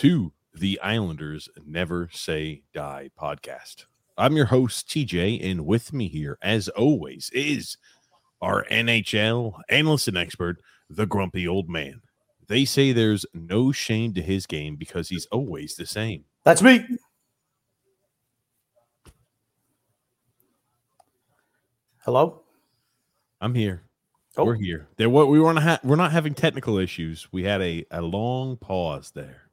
To the Islanders Never Say Die podcast. I'm your host, TJ, and with me here, as always, is our NHL analyst and expert, the grumpy old man. They say there's no shame to his game because he's always the same. That's me. Hello. I'm here. Oh. We're here. There, what we have. We're not having technical issues. We had a a long pause there,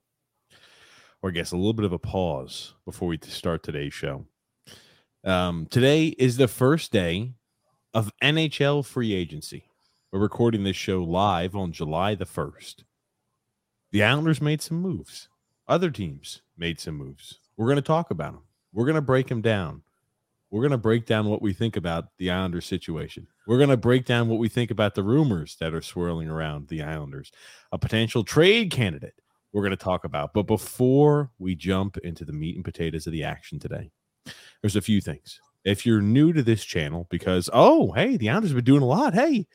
or I guess a little bit of a pause before we start today's show. Um, today is the first day of NHL free agency. We're recording this show live on July the first. The Islanders made some moves. Other teams made some moves. We're going to talk about them. We're going to break them down. We're going to break down what we think about the Islanders situation. We're going to break down what we think about the rumors that are swirling around the Islanders, a potential trade candidate we're going to talk about. But before we jump into the meat and potatoes of the action today, there's a few things. If you're new to this channel, because, oh, hey, the Islanders have been doing a lot. Hey,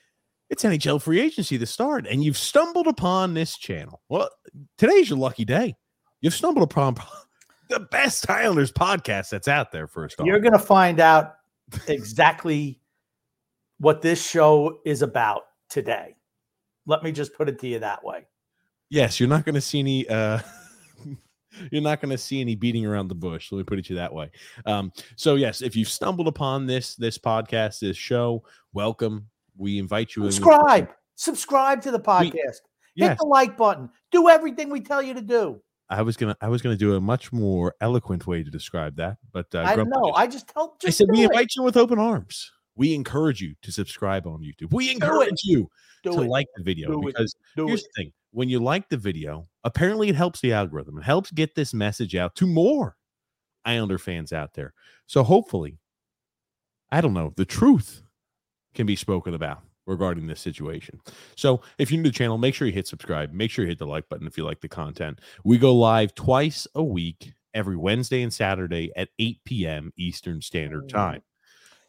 it's NHL free agency to start, and you've stumbled upon this channel. Well, today's your lucky day. You've stumbled upon the best Islanders podcast that's out there, first off. You're going to find out exactly what this show is about today. Let me just put it to you that way. Yes, you're not going to see any. Uh, you're not going to see any beating around the bush. Let me put it to you that way. Um, so yes, if you've stumbled upon this this podcast, this show, welcome. We invite you. in- Subscribe. Subscribe to the podcast. Yes, Hit the like button. Do everything we tell you to do. I was gonna. I was gonna do a much more eloquent way to describe that, but uh, I know. just- I just tell. I said we it. invite you with open arms. We encourage you to subscribe on YouTube. We encourage you Do to it. like the video Do because here's it. the thing: when you like the video, apparently it helps the algorithm. It helps get this message out to more Islander fans out there. So hopefully, I don't know, the truth can be spoken about regarding this situation. So if you're new to the channel, make sure you hit subscribe. Make sure you hit the like button if you like the content. We go live twice a week, every Wednesday and Saturday at 8 p.m. Eastern Standard Mm. Time.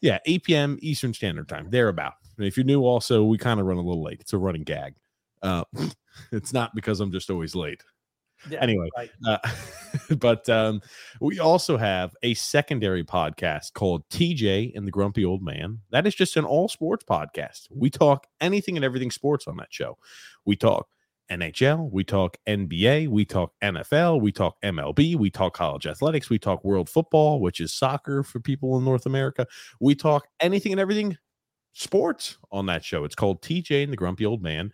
Yeah, 8 p.m. Eastern Standard Time, thereabout. And if you're new, also, we kind of run a little late. It's a running gag. Uh, it's not because I'm just always late. Yeah, Anyway, right. uh, but um, we also have a secondary podcast called TJ and the Grumpy Old Man. That is just an all sports podcast. We talk anything and everything sports on that show. We talk NHL, we talk NBA, we talk NFL, we talk MLB, we talk college athletics, we talk world football, which is soccer for people in North America. We talk anything and everything sports on that show. It's called TJ and the Grumpy Old Man.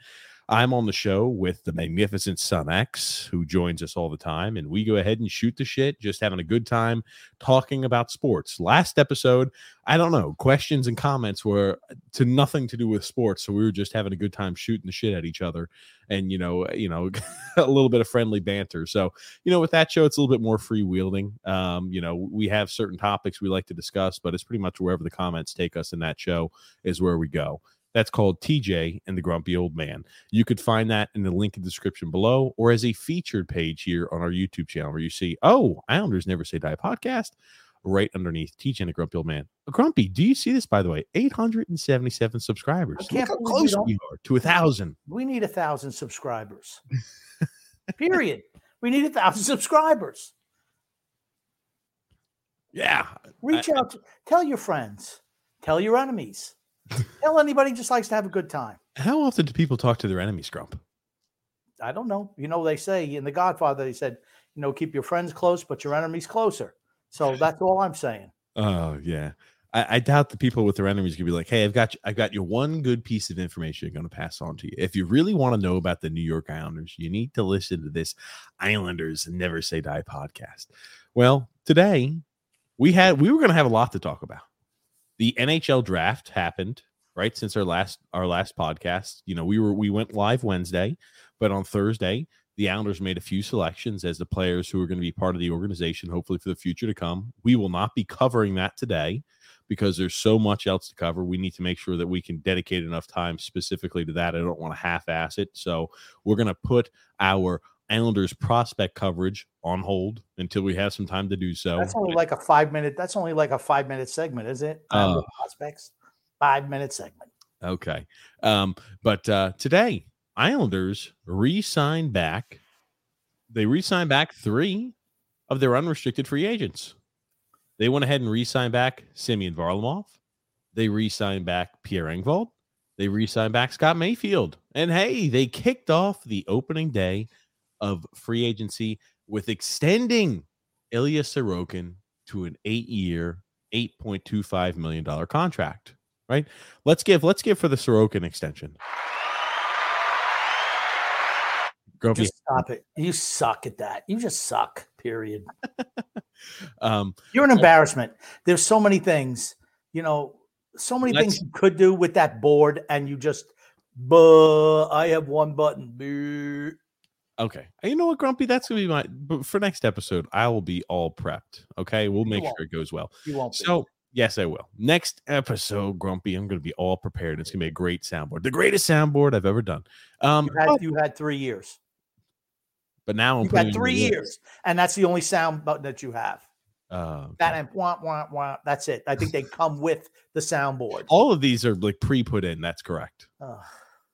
I'm on the show with the magnificent Sun X, who joins us all the time, and we go ahead and shoot the shit, just having a good time talking about sports. Last episode, I don't know, questions and comments were to nothing to do with sports, so we were just having a good time shooting the shit at each other, and you know, you know, a little bit of friendly banter. So, you know, with that show, it's a little bit more freewheeling. Um, you know, we have certain topics we like to discuss, but it's pretty much wherever the comments take us in that show is where we go. That's called TJ and the Grumpy Old Man. You could find that in the link in the description below or as a featured page here on our YouTube channel where you see, oh, Islanders Never Say Die podcast right underneath TJ and the Grumpy Old Man. Grumpy, do you see this, by the way? 877 subscribers. I can't Look how believe we close we are to a thousand. We need a thousand subscribers. Period. We need a thousand subscribers. Yeah. Reach out. To, tell your friends. Tell your enemies. Tell anybody just likes to have a good time. How often do people talk to their enemies, Grump? I don't know. You know, they say in The Godfather, they said, you know, keep your friends close, but your enemies closer. So that's all I'm saying. Oh yeah. I, I doubt the people with their enemies could be like, "Hey, I've got you, I've got you one good piece of information I'm going to pass on to you. If you really want to know about the New York Islanders, you need to listen to this Islanders Never Say Die podcast." Well, today we had we were going to have a lot to talk about. The NHL draft happened right since our last our last podcast. You know, we were we went live Wednesday, but on Thursday the Islanders made a few selections as the players who are going to be part of the organization, hopefully for the future to come. We will not be covering that today because there's so much else to cover. We need to make sure that we can dedicate enough time specifically to that. I don't want to half ass it. So we're going to put our Islanders prospect coverage on hold until we have some time to do so. That's only like a five minute. That's only like a five minute segment, is it? Uh, prospects. Five minute segment. Okay. Um, but uh, today, Islanders re signed back they re-signed back three of their unrestricted free agents. They went ahead and re-signed back Semyon Varlamov. They re-signed back Pierre Engvall. They re-signed back Scott Mayfield. And hey, they kicked off the opening day of free agency with extending Ilya Sorokin to an eight-year, $8.25 million contract. Right? Let's give let's give for the Sorokin extension. Grumpy. Just stop it. You suck at that. You just suck. Period. um, You're an embarrassment. There's so many things, you know, so many things you could do with that board, and you just, buh, I have one button. Buh. Okay. You know what, Grumpy? That's gonna be my but for next episode. I will be all prepped. Okay. We'll make sure it goes well. You won't. So yes, I will. Next episode, Grumpy, I'm gonna be all prepared. It's gonna be a great soundboard. The greatest soundboard I've ever done. Um you had, you had three years. But now I'm you got three years, and that's the only sound button that you have. Uh, okay. That and wah, wah, wah, that's it. I think they come with the soundboard. All of these are like pre-put in. That's correct. Uh,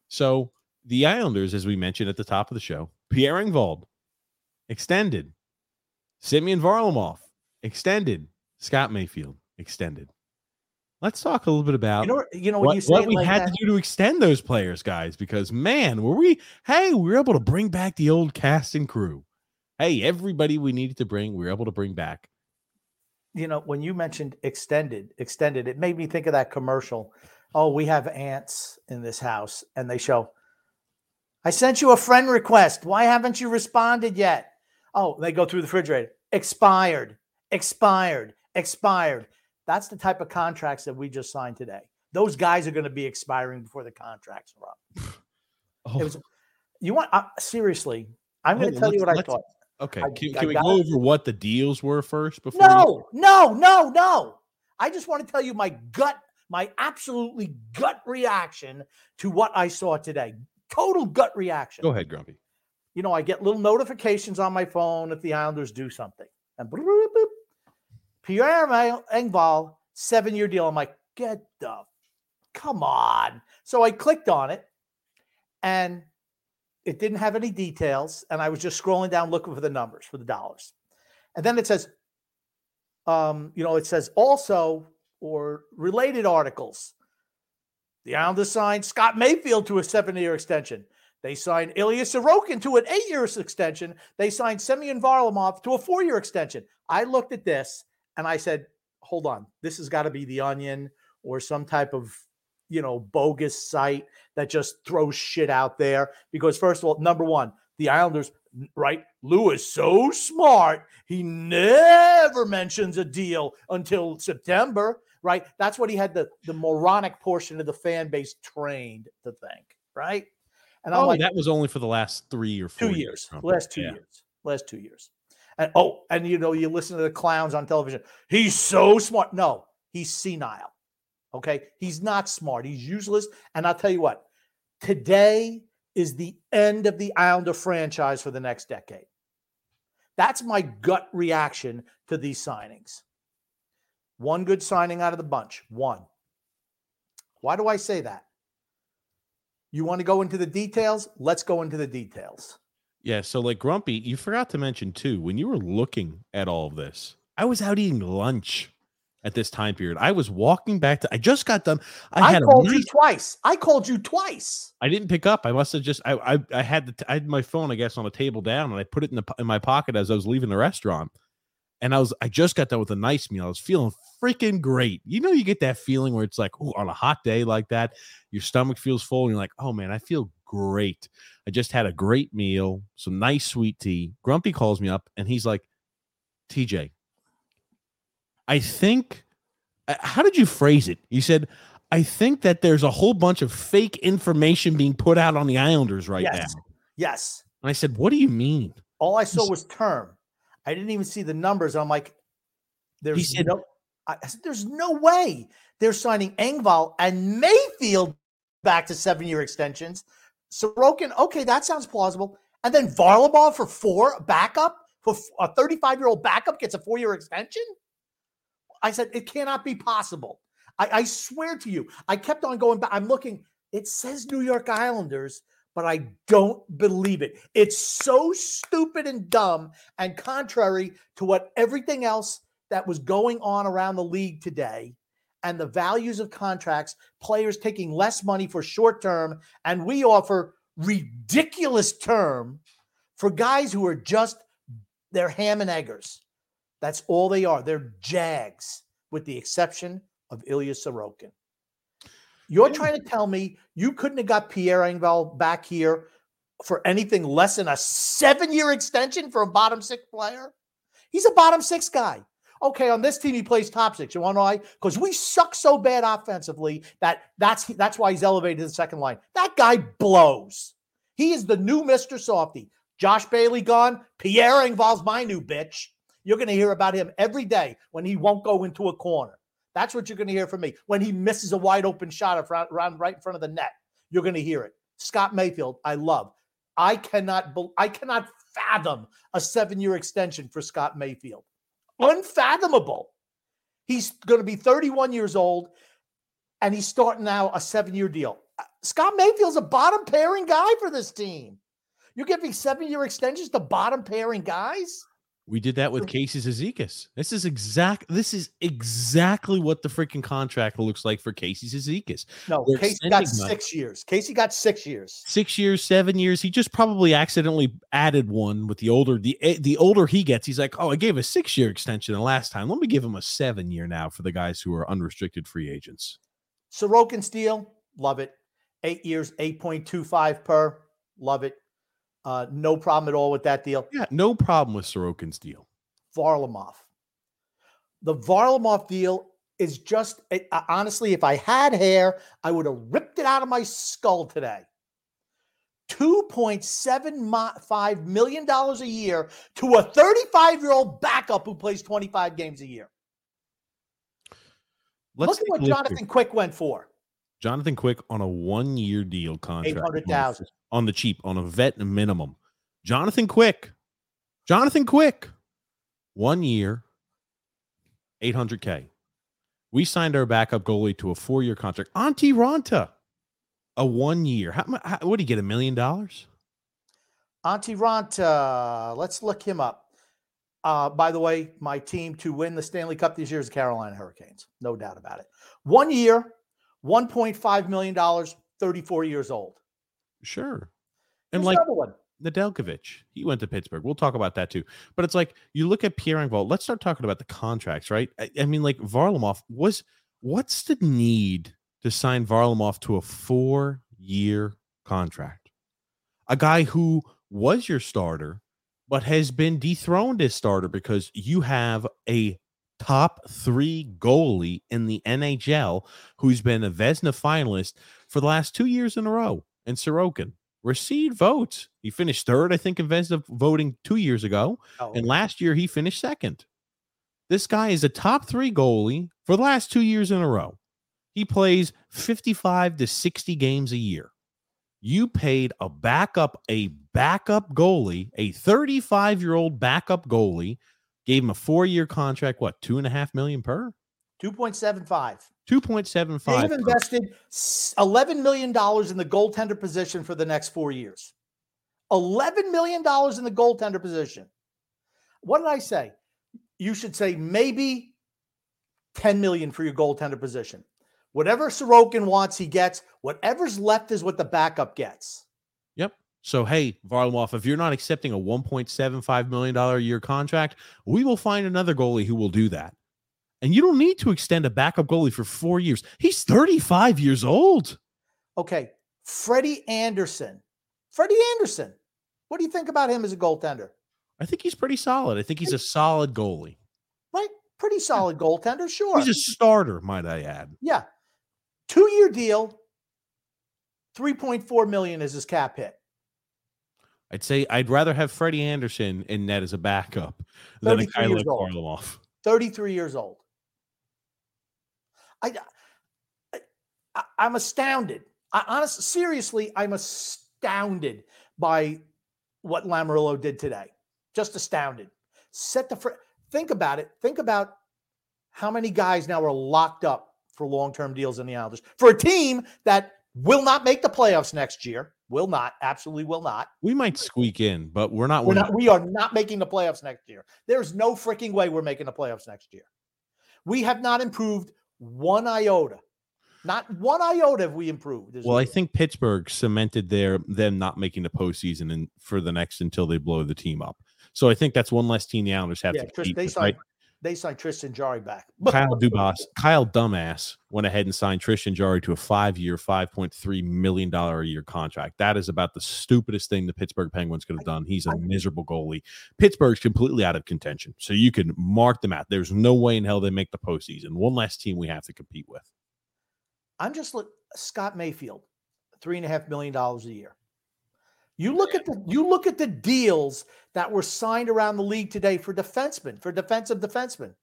so the Islanders, as we mentioned at the top of the show, Pierre extended, Semyon Varlamov extended, Scott Mayfield extended. Let's talk a little bit about you know, you know what, you what we like had that? to do to extend those players, guys. Because man, were we? Hey, we were able to bring back the old cast and crew. Hey, everybody we needed to bring, we were able to bring back. You know, when you mentioned extended, extended, it made me think of that commercial. Oh, we have ants in this house, and they show. I sent you a friend request. Why haven't you responded yet? Oh, they go through the refrigerator. Expired, expired, expired. That's the type of contracts that we just signed today. Those guys are going to be expiring before the contracts are up. oh. was, you want uh, seriously? I'm going to tell you what I thought. Okay, I, can, can we go over what the deals were first before? No, you... no, no, no. I just want to tell you my gut, my absolutely gut reaction to what I saw today. Total gut reaction. Go ahead, Grumpy. You know, I get little notifications on my phone if the Islanders do something, and boop, boop, Pierre Engvall, seven year deal. I'm like, get the, come on. So I clicked on it and it didn't have any details. And I was just scrolling down looking for the numbers, for the dollars. And then it says, um, you know, it says also or related articles. The Islanders signed Scott Mayfield to a seven year extension. They signed Ilya Sorokin to an eight year extension. They signed Semyon Varlamov to a four year extension. I looked at this and I said, hold on, this has got to be the onion or some type of, you know, bogus site that just throws shit out there. Because, first of all, number one, the Islanders, right? Lou is so smart. He never mentions a deal until September, right? That's what he had the, the moronic portion of the fan base trained to think, right? And I'm oh, like, that was only for the last three or four two years. years. Last two yeah. years. Last two years. And oh, and you know, you listen to the clowns on television. He's so smart. No, he's senile. Okay. He's not smart. He's useless. And I'll tell you what, today is the end of the Islander franchise for the next decade. That's my gut reaction to these signings. One good signing out of the bunch. One. Why do I say that? You want to go into the details? Let's go into the details. Yeah, so like Grumpy, you forgot to mention too, when you were looking at all of this, I was out eating lunch at this time period. I was walking back to I just got done. I, I had called nice, you twice. I called you twice. I didn't pick up. I must have just I I, I had the I had my phone, I guess, on a table down and I put it in the in my pocket as I was leaving the restaurant. And I was I just got done with a nice meal. I was feeling freaking great. You know, you get that feeling where it's like, oh, on a hot day like that, your stomach feels full, and you're like, oh man, I feel great. I just had a great meal, some nice sweet tea. Grumpy calls me up and he's like, TJ, I think, uh, how did you phrase it? You said, I think that there's a whole bunch of fake information being put out on the Islanders right yes. now. Yes. And I said, What do you mean? All I saw was term. I didn't even see the numbers. I'm like, there's he said, no, I said, there's no way they're signing Engvall and Mayfield back to seven year extensions. Sorokin, okay, that sounds plausible. And then Varlamov for four backup for a 35 year old backup gets a four year extension. I said it cannot be possible. I, I, swear to you, I kept on going back. I'm looking. It says New York Islanders, but I don't believe it. It's so stupid and dumb and contrary to what everything else that was going on around the league today and the values of contracts, players taking less money for short term, and we offer ridiculous term for guys who are just they're ham and eggers. That's all they are. They're jags, with the exception of Ilya Sorokin. You're trying to tell me you couldn't have got Pierre Engvall back here for anything less than a seven year extension for a bottom six player? He's a bottom six guy. Okay, on this team he plays top six. You want to know why? Because we suck so bad offensively that that's that's why he's elevated to the second line. That guy blows. He is the new Mr. Softy. Josh Bailey gone. Pierre Engvall's my new bitch. You're going to hear about him every day when he won't go into a corner. That's what you're going to hear from me. When he misses a wide open shot around right in front of the net, you're going to hear it. Scott Mayfield, I love. I cannot I cannot fathom a 7-year extension for Scott Mayfield. Unfathomable. He's going to be 31 years old and he's starting now a 7-year deal. Uh, Scott Mayfield's a bottom pairing guy for this team. You're giving 7-year extensions to bottom pairing guys? We did that with Casey Cizikas. This is exact. This is exactly what the freaking contract looks like for Casey Cizikas. No, We're Casey got six years. Casey got six years. Six years, seven years. He just probably accidentally added one with the older the eh, the older he gets. He's like, oh, I gave a six year extension the last time. Let me give him a seven year now for the guys who are unrestricted free agents. Sorokin Steele, love it. Eight years, eight point two five per, love it. Uh, no problem at all with that deal. Yeah, no problem with Sorokin's deal. Varlamov. The Varlamov deal is just uh, honestly, if I had hair, I would have ripped it out of my skull today. $2.75 million a year to a 35 year old backup who plays 25 games a year. Let's Look at what Jonathan Quick went for. Jonathan Quick on a one year deal contract. 800,000 on the cheap on a vet minimum. Jonathan Quick, Jonathan Quick, one year, 800K. We signed our backup goalie to a four year contract. Antti Raanta, a one year. How, how did he get? A million dollars? Antti Raanta, let's look him up. Uh, by the way, my team to win the Stanley Cup this year is Carolina Hurricanes. No doubt about it. One year, $1.5 million, 34 years old. Sure. And There's like Nedeljkovic, he went to Pittsburgh. We'll talk about that too. But it's like you look at Pierre Engvall. Let's start talking about the contracts, right? I, I mean, like Varlamov was. What's the need to sign Varlamov to a four-year contract? A guy who was your starter, but has been dethroned as starter because you have a top three goalie in the NHL who's been a Vezina finalist for the last two years in a row and Sorokin received votes. He finished third, I think, in Vezina voting two years ago. Oh. And last year he finished second. This guy is a top three goalie for the last two years in a row. He plays 55 to 60 games a year. You paid a backup, a backup goalie, a 35 year old backup goalie, gave him a four year contract, what, two and a half million per? 2.75. 2.75. They've invested $11 million in the goaltender position for the next four years. $11 million in the goaltender position. What did I say? You should say maybe 10 million for your goaltender position. Whatever Sorokin wants, he gets. Whatever's left is what the backup gets. Yep. So, hey, Varlamov, if you're not accepting a $1.75 million a year contract, we will find another goalie who will do that. And you don't need to extend a backup goalie for four years. He's 35 years old. Okay. Freddie Anderson. Freddie Anderson. What do you think about him as a goaltender? I think he's pretty solid. I think he's a solid goalie. Right? Pretty solid goaltender, sure. He's a starter, might I add. Yeah. Two year deal, 3.4 million is his cap hit. I'd say I'd rather have Freddie Anderson in net as a backup than a like Varlamov. 33 years old. I, I I'm astounded. I honestly, seriously, I'm astounded by what Lamoriello did today. Just astounded. Set the fr- think about it. Think about how many guys now are locked up for long-term deals in the Islanders for a team that will not make the playoffs next year. Will not. Absolutely will not. We might squeak in, but we're not. We're winning. not. We are not making the playoffs next year. There's no freaking way we're making the playoffs next year. We have not improved one iota. Not one iota have we improved. Well, I think Pittsburgh cemented their them not making the postseason and for the next until they blow the team up. So I think that's one less team the Islanders have yeah, to Tris- compete they right? They signed Tristan Jarry back. Kyle Dubas, Kyle Dumbass went ahead and signed Tristan Jarry to a five-year, five point three million dollar a year contract. That is about the stupidest thing the Pittsburgh Penguins could have done. He's a miserable goalie. Pittsburgh's completely out of contention, so you can mark them out. There's no way in hell they make the postseason. One last team we have to compete with. I'm just look Scott Mayfield, three and a half million dollars a year. You look at the you look at the deals that were signed around the league today for defensemen, for defensive defensemen,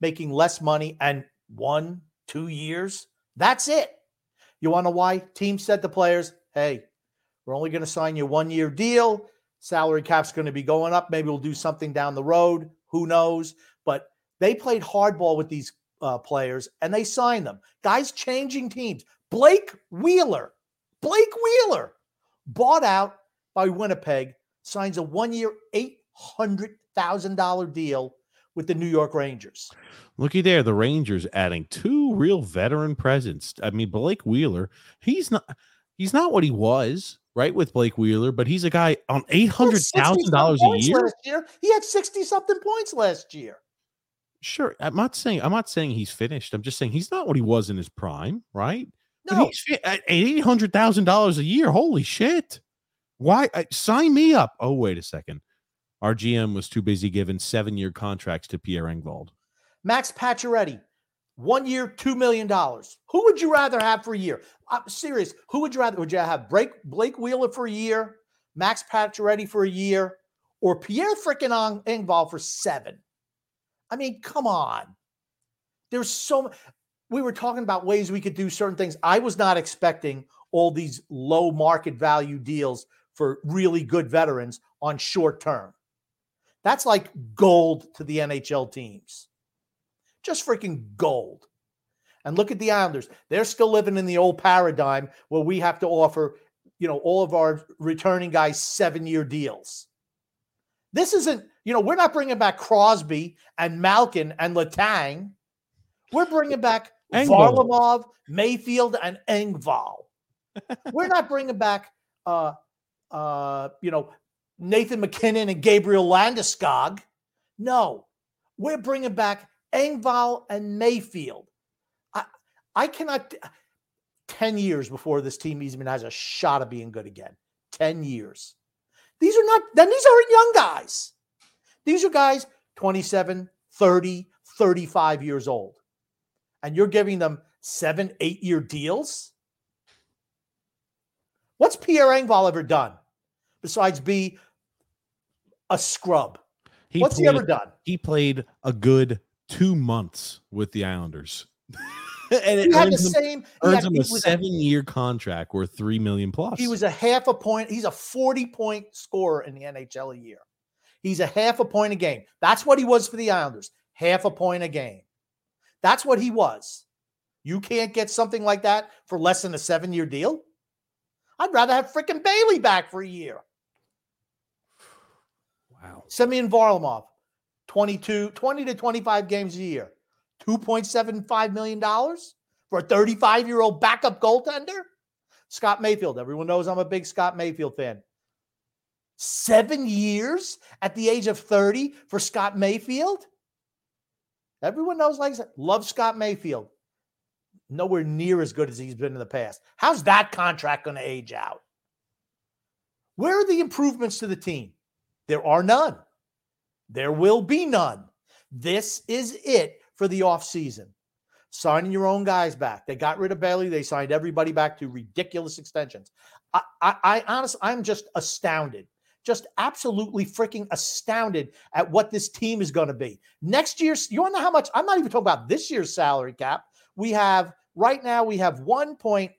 making less money and one, two years. That's it. You want to why? Team said to players, hey, we're only going to sign you one year deal. Salary cap's going to be going up. Maybe we'll do something down the road. Who knows? But they played hardball with these uh, players and they signed them. Guys changing teams. Blake Wheeler, Blake Wheeler, bought out by Winnipeg, signs a one year, $800,000 deal with the New York Rangers. Looky there, the Rangers adding two real veteran presence. I mean, Blake Wheeler, he's not he's not what he was, right? With Blake Wheeler, but he's a guy on eight hundred thousand dollars a year. Year. He had 60 something points last year. Sure, I'm not saying I'm not saying he's finished. I'm just saying he's not what he was in his prime, right? But No, he's at eight hundred thousand dollars a year. Holy shit! Why I, sign me up? Oh, wait a second. Our GM was too busy giving seven year contracts to Pierre Engvall. Max Pacioretty, one year, $2 million. Who would you rather have for a year? I'm serious. Who would you rather? Would you have Blake, Blake Wheeler for a year, Max Pacioretty for a year, or Pierre frickin' Engvall for seven? I mean, come on. There's so mu- we were talking about ways we could do certain things. I was not expecting all these low market value deals for really good veterans on short term. That's like gold to the NHL teams. Just freaking gold. And look at the Islanders. They're still living in the old paradigm where we have to offer, you know, all of our returning guys seven year deals. This isn't, you know, we're not bringing back Crosby and Malkin and Letang. We're bringing back Engvall. Varlamov, Mayfield, and Engvall. we're not bringing back, uh, uh, you know, Nathan MacKinnon and Gabriel Landeskog. No, we're bringing back Engvall and Mayfield. I, I cannot. 10 years before this team even has a shot of being good again. 10 years. These are not, then these aren't young guys. These are guys 27, 30, 35 years old. And you're giving them seven, eight year deals? What's Pierre Engvall ever done besides be a scrub? He What's he ever done? he played a good two months with the Islanders. and it He had the earns him, same. earns had- him a was a- seven year contract worth three million plus. He was a half a point. He's a 40 point scorer in the NHL a year. He's a half a point a game. That's what he was for the Islanders. Half a point a game. That's what he was. You can't get something like that for less than a seven year deal. I'd rather have freaking Bailey back for a year. Wow. Semyon Varlamov, 22, 20 to 25 games a year. $2.75 million for a 35 year old backup goaltender? Scott Mayfield. Everyone knows I'm a big Scott Mayfield fan. Seven years at the age of 30 for Scott Mayfield? Everyone knows, like I said, love Scott Mayfield. Nowhere near as good as he's been in the past. How's that contract going to age out? Where are the improvements to the team? There are none. There will be none. This is it for the offseason. Signing your own guys back. They got rid of Bailey. They signed everybody back to ridiculous extensions. I, I, I honestly, I'm just astounded, just absolutely freaking astounded at what this team is going to be. Next year's, you want to know how much? I'm not even talking about this year's salary cap. We have right now, we have one point,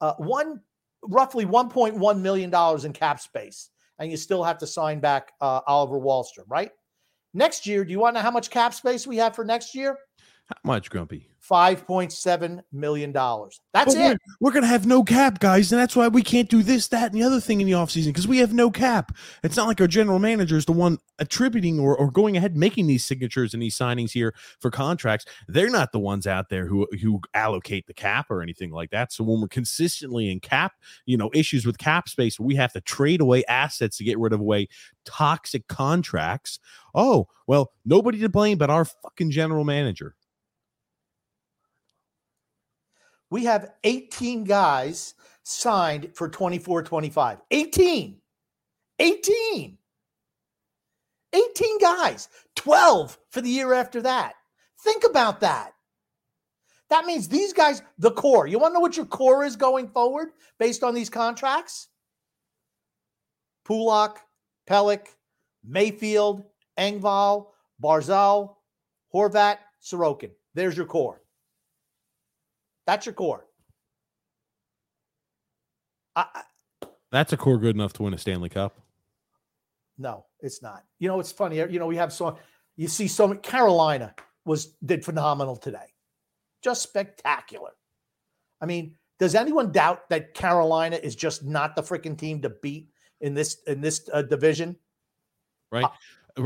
uh, one roughly 1.1 million dollars in cap space, and you still have to sign back uh, Oliver Wahlstrom, right? Next year, do you want to know how much cap space we have for next year? How much, Grumpy? Five point seven million dollars. That's But we're, it. we're gonna have no cap, guys, and that's why we can't do this, that, and the other thing in the offseason because we have no cap. It's not like our general manager is the one attributing or, or going ahead making these signatures and these signings here for contracts. They're not the ones out there who who allocate the cap or anything like that. So when we're consistently in cap, you know, issues with cap space, we have to trade away assets to get rid of away toxic contracts. Oh, well, nobody to blame but our fucking general manager. We have 18 guys signed for 24 25. 18. 18. 18 guys. 12 for the year after that. Think about that. That means these guys, the core. You want to know what your core is going forward based on these contracts? Pulock, Pelech, Mayfield, Engvall, Barzal, Horvat, Sorokin. There's your core. That's your core. I, I, That's a core good enough to win a Stanley Cup. no, it's not. You know, it's funny. You know, we have so you see so many. Carolina was did phenomenal today, just spectacular. I mean, does anyone doubt that Carolina is just not the freaking team to beat in this in this uh, division? right?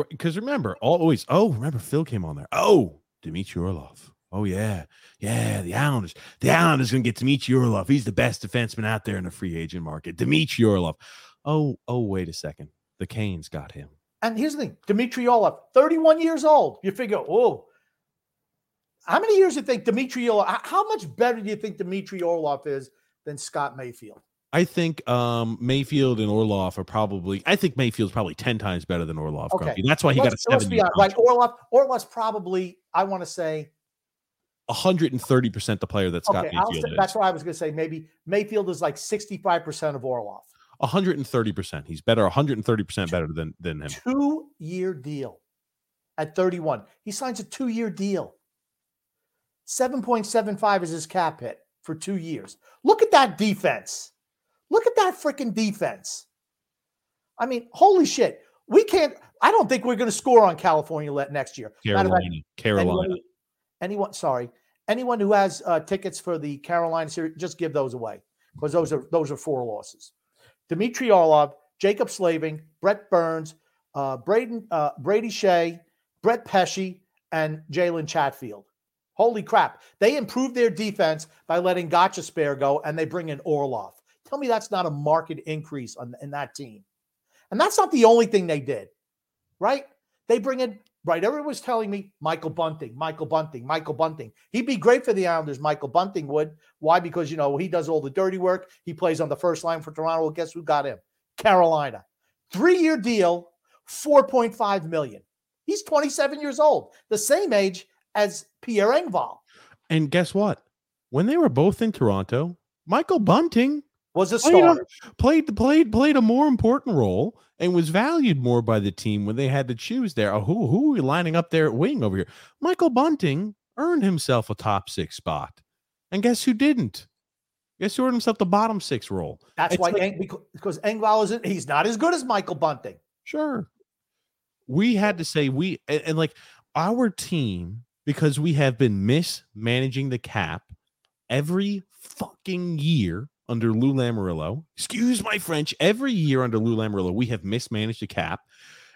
Because remember, always. Oh, remember Phil came on there. Oh, Dmitry Orlov. Oh yeah, yeah. The Islanders. The Islanders gonna get Dmitry Orlov. He's the best defenseman out there in the free agent market. Dmitry Orlov. Oh, oh. Wait a second. The Canes got him. And here's the thing: Dmitry Orlov, 31 years old. You figure, oh, how many years do you think Dmitry Orlov? How much better do you think Dmitry Orlov is than Scott Mayfield? I think um, Mayfield and Orlov are probably. I think Mayfield's probably ten times better than Orlov. Okay. Grumpy. That's why he got a let's, let's seven be year. Like Orlov, Orlov's probably, I want to say, hundred and thirty percent the player that Scott okay, Mayfield say, is. that's what I was going to say. Maybe Mayfield is like 65% of Orlov. hundred and thirty percent. He's better. hundred and thirty percent better than than him. Two year deal at 31. He signs a two year deal. 7.75 is his cap hit for two years. Look at that defense. Look at that freaking defense. I mean, holy shit. We can't, I don't think we're going to score on California let next year. Of fact, Carolina. Carolina. Anyone, anyone, sorry, anyone who has uh, tickets for the Carolina series, just give those away because those are those are four losses. Dmitry Orlov, Jaccob Slavin, Brent Burns, uh, Braden uh, Brady Skjei, Brett Pesce, and Jalen Chatfield. Holy crap! They improved their defense by letting Gostisbehere go, and they bring in Orlov. Tell me that's not a market increase on in that team, and that's not the only thing they did, right? They bring in right. Everyone was telling me Michael Bunting, Michael Bunting, Michael Bunting. He'd be great for the Islanders. Michael Bunting would. Why? Because you know he does all the dirty work. He plays on the first line for Toronto. Well, guess who got him? Carolina. Three-year deal, four point five million. He's twenty-seven years old, the same age as Pierre Engvall. And guess what? When they were both in Toronto, Michael Bunting Was a oh, played a, star. played the played played a more important role and was valued more by the team when they had to choose there. Oh, who who are we lining up there at wing over here? Michael Bunting earned himself a top six spot, and guess who didn't? Guess who earned himself the bottom six role? That's It's why like- Eng- because Engvall isn't. He's not as good as Michael Bunting. Sure. We had to say we and, and like our team because we have been mismanaging the cap every fucking year under Lou Lamoriello. Excuse my French. Every year under Lou Lamoriello, we have mismanaged the cap.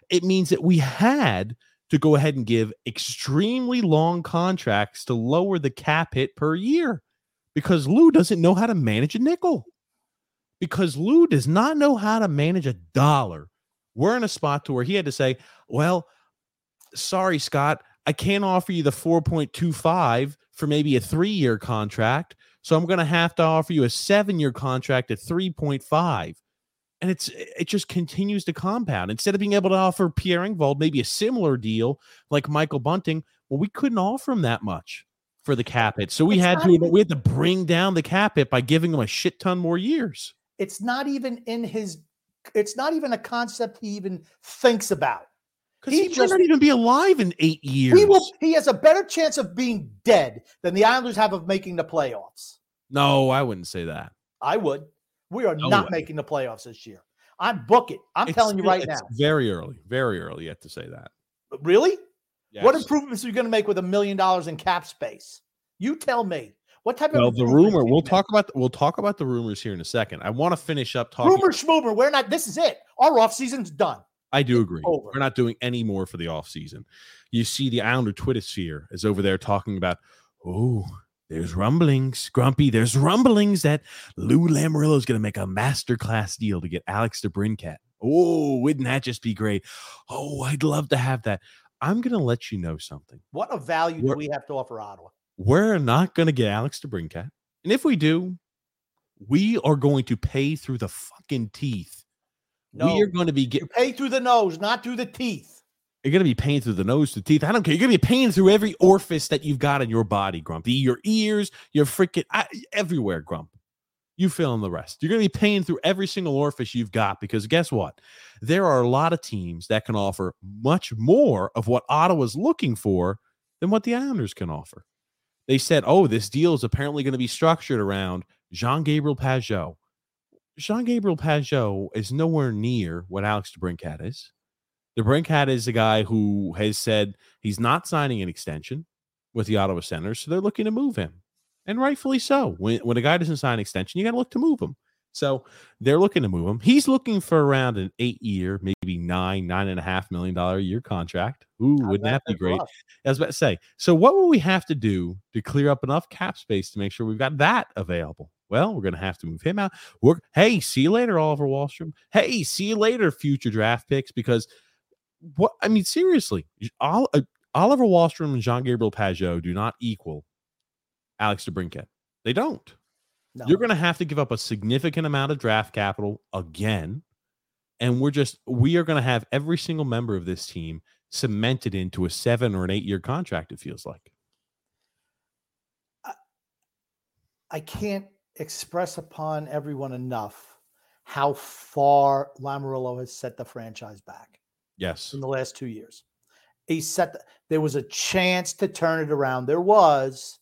It means that we had to go ahead and give extremely long contracts to lower the cap hit per year because Lou doesn't know how to manage a nickel. Because Lou does not know how to manage a dollar we're in a spot to where he had to say, well, sorry, Scott, I can't offer you the 4.25 for maybe a three year contract. So I'm going to have to offer you a seven year contract at 3.5. And it's it just continues to compound. Instead of being able to offer Pierre Engvall maybe a similar deal like Michael Bunting, well, we couldn't offer him that much for the cap hit. So we It's had to even- we had to bring down the cap hit by giving him a shit ton more years. It's not even in his. It's not even a concept he even thinks about. Because He he, might just- not even be alive in eight years. He will. He has a better chance of being dead than the Islanders have of making the playoffs. No, I wouldn't say that. I would. We are No not way. making the playoffs this year. I'm book it. I'm It's telling you right it's now. Very early, very early yet to say that. Really? What improvements are you going to make with a million dollars in cap space? You tell me. What type Well, of the rumor. We'll make? talk about. We'll talk about the rumors here in a second. I want to finish up talking. rumor schmoomer. We're not. This is it. Our off season's done. I do agree. over. We're not doing any more for the offseason. You see, the Islander Twitter sphere is over there talking about, oh, there's rumblings, Grumpy. There's rumblings that Lou Lamoriello is going to make a masterclass deal to get Alex DeBrincat. Oh, wouldn't that just be great? Oh, I'd love to have that. I'm going to let you know something. What a value do We're- we have to offer Ottawa? We're not going to get Alex DeBrincat. And if we do, we are going to pay through the fucking teeth. No, We are going to be getting. pay through the nose, not through the teeth. You're gonna be paying through the nose, the teeth. I don't care. You're gonna be paying through every orifice that you've got in your body, Grumpy. Your ears, your freaking I, everywhere, Grump. You fill in the rest. You're gonna be paying through every single orifice you've got because guess what? There are a lot of teams that can offer much more of what Ottawa's looking for than what the Islanders can offer. They said, "Oh, this deal is apparently going to be structured around Jean Gabriel Pageau." Jean Gabriel Pageau is nowhere near what Alex DeBrincat is. DeBrincat is a guy who has said he's not signing an extension with the Ottawa Senators, so they're looking to move him, and rightfully so. When when a guy doesn't sign an extension, you got to look to move him. So they're looking to move him. He's looking for around an eight-year, maybe nine, nine and a half million dollar a year contract. Ooh, How's wouldn't that be great? us? I was about to say. So, what will we have to do to clear up enough cap space to make sure we've got that available? Well, we're going to have to move him out. We're hey, see you later, Oliver Wahlstrom. Hey, see you later, future draft picks. Because what I mean, seriously, Ol- uh, Oliver Wahlstrom and Jean Gabriel Pageau do not equal Alex DeBrincat. They don't. No. You're going to have to give up a significant amount of draft capital again. And we're just, we are going to have every single member of this team cemented into a seven or an eight year contract, it feels like. I can't express upon everyone enough how far Lamoriello has set the franchise back Yes. in the last two years. He set the, there was a chance to turn it around. There was.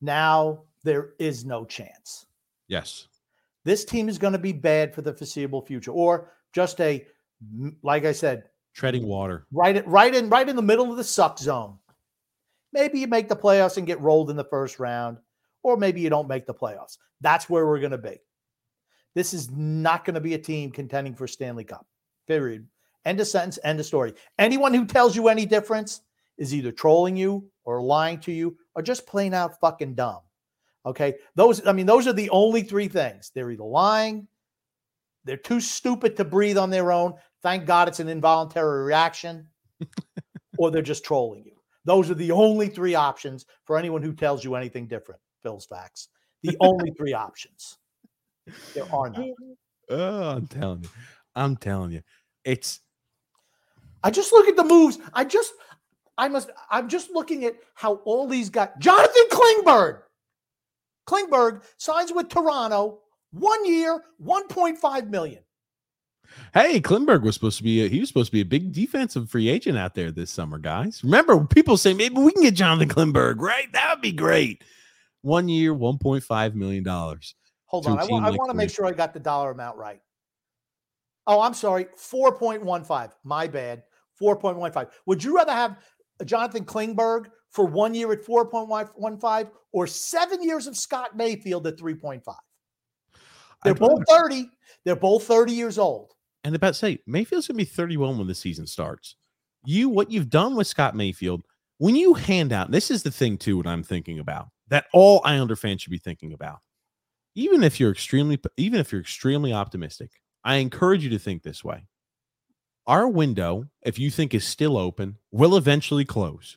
Now there is no chance. Yes. This team is going to be bad for the foreseeable future, or just a like I said, Treading water. right right in right in the middle of the suck zone. Maybe you make the playoffs and get rolled in the first round, or maybe you don't make the playoffs. That's where we're going to be. This is not going to be a team contending for Stanley Cup. Period. End of sentence. End of story. Anyone who tells you any difference is either trolling you or lying to you or just plain out fucking dumb. Okay. Those, I mean, those are the only three things. They're either lying, they're too stupid to breathe on their own. Thank God it's an involuntary reaction, or they're just trolling you. Those are the only three options for anyone who tells you anything different. Phil's facts. The only three options. There are none. Oh, I'm telling you. I'm telling you. It's I just look at the moves. I just, I must, I'm just looking at how all these guys, Jonathan Klingberg, Klingberg signs with Toronto, one year, 1.5 million. hey, Klingberg was supposed to be a, he was supposed to be a big defensive free agent out there this summer, guys. Remember, people say maybe we can get Jonathan Klingberg, right? That would be great. One year, one point five million dollars. Hold on. I I like want to make sure I got the dollar amount right. Oh, I'm sorry. 4.15. My bad. 4.15. Would you rather have Jonathan Klingberg for one year at 4.15 or seven years of Scott Mayfield at 3.5? They're both rather- 30. They're both 30 years old. and about to say Mayfield's gonna be 31 when the season starts. You what you've done with Scott Mayfield, when you hand out, this is the thing too, what I'm thinking about that all Islander fans should be thinking about. Even if you're extremely, even if you're extremely optimistic, I encourage you to think this way. Our window, if you think is still open, will eventually close.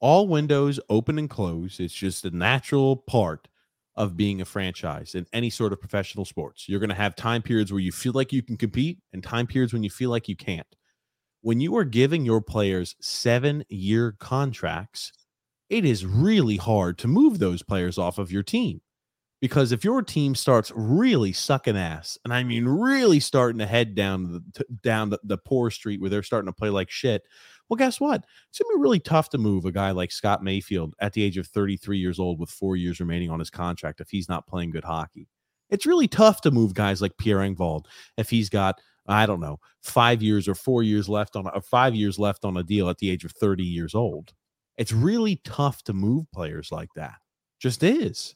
All windows open and close. It's just a natural part of being a franchise in any sort of professional sports. You're going to have time periods where you feel like you can compete and time periods when you feel like you can't. When you are giving your players seven year contracts, it is really hard to move those players off of your team. Because if your team starts really sucking ass, and I mean really starting to head down the down the, the poor street where they're starting to play like shit, well, guess what? It's gonna be really tough to move a guy like Scott Mayfield at the age of 33 years old with four years remaining on his contract if he's not playing good hockey. It's really tough to move guys like Pierre Engvall if he's got I don't know, five years or four years left on or five years left on a deal at the age of 30 years old. It's really tough to move players like that. Just is.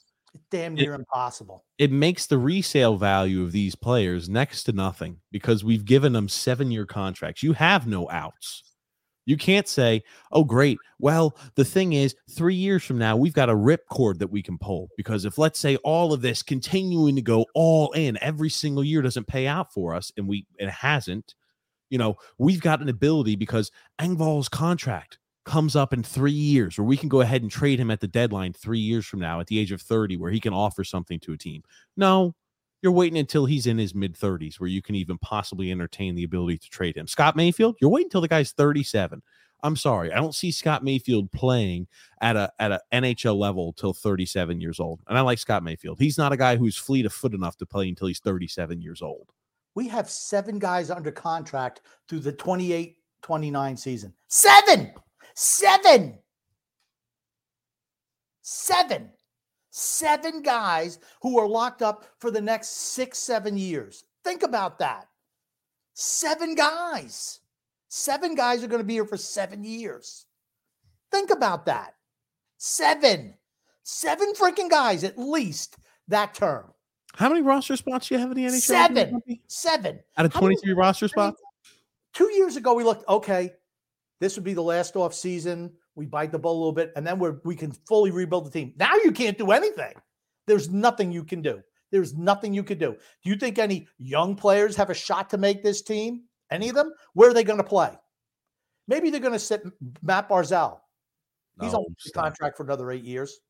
Damn near it, impossible. It makes the resale value of these players next to nothing because we've given them seven year contracts. You have no outs. You can't say, oh, great. Well, the thing is, three years from now, we've got a rip cord that we can pull because if, let's say, all of this continuing to go all in every single year doesn't pay out for us and we it hasn't, you know, we've got an ability because Engvall's contract comes up in three years where we can go ahead and trade him at the deadline three years from now at the age of 30 where he can offer something to a team. No, you're waiting until he's in his mid 30s where you can even possibly entertain the ability to trade him. Scott Mayfield, you're waiting until the guy's 37. I'm sorry, I don't see Scott Mayfield playing at a at a NHL level till 37 years old. And I like Scott Mayfield. He's not a guy who's fleet of foot enough to play until he's 37 years old. We have seven guys under contract through the 28 29 season. Seven, seven, seven seven guys who are locked up for the next six, seven years. Think about that. Seven guys. Seven guys are going to be here for seven years. Think about that. Seven. Seven freaking guys at least that term. How many roster spots do you have in the NHL? Seven. Seven. Out of 23 roster spots? Two years ago, we looked, okay, this would be the last off season we bite the bullet a little bit, and then we're we can fully rebuild the team. Now you can't do anything. There's nothing you can do. There's nothing you could do. Do you think any young players have a shot to make this team? Any of them? Where are they going to play? Maybe they're going to sit Matt Barzal. He's no, on contract for another eight years.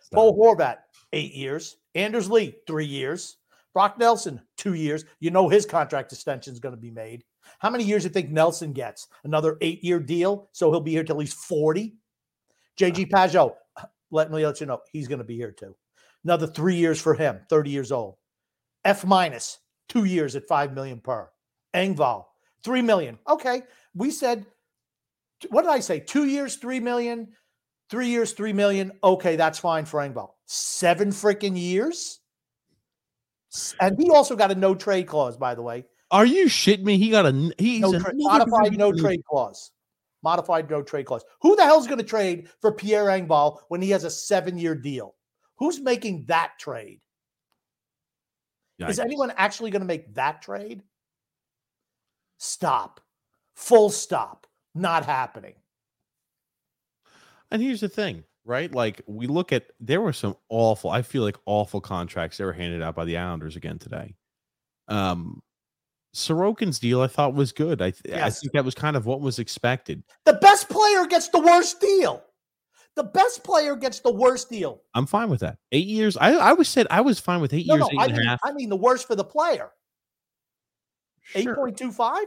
Stop. Bo Horvat, eight years. Anders Lee, three years. Brock Nelson, two years. You know his contract extension is going to be made. How many years do you think Nelson gets? Another eight year deal. So he'll be here till he's 40. JG uh. Pageau, let me let you know, he's going to be here too. Another three years for him, 30 years old. F minus, two years at 5 million per. Engvall, 3 million. Okay. We said, what did I say? Two years, 3 million. Three years, 3 million. Okay. That's fine for Engvall. Seven freaking years. And he also got a no trade clause, by the way. Are you shitting me? He got a he's no tra- modified no trade clause. Modified no trade clause. Who the hell's going to trade for Pierre Engvall when he has a seven year deal? Who's making that trade? Yikes. Is anyone actually going to make that trade? Stop. Full stop. Not happening. And here's the thing, right? Like we look at there were some awful, I feel like awful contracts that were handed out by the Islanders again today. Um, Sorokin's deal I thought was good. I, th- yes. I think that was kind of what was expected. The best player gets the worst deal. The best player gets the worst deal. I'm fine with that. Eight years. I, I was said I was fine with eight no, years. No, I mean, I mean the worst for the player. Eight point two five.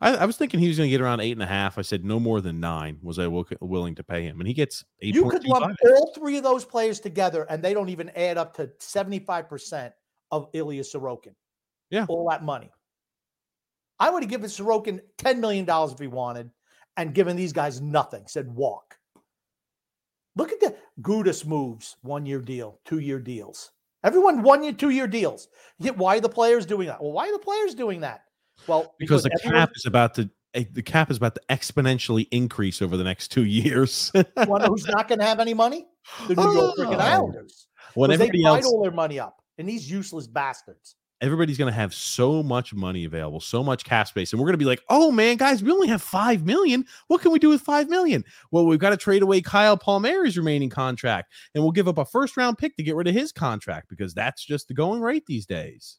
I, I, was thinking he was going to get around eight and a half. I said no more than nine was I w- willing to pay him, and he gets eight. You could lump all three of those players together, and they don't even add up to seventy five percent of Ilya Sorokin. Yeah. All that money. I would have given Sorokin $10 million if he wanted and given these guys nothing, said walk. Look at the Gudas moves, one year deal, two year deals. Everyone one year, two year deals. Yet why are the players doing that? Well, why are the players doing that? Well, because, because the everyone, cap is about to eh, the cap is about to exponentially increase over the next two years. One who's not going to have any money? The New York freaking oh. Islanders. When everybody they else, all their money up, and these useless bastards everybody's going to have so much money available, so much cash space, and we're going to be like, "Oh man, guys, we only have five million. What can we do with five million? Well, we've got to trade away Kyle Palmieri's remaining contract, and we'll give up a first round pick to get rid of his contract because that's just the going rate these days."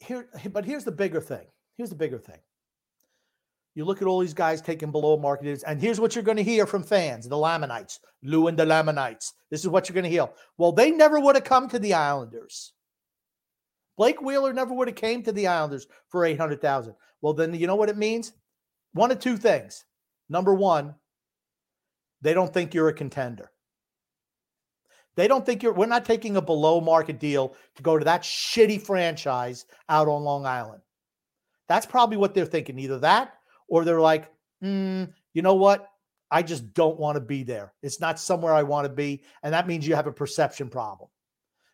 Here, but here's the bigger thing. Here's the bigger thing. You look at all these guys taking below market, and here's what you're going to hear from fans: the Lamanites, Lou and the Lamanites. This is what you're going to hear. Well, they never would have come to the Islanders Blake Wheeler never would have came to the Islanders for 800,000. Well, then you know what it means? One of two things. Number one, they don't think you're a contender. They don't think you're, we're not taking a below market deal to go to that shitty franchise out on Long Island. That's probably what they're thinking. Either that or they're like, mm, you know what? I just don't want to be there. It's not somewhere I want to be. And that means you have a perception problem.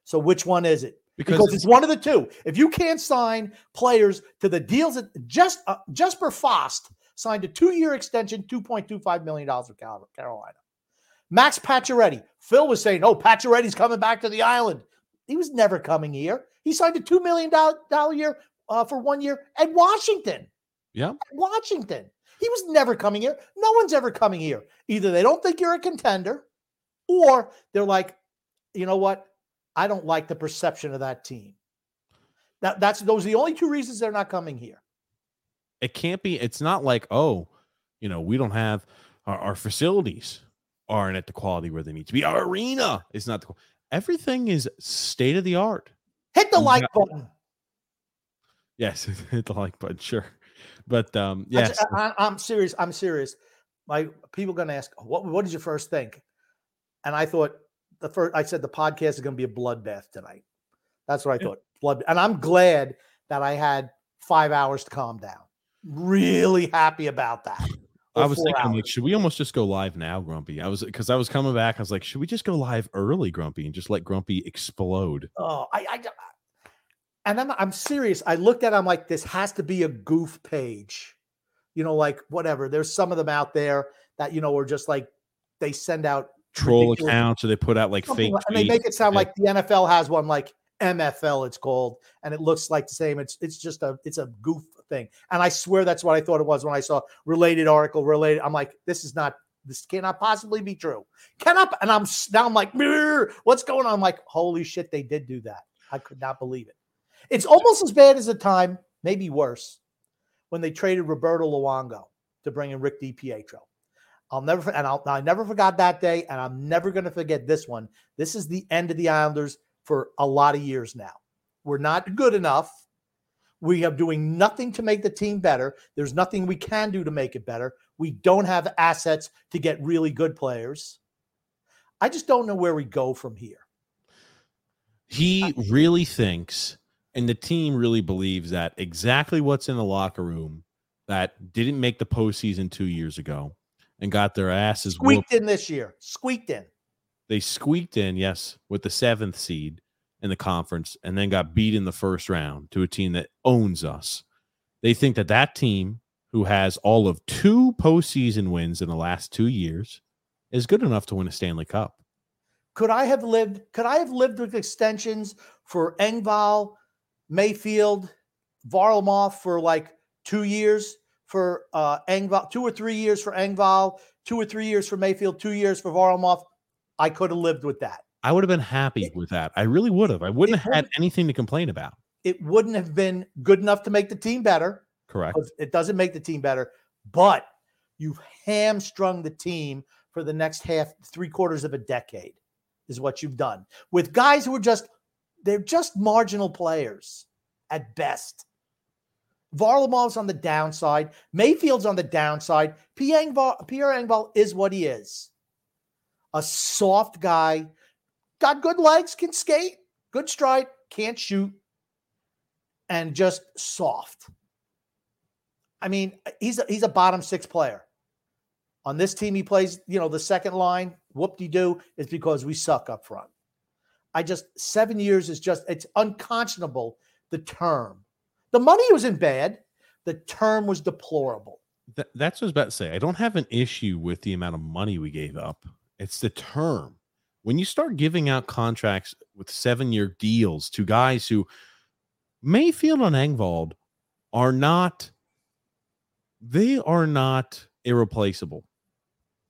So which one is it? Because, because it's one of the two. If you can't sign players to the deals that just uh, Jesper Fast signed a two-year extension, two point two five million dollars with Carolina. Max Pacioretty. Phil was saying, "Oh, Pacioretty's coming back to the island." He was never coming here. He signed a two million dollar year uh, for one year at Washington. yeah, At Washington. He was never coming here. No one's ever coming here. Either they don't think you're a contender, or they're like, you know what? I don't like the perception of that team. That, that's those are the only two reasons they're not coming here. it can't be. It's not like oh, you know, we don't have our, our facilities aren't at the quality where they need to be. Our arena is not the. Everything is state of the art. Hit the like button. Yes, hit the like button, sure. But um, yes, I, am serious. I'm serious. My people going to ask, what what did you first think? And I thought the first. I said the podcast is going to be a bloodbath tonight. That's what I thought. Blood. And I'm glad that I had five hours to calm down. Really happy about that. I was thinking, like, should we almost just go live now, Grumpy? I was because I was coming back. I was like, should we just go live early, Grumpy, and just let Grumpy explode? Oh, I, I, and I'm, I'm serious. I looked at, it, I'm like, this has to be a goof page, you know, like whatever. There's some of them out there that you know are just like they send out Troll ridiculous- accounts, or they put out like something fake. like- and they make it sound like the NFL has one, like MFL, it's called, and it looks like the same. It's it's just a it's a goof thing, and I swear that's what I thought it was when I saw related article related. I'm like, this is not. This cannot possibly be true. Cannot. And I'm now I'm like, what's going on? I'm like, holy shit, they did do that. I could not believe it. It's almost as bad as the time, maybe worse, when they traded Roberto Luongo to bring in Rick DiPietro. I'll never and I'll, I never forgot that day, and I'm never going to forget this one. This is the end of the Islanders for a lot of years now. We're not good enough. We are doing nothing to make the team better. There's nothing we can do to make it better. We don't have assets to get really good players. I just don't know where we go from here. he really thinks, and the team really believes that exactly what's in the locker room that didn't make the postseason two years ago and got their asses whooped. Squeaked in this year. Squeaked in. They squeaked in, yes, with the seventh seed in the conference, and then got beat in the first round to a team that owns us. They think that that team, who has all of two postseason wins in the last two years, is good enough to win a Stanley Cup. Could I have lived? Could I have lived with extensions for Engvall, Mayfield, Varlamov for like two years for uh Engvall, two or three years for Engvall, two or three years for Mayfield, two years for Varlamov? I could have lived with that. I would have been happy It- with that. I really would have. I wouldn't have had anything to complain about. It wouldn't have been good enough to make the team better. Correct. It doesn't make the team better, but you've hamstrung the team for the next half, three quarters of a decade, is what you've done with guys who are just they're just marginal players at best. Varlamov's on the downside. Mayfield's on the downside. Pierre Engvall, is what he is. A soft guy, got good legs, can skate, good stride, can't shoot, and just soft. I mean, he's a, he's a bottom six player. On this team, he plays, you know, the second line. Whoop de doo is because we suck up front. I just seven years is just it's unconscionable. The term, the money wasn't bad. The term was deplorable. Th- that's what I was about to say. I don't have an issue with the amount of money we gave up. It's the term. When you start giving out contracts with seven year deals to guys who Mayfield and Engvald are not, they are not irreplaceable.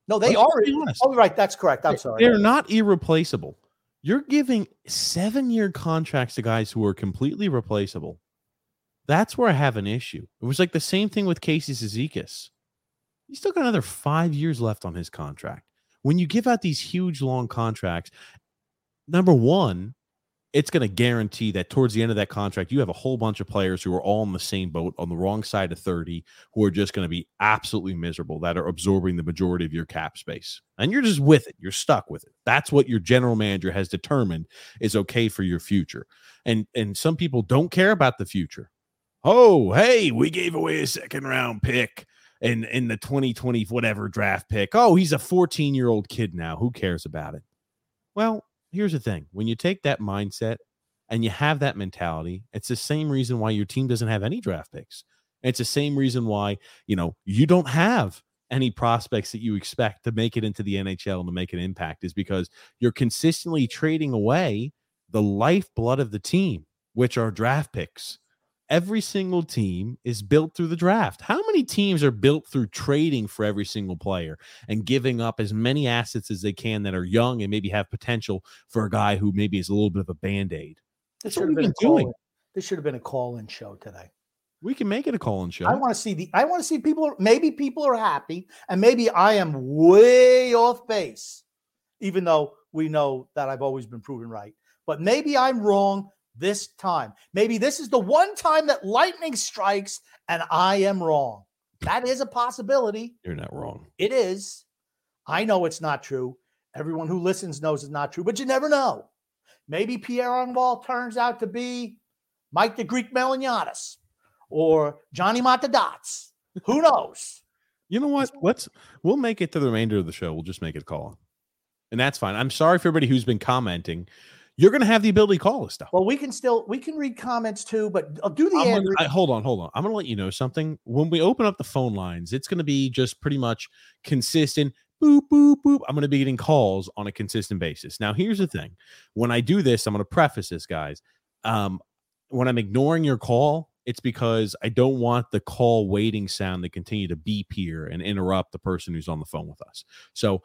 No, they Let's are. be. Oh, right. That's correct. I'm sorry. They're not irreplaceable. You're giving seven year contracts to guys who are completely replaceable. That's where I have an issue. It was like the same thing with Casey Cizikas. He's still got another five years left on his contract. When you give out these huge long contracts, number one, it's going to guarantee that towards the end of that contract, you have a whole bunch of players who are all in the same boat on the wrong side of 30 who are just going to be absolutely miserable, that are absorbing the majority of your cap space. And you're just with it. You're stuck with it. That's what your general manager has determined is okay for your future. And and some people don't care about the future. Oh, hey, we gave away a second round pick in in the 2020 whatever draft pick. Oh, he's a 14 year old kid now. Who cares about it? Well, here's the thing when you take that mindset and you have that mentality, it's the same reason why your team doesn't have any draft picks. It's the same reason why, you know, you don't have any prospects that you expect to make it into the NHL and to make an impact is because you're consistently trading away the lifeblood of the team, which are draft picks. Every single team is built through the draft. How many teams are built through trading for every single player and giving up as many assets as they can that are young and maybe have potential for a guy who maybe is a little bit of a band aid? This That's what should have we've been call. doing. This should have been a call-in show today. We can make it a call in show. I want to see the. I want to see people. Maybe people are happy, and maybe I am way off base, even though we know that I've always been proven right. But maybe I'm wrong this time. Maybe this is the one time that lightning strikes, and I am wrong. That is a possibility. You're not wrong. It is. I know it's not true. Everyone who listens knows it's not true, but you never know. Maybe Pierre Engvall turns out to be Mike the Greek Melaniatis or Johnny Matadots. Who knows? You know what? Let's we'll make it to the remainder of the show. We'll just make it a call. And that's fine. I'm sorry for everybody who's been commenting. You're gonna have the ability to call us stuff. Well, we can still we can read comments too, but I'll do the gonna- I- hold on, hold on. I'm gonna let you know something. When we open up the phone lines, it's gonna be just pretty much consistent. Boop boop boop. I'm gonna be getting calls on a consistent basis. Now, here's the thing: when I do this, I'm gonna preface this, guys. Um, when I'm ignoring your call, it's because I don't want the call waiting sound to continue to beep here and interrupt the person who's on the phone with us. So uh,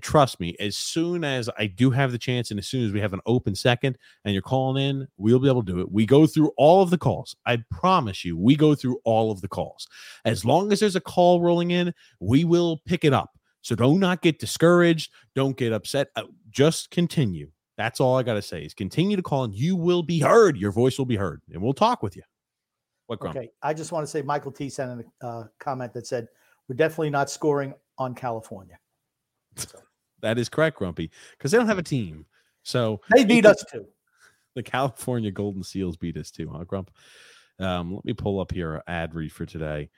trust me, as soon as I do have the chance and as soon as we have an open second and you're calling in, we'll be able to do it. We go through all of the calls. I promise you, we go through all of the calls. As long as there's a call rolling in, we will pick it up. So do not get discouraged. Don't get upset. Uh, just continue. That's all I got to say is continue to call and you will be heard. Your voice will be heard and we'll talk with you. What, Grump? Okay, I just want to say Michael T sent in a uh, comment that said we're definitely not scoring on California. That is correct, Grumpy, because they don't have a team. So They beat us too. the California Golden Seals beat us too, huh, Grump? Um, let me pull up here a ad read for today.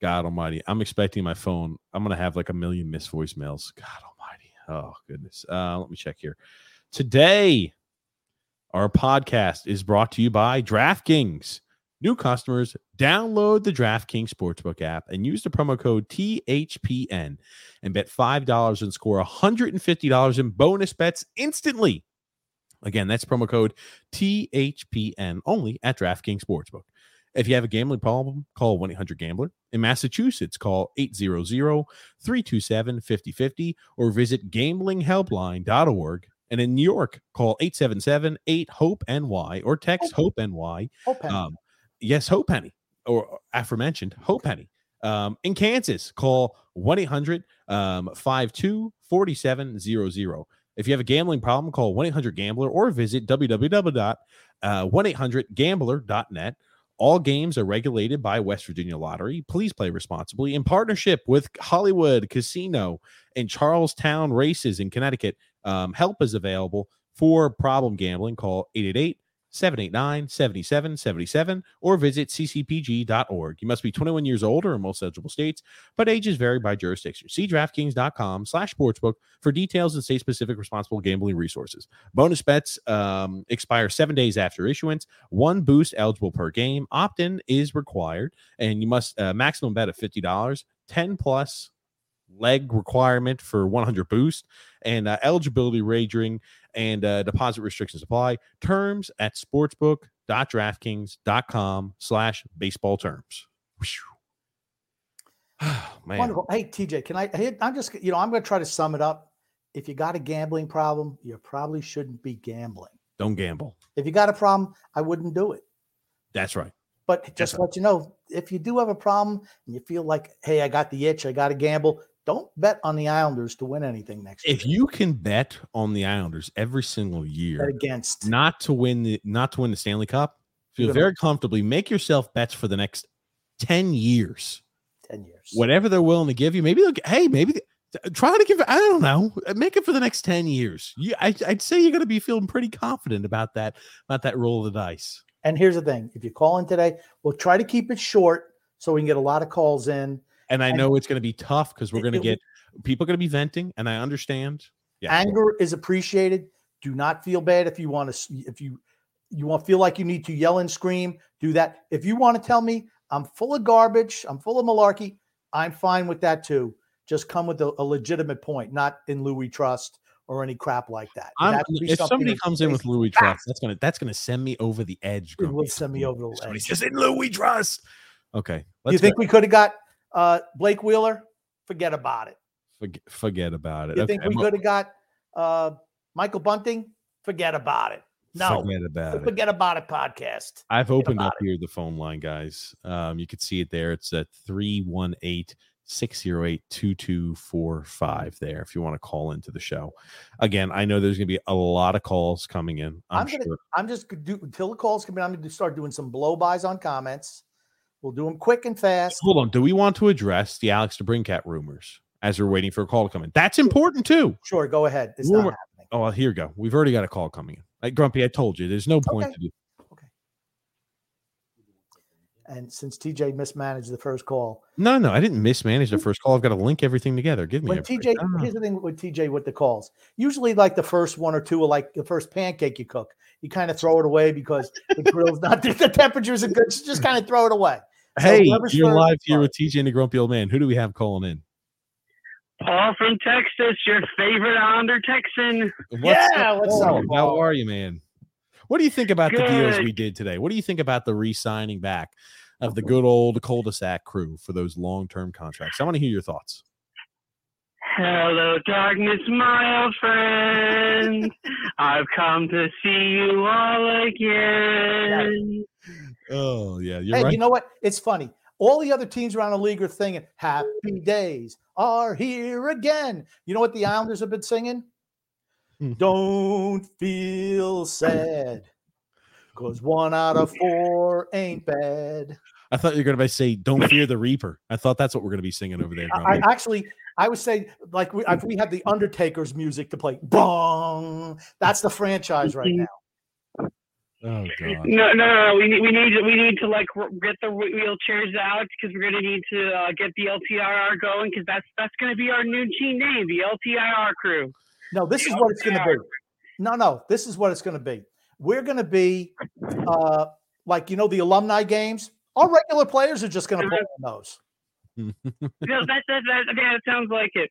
God Almighty, I'm expecting my phone. I'm gonna have like a million missed voicemails. God Almighty, oh goodness. Uh, let me check here. Today, our podcast is brought to you by DraftKings. New customers download the DraftKings Sportsbook app and use the promo code THPN and bet $5 and score $150 in bonus bets instantly. Again, that's promo code THPN only at DraftKings Sportsbook. If you have a gambling problem, call 1 800 Gambler. In Massachusetts, call 800 327 5050 or visit gamblinghelpline.org. And in New York, call 877 8 HOPE NY or text HOPE NY. Penny. Um, yes, Hope Penny, or aforementioned Hope Penny. Um, in Kansas, call 1 800 um, 52 4700. If you have a gambling problem, call 1 800 Gambler or visit www.1-800-GAMBLER.net. All games are regulated by West Virginia Lottery. Please play responsibly in partnership with Hollywood Casino and Charlestown Races in Connecticut. Um, help is available for problem gambling. Call 888 789 7777 or visit ccpg.org. You must be 21 years old or in most eligible states, but ages vary by jurisdiction. See DraftKings.com slash sportsbook for details and state specific responsible gambling resources. Bonus bets um, expire seven days after issuance. One boost eligible per game. Opt in is required, and you must uh, maximum bet of $50, 10 plus leg requirement for 100 boost, and uh, eligibility wagering and uh, deposit restrictions apply. Terms at sportsbook.draftkings.com slash baseball terms. Man, Wonderful. Hey, TJ, can I? Hey, I'm just, you know, I'm going to try to sum it up. If you got a gambling problem, you probably shouldn't be gambling. don't gamble. If you got a problem, I wouldn't do it. That's right. But just let you know, if you do have a problem and you feel like, hey, I got the itch, I got to gamble, don't bet on the Islanders to win anything next If year. you can bet on the Islanders every single Bet year, against. not to win the not to win the Stanley Cup, feel very comfortably. Make yourself bets for the next 10 years. 10 years. whatever they're willing to give you. Maybe they'll hey, maybe try to give. I don't know. Make it for the next ten years. You, I, I'd say you're going to be feeling pretty confident about that about that roll of the dice. And here's the thing if you call in today, we'll try to keep it short so we can get a lot of calls in. And I know it's going to be tough because we're going to get people going to be venting, and I understand. Yeah, Anger is appreciated. Do not feel bad if you want to, if you, you want feel like you need to yell and scream, do that. If you want to tell me I'm full of garbage, I'm full of malarkey, I'm fine with that too. Just come with a, a legitimate point, not in Lou We Trust or any crap like that. I'm, has to be if somebody comes in with Lou We Trust, that's gonna that's gonna send me over the edge. It will send me over the Somebody edge. says in Lou We Trust. Okay, you think go. we could have got uh, Blake Wheeler? Forget about it. forget, forget about it. You okay, think we could have got uh, Michael Bunting? Forget about it. No, forget about it. forget about it. Podcast. I've opened about up here the phone line, guys. Um, you can see it there. It's at 318 608 2245 there if you want to call into the show. Again, I know there's going to be a lot of calls coming in. I'm, I'm gonna- sure. I'm just do until the calls come in. I'm going to start doing some blow bys on comments. We'll do them quick and fast. Hold on. Do we want to address the Alex DeBrincat rumors as we're waiting for a call to come in? That's important too. Sure, go ahead. It's Rumor- not happening. Oh, well, here we go. We've already got a call coming in. Like Grumpy, I told you, there's no point Okay. to do. And since TJ mismanaged the first call, No, no, I didn't mismanage the first call. I've got to link everything together. Give me when. TJ, Ah. here's the thing with TJ with the calls. Usually, like the first one or two, are like the first pancake you cook, you kind of throw it away because the grill's not the temperature isn't good. So just kind of throw it away. So Hey, whoever's you're live here with TJ and the Grumpy Old Man. Who do we have calling in? Paul from Texas, your favorite Islander Texan. Yeah, what's up, Paul? How are you, man? What do you think about the deals we did today? What do you think about the re-signing back of the good old cul-de-sac crew for those long-term contracts? I want to hear your thoughts. Hello, darkness, my old friend. I've come to see you all again. Oh yeah, you're Hey, right. you know what? It's funny. All the other teams around the league are singing "Happy Days are here again." You know what the Islanders have been singing? Hmm. Don't feel sad, cause one out of four ain't bad. I thought you were going to say "Don't fear the Reaper." I thought that's what we're going to be singing over there. I, I actually, I would say, like we, if we had the Undertaker's music to play, bong. That's the franchise right now. Oh god. No, no, no. We need, we need, we need to like get the wheelchairs out because we're gonna need to uh, get the LTIR going because that's that's gonna be our new team name, the LTIR crew. No, this is what it's going to be. No, no, this is what it's going to be. We're going to be uh, like you know the alumni games. Our regular players are just going to play on those. No, that, that, that, yeah, it sounds like it.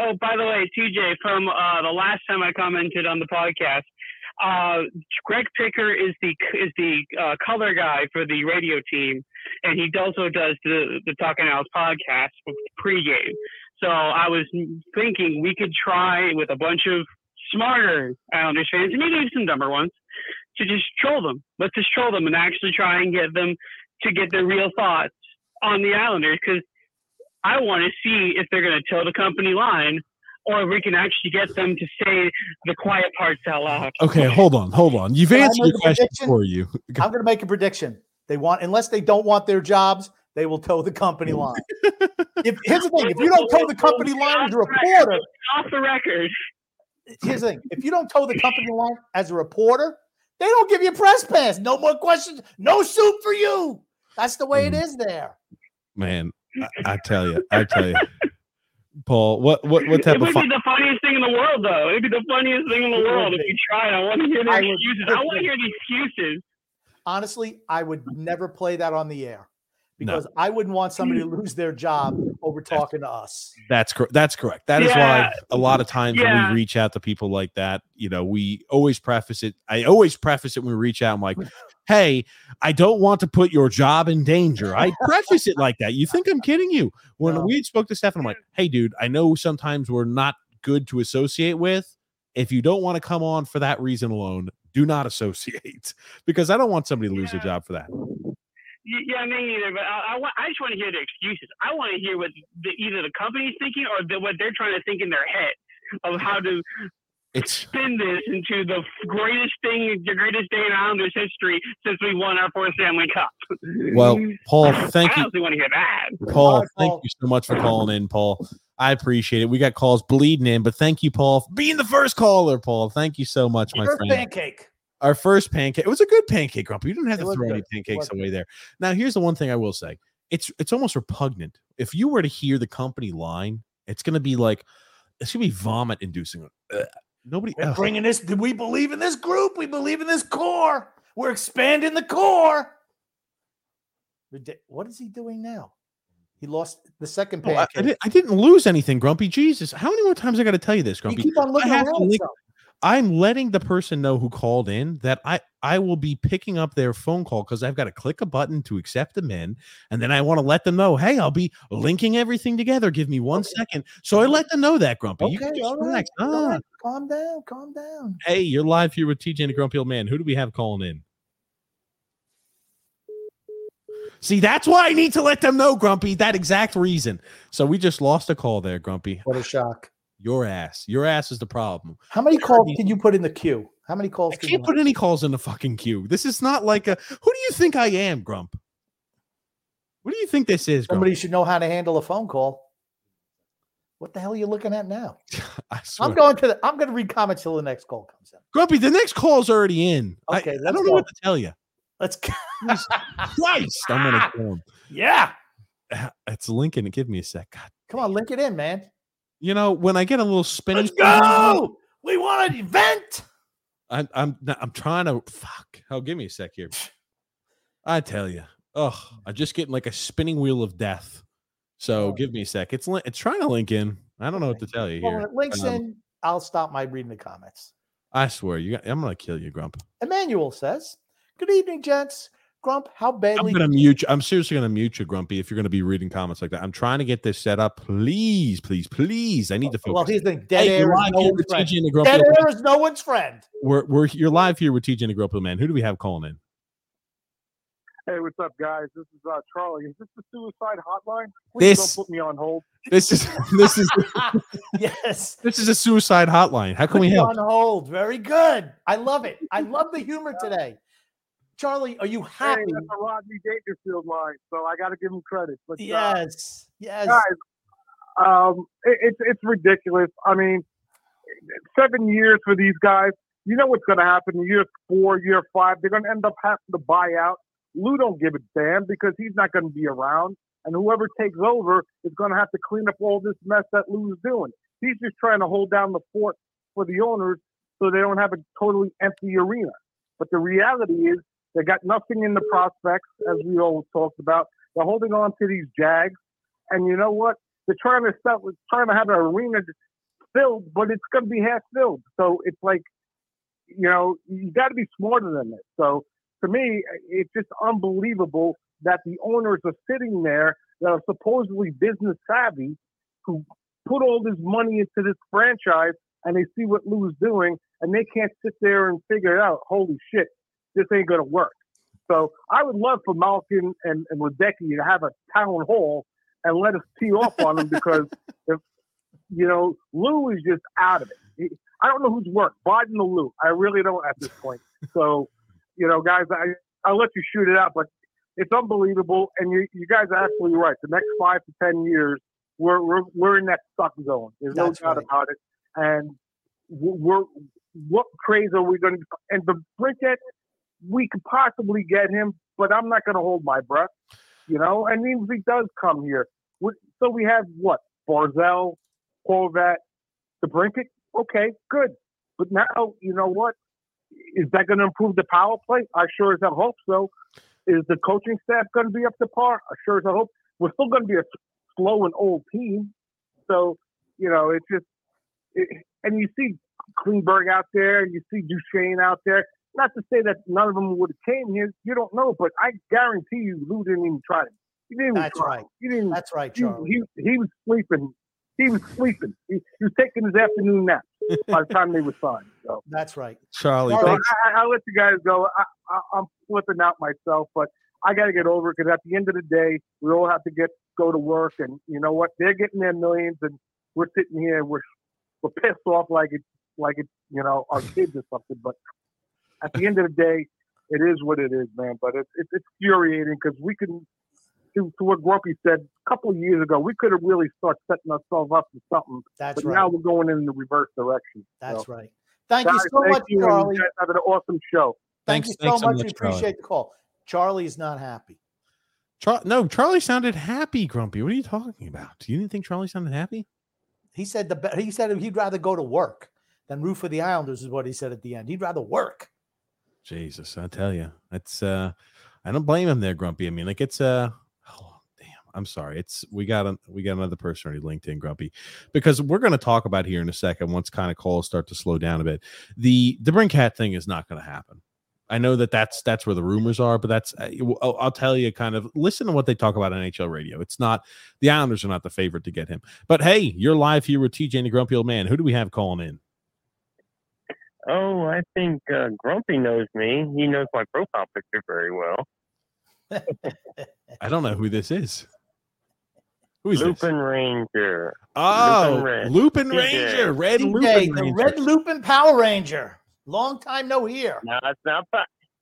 Oh, by the way, TJ, from uh, the last time I commented on the podcast, uh, Greg Picker is the is the uh, color guy for the radio team, and he also does the the Talking Owls podcast pregame. So I was thinking we could try with a bunch of smarter Islanders fans, and maybe some dumber ones, to just troll them. Let's just troll them and actually try and get them to get their real thoughts on the Islanders because I want to see if they're going to toe the company line or we can actually get them to say the quiet parts out loud. Okay, hold on, hold on. You've Can answered the question for you. I'm going to make a prediction. They want unless they don't want their jobs, they will toe the company line. if here's the thing: if you don't toe the company line as a reporter, Off the record. here's the thing: if you don't toe the company line as a reporter, they don't give you a press pass. No more questions. No soup for you. That's the way it Mm. is there. Man, I, I tell you, I tell you, Paul. What what what type it of would fun? be the funniest thing in the world, though. It'd be the funniest thing in the world if be. you tried. I want to hear the I would- excuses. I want to hear the excuses. honestly, I would never play that on the air No. because I wouldn't want somebody to lose their job over talking to us. That's correct. That's correct. That is Yeah. why a lot of times when we reach out to people like that, you know, we always preface it. I always preface it when we reach out. I'm like, "Hey, I don't want to put your job in danger." I preface it like that. You think I'm kidding you? When No. we spoke to Stefan, I'm like, "Hey, dude, I know sometimes we're not good to associate with. If you don't want to come on for that reason alone, do not associate because I don't want somebody to lose their job for that." Y- Yeah, me neither. But I, I, want, I just want to hear the excuses. I want to hear what the, either the company's thinking or the, what they're trying to think in their head of how to It's spin this into the greatest thing, the greatest day in Islanders history since we won our fourth Stanley Cup. well, Paul. Thank I you. honestly want to hear that. Paul, right, thank Paul. you so much for calling in, Paul. I appreciate it. We got calls bleeding in, but thank you, Paul, for being the first caller, Paul. Thank you so much, my First friend. pancake. Our first pancake. It was a good pancake, Grumpy. You didn't have It to throw any good. It pancakes away there. Now, here's the one thing I will say. It's it's almost repugnant. If you were to hear the company line, it's gonna be like it's gonna be vomit inducing. Nobody We're ugh. bringing this. Do we believe in this group? We believe in this core. We're expanding the core. What is he doing now? He lost the second Oh, I, I pancake. didn't, I didn't lose anything, Grumpy. Jesus, how many more times I got to tell you this, you Grumpy? keep on looking have to around. link-. I'm letting the person know who called in that I I will be picking up their phone call because I've got to click a button to accept them in, and then I want to let them know, hey, I'll be linking everything together. Give me one second. So I let them know that, Grumpy. you can Okay, just right, relax. all Ah, right. Calm down, calm down. Hey, you're live here with TJ and the Grumpy Old Man. Who do we have calling in? See, that's why I need to let them know, Grumpy. That exact reason. So we just lost a call there, Grumpy. What a shock. Your ass. Your ass is the problem. How many calls can you put in the queue? How many calls I can can't you put any calls in the fucking queue. This is not like a. Who do you think I am, Grump? What do you think this is, Grump? Somebody should know how to handle a phone call. What the hell are you looking at now? I. I'm going to the, I'm going to read comments till the next call comes in. Grumpy, the next call is already in. Okay, I, let's don't know go. what to tell you. Let's go. Christ, I'm gonna kill him. yeah. It's Lincoln. Give me a sec. God. Come on, link it in, man. You know when I get a little spinning. Let's go. We want an event. I'm I'm I'm trying to fuck. Oh, give me a sec here. I tell you, oh, I'm just getting like a spinning wheel of death. So Oh. give me a sec. It's it's trying to link in. I don't know what to tell you Well, here. when it links Um, in, I'll stop my reading the comments. I swear, you. Got, I'm gonna kill you, Grump. Emmanuel says, Good evening, gents. Grump, how badly? I'm badly gonna mute you. I'm seriously gonna mute you, Grumpy, if you're gonna be reading comments like that. I'm trying to get this set up. Please, please, please. I need to focus. Well, here's the thing. Dead Hey, you're air is live no here one's with friend. TJ and the Grumpy. Dead air is no one's friend. We're we're you're live here with TJ and the Grumpy Man. Who do we have calling in? Hey, what's up, guys? This is uh, Charlie. Is this the suicide hotline? Please This- don't put me on hold. This is this is yes. this is a suicide hotline. How can Put we you help? on hold. Very good. I love it. I love the humor today. Charlie, are you Hey, happy? that's a Rodney Dangerfield line, so I got to give him credit. But uh, Yes. Yes. guys, um, it, it's it's ridiculous. I mean, seven years for these guys. You know what's going to happen in year four, year five? They're going to end up having to buy out. Lou don't give a damn because he's not going to be around, and whoever takes over is going to have to clean up all this mess that Lou's doing. He's just trying to hold down the fort for the owners so they don't have a totally empty arena. But the reality is they got nothing in the prospects, as we all talked about. They're holding on to these Jags, and you know what? They're trying to start trying to have an arena filled, but it's going to be half filled. So it's like, you know, you got to be smarter than this. So to me, it's just unbelievable that the owners are sitting there that are supposedly business savvy, who put all this money into this franchise, and they see what Lou's doing, and they can't sit there and figure it out. Holy shit, this ain't going to work. So I would love for Malkin and, and Ledecky to have a town hall and let us tee off on them because if you know Lou is just out of it. He, I don't know who's worse, Biden or Lou. I really don't at this point. So you know, guys, I I'll let you shoot it out, but it's unbelievable. And you you guys are absolutely right. The next five to ten years, we're we're we're in that stuck zone. There's no doubt right. about it. And we're what craze are we going to? And the Brinkett, we could possibly get him, but I'm not going to hold my breath. You know, and even if he does come here, so we have what Barzal, Horvat, the Brinkett. Okay, good. But now, you know what? Is that going to improve the power play? I sure as hell hope so. Is the coaching staff going to be up to par? I sure as I hope. We're still going to be a slow and old team. So, you know, it's just, it, and you see Klingberg out there, and you see Duchene out there. Not to say that none of them would have came here. You don't know, but I guarantee you, Lou didn't even try it. He didn't even That's try. right. He didn't. That's right, Charlie. he, he was sleeping. He was sleeping. He, he was taking his afternoon nap by the time they were signed. So, That's right. Charlie, so I, thanks. I, I'll let you guys go. I, I, I'm flipping out myself, but I got to get over it because at the end of the day, we all have to get go to work, and you know what? They're getting their millions, and we're sitting here, we're we're pissed off like it's like it's you know our kids or something. But at the end of the day, it is what it is, man. But it's it's, it's infuriating because we can. To, to what Grumpy said a couple of years ago, we could have really started setting ourselves up for something, That's but right. now we're going in the reverse direction. That's So, right. Thank guys, you so thank much, you, and Charlie. You an awesome show. Thank Thanks- you so thanks so much. much, We Charlie. appreciate the call. Charlie's not happy. Char- no, Charlie sounded happy, Grumpy. What are you talking about? You didn't think Charlie sounded happy? He said the he said he'd rather go to work than root for the Islanders is what he said at the end. He'd rather work. Jesus, I tell you, it's uh, I don't blame him there, Grumpy. I mean, like it's uh, oh damn, I'm sorry. It's we got a, we got another person already linked in, Grumpy, because we're going to talk about here in a second. Once kind of calls start to slow down a bit, the the cat thing is not going to happen. I know that that's that's where the rumors are, but that's I'll, I'll, tell you kind of listen to what they talk about on NHL radio. It's not the Islanders are not the favorite to get him, but hey, you're live here with TJ and the Grumpy Old Man. Who do we have calling in? Oh, I think uh, Grumpy knows me. He knows my profile picture very well. I don't know who this is. Who is Lupin this? Ranger. Oh, Lupin, Lupin Ranger, Red TJ, Lupin the Ranger. Red Lupin Power Ranger. Long time no hear. No, it's not.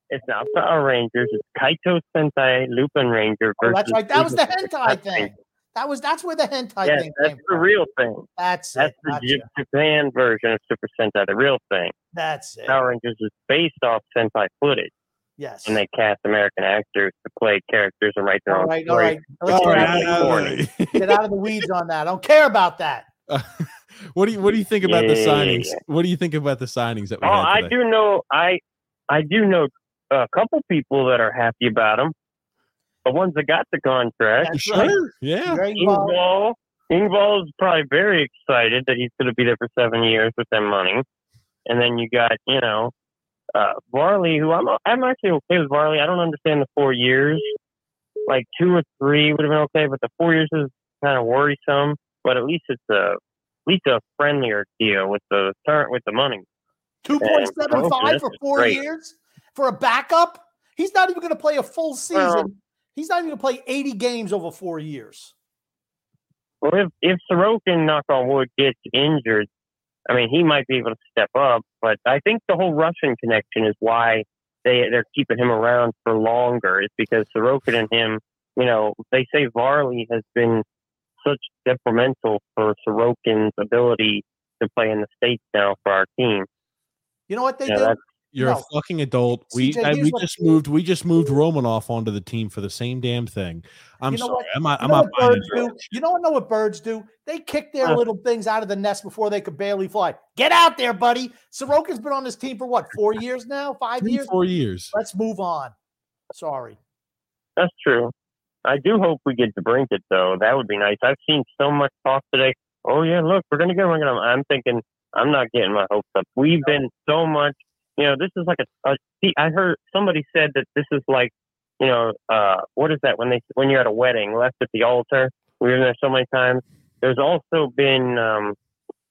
It's not Power Rangers. It's Kaito Sentai Lupin Ranger. Oh, that's right. That was the Lupin hentai Ranger. thing. That was that's where the hentai Yeah, thing that's came the from. real thing. That's That's it. the Gotcha. Japan version of Super Sentai, the real thing. That's it. Power Rangers is based off Sentai footage, Yes. and they cast American actors to play characters and write their all own right, all stories. right. Let's get, out of the, get out of the weeds on that. I don't care about that. what do you what do you think about the Yeah. signings? What do you think about the signings that we Oh, had I do know. I I do know a couple people that are happy about him. The ones that got the contract. That's right. Sure. Yeah. Very well. Engvall, Engvall is probably very excited that he's going to be there for seven years with that money. And then you got, you know, uh, Varley, who I'm I'm actually okay with Varley. I don't understand the four years. Like two or three would have been okay, but the four years is kind of worrisome. But at least it's a at least a friendlier deal with the turn with the money. Two point seven five for four great. years for a backup. He's not even going to play a full season. Well- He's not even going to play eighty games over four years. Well, if if Sorokin, knock on wood, gets injured, I mean, he might be able to step up. But I think the whole Russian connection is why they they're keeping him around for longer. Is because Sorokin and him, you know, they say Varley has been such detrimental for Sorokin's ability to play in the states now for our team. You know what they Yeah, did? That's You're No. a fucking adult. We CJ, I, uh, we just moved we just moved Romanov onto the team for the same damn thing. I'm You know sorry. what? I'm not You I'm know not what buying birds do? it. You know what? Know what birds do? They kick their Huh. little things out of the nest before they could barely fly. Get out there, buddy. Sorokin's been on this team for what? Four years now? Five Three, years? four years. Let's move on. Sorry. That's true. I do hope we get DeBrincat though. That would be nice. I've seen so much talk today. Oh yeah, look, we're gonna get him. I'm thinking I'm not getting my hopes up. We've been so much. You know, this is like a. a I heard somebody said that this is like, you know, uh, what is that when they when you're at a wedding, left at the altar. We've been there so many times. There's also been um,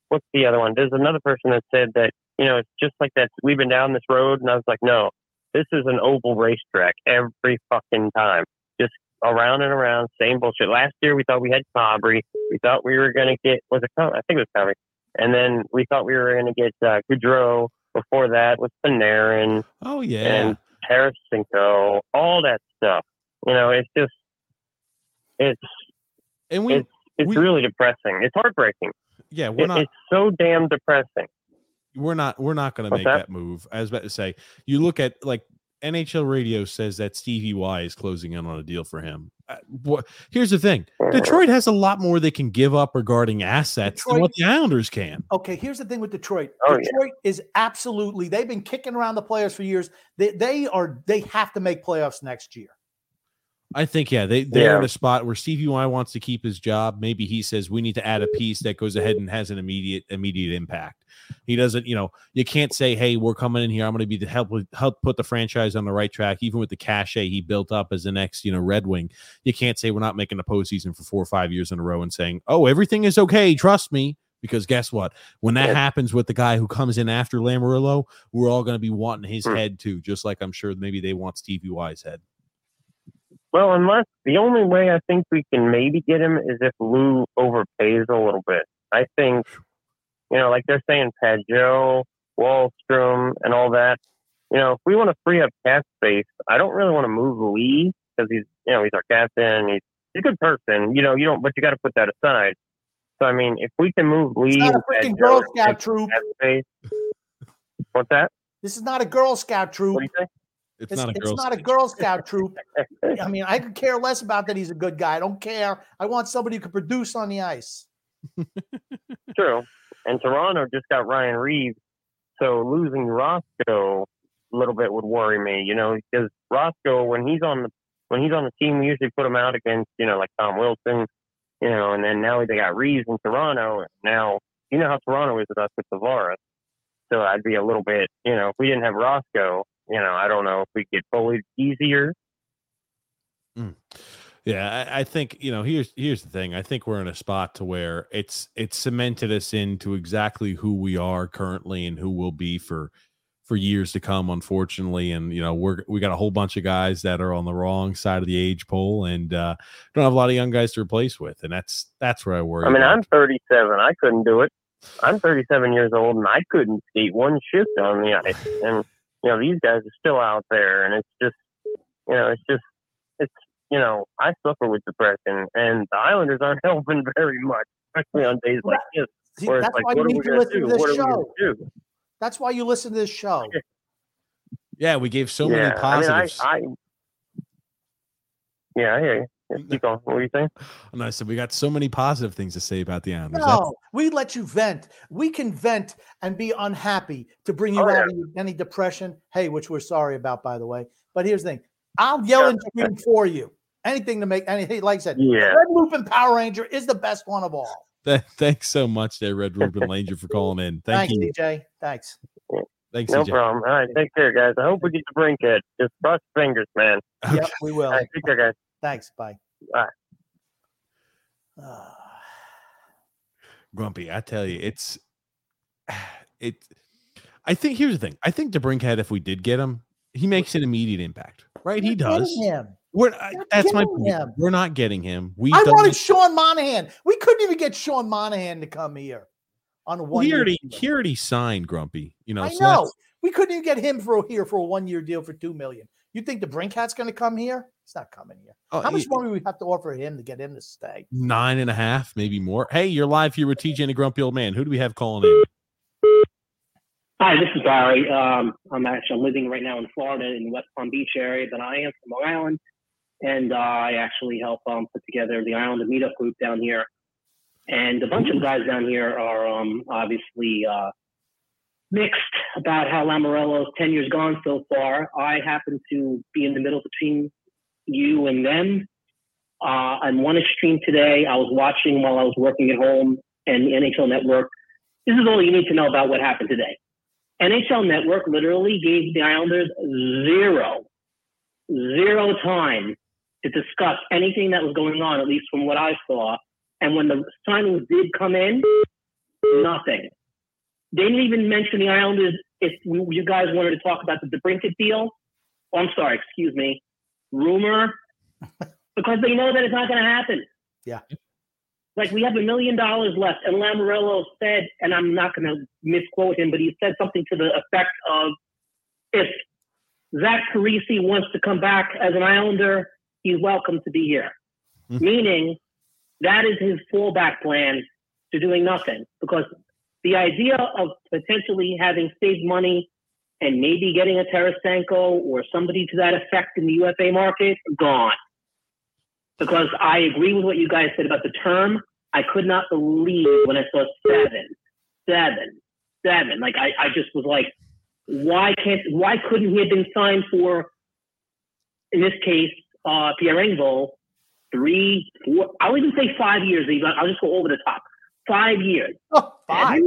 what's the other one? There's another person that said that you know it's just like that. We've been down this road, and I was like, no, this is an oval racetrack every fucking time. Just around and around, same bullshit. Last year we thought we had Fabry. We thought we were gonna get was it? I think it was Fabry. And then we thought we were gonna get uh, Gaudreau. Before that was Panarin Oh yeah. and Tarasenko, all that stuff. You know, it's just it's And we it's it's we- really depressing. It's heartbreaking. yeah, we're It- not it's so damn depressing. we're not we're not going to make that? that? move. I was about to say, you look at like NHL Radio says that Stevie Y is closing in on a deal for him. Uh, what, here's the thing: Detroit has a lot more they can give up regarding assets than what the Islanders can. Okay, here's the thing with Detroit. Oh, yeah. Detroit is absolutely they've been kicking around the players for years. They they are they have to make playoffs next year. I think yeah, they they're Yeah. in a spot where Stevie Y wants to keep his job. Maybe he says we need to add a piece that goes ahead and has an immediate immediate impact. He doesn't, you know, you can't say, "Hey, we're coming in here. I'm going to be the help with help put the franchise on the right track." Even with the cachet he built up as the next, you know, Red Wing, you can't say we're not making the postseason for four or five years in a row and saying, "Oh, everything is okay. Trust me." Because guess what? When that Yeah. happens with the guy who comes in after Lamoriello, we're all going to be wanting his Hmm. head too, just like I'm sure maybe they want Stevie Y's head. Well, unless the only way I think we can maybe get him is if Lou overpays a little bit. I think, you know, like they're saying Pageau, Wahlstrom, and all that. You know, if we want to free up cap space, I don't really want to move Lee because he's, you know, he's our captain. He's, he's a good person. You know, you don't, but you got to put that aside. So I mean, if we can move Lee It's not a freaking Girl Scout troop. space, what's that? This is not a Girl Scout troop. What do you say? It's, It's, not a it's girl. not a Girl Scout troop. I mean, I could care less about that he's a good guy. I don't care. I want somebody who can produce on the ice. True. And Toronto just got Ryan Reaves. So losing Roscoe a little bit would worry me, you know, because Roscoe when he's on the when he's on the team, we usually put him out against you know like Tom Wilson, you know, and then now they got Reeves in Toronto. Now you know how Toronto is with us with Tavares, so I'd be a little bit, you know, if we didn't have Roscoe, you know, I don't know if we get bullied easier. Yeah, I, I think you know. Here's here's the thing. I think we're in a spot to where it's it's cemented us into exactly who we are currently and who we'll be for for years to come. Unfortunately, and you know we're we got a whole bunch of guys that are on the wrong side of the age pole and uh, don't have a lot of young guys to replace with, and that's that's where I worry. I mean, about. I'm 37. I couldn't do it. I'm 37 years old, and I couldn't skate one shift on the ice. And you know, these guys are still out there, and it's just, you know, it's just, it's, you know, I suffer with depression, and the Islanders aren't helping very much, especially on days like this, See, where it's that's like, why what you are need to going to listen do? to this What are we show. do? That's why you listen to this show. yeah, we gave so yeah, many positives. I mean, I, I, yeah, I hear you. Yeah, Keep going. What were you saying? Oh, and I said we got so many positive things to say about the Islanders. No, we let you vent. We can vent and be unhappy to bring you Oh, out yeah. of any depression. Hey, which we're sorry about, by the way. But here's the thing: I'll yell and scream for you. Anything to make any. Hey, like I said, Yeah. Red Lupin Power Ranger is the best one of all. Thanks so much, there, Red Ruben Langer, for calling in. Thank Thanks, you. DJ. Thanks. Thanks, No CJ. problem. All right, take care, guys. I hope we get DeBrincat. Just cross fingers, man. Yep, we will. All right, take care, guys. Thanks. Bye. Bye. Grumpy, I tell you, it's it. I think here's the thing. I think DeBrincat, if we did get him, he makes an immediate impact, right? He We're getting does. Him. We're I- Not that's my getting point. him. We're not getting him. We I don't. wanted Sean Monahan. We couldn't even get Sean Monahan to come here on a one. he already he already signed Grumpy. You know, I so know. We couldn't even get him for here for a one year deal for two million. You think DeBrincat's going to come here? He's not coming here. oh, How much he- more do we have to offer him to get him to stay? nine and a half, maybe more. Hey, you're live here with TJ and the Grumpy Old Man. Who do we have calling in? Hi, this is Barry. Um, I'm actually I'm living right now in Florida in the West Palm Beach area, but I am from Long Island, and uh, I actually help um, put together the Islander meetup group down here. And a bunch of guys down here are um, obviously uh, mixed about how Lamoriello's tenure's gone so far. I happen to be in the middle between you and them. Uh, on one extreme today, I was watching while I was working at home and the NHL Network. This is all you need to know about what happened today. NHL Network literally gave the Islanders zero, zero time to discuss anything that was going on, at least from what I saw. And when the signings did come in, nothing. They didn't even mention the Islanders if you guys wanted to talk about the DeBrincat deal. Oh, I'm sorry, excuse me, rumor, because they know that it's not going to happen. Yeah. Like we have a million dollars left, and Lamoriello said, and I'm not going to misquote him, but he said something to the effect of, "If Zach Parise wants to come back as an Islander, he's welcome to be here." Mhm. Meaning, that is his fallback plan to doing nothing, because the idea of potentially having saved money and maybe getting a Tarasenko or somebody to that effect in the UFA market gone because I agree with what you guys said about the term. I could not believe when I saw seven, seven, seven. Like I, I just was like, why can't, why couldn't he have been signed for, in this case, uh, Pierre Engvall, three, four, I'll even say five years. I'll just go over the top. Five years. Oh, five.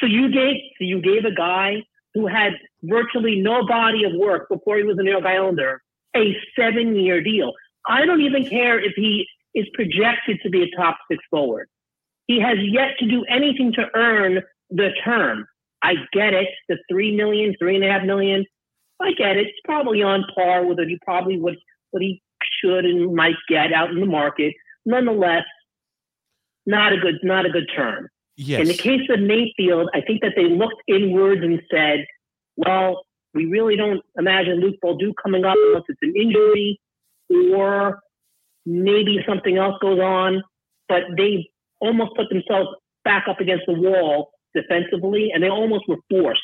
So you gave, so you gave a guy who had virtually no body of work before he was an New York Islander a seven-year deal. I don't even care if he is projected to be a top six forward. He has yet to do anything to earn the term. I get it, the three million, three and a half million. I get it. It's probably on par with what he probably would what he should and might get out in the market. Nonetheless, not a good not a good term. Yes. In the case of Mayfield, I think that they looked inwards and said, well, we really don't imagine Luke Bolduc coming up unless it's an injury or maybe something else goes on. But they almost put themselves back up against the wall defensively, and they almost were forced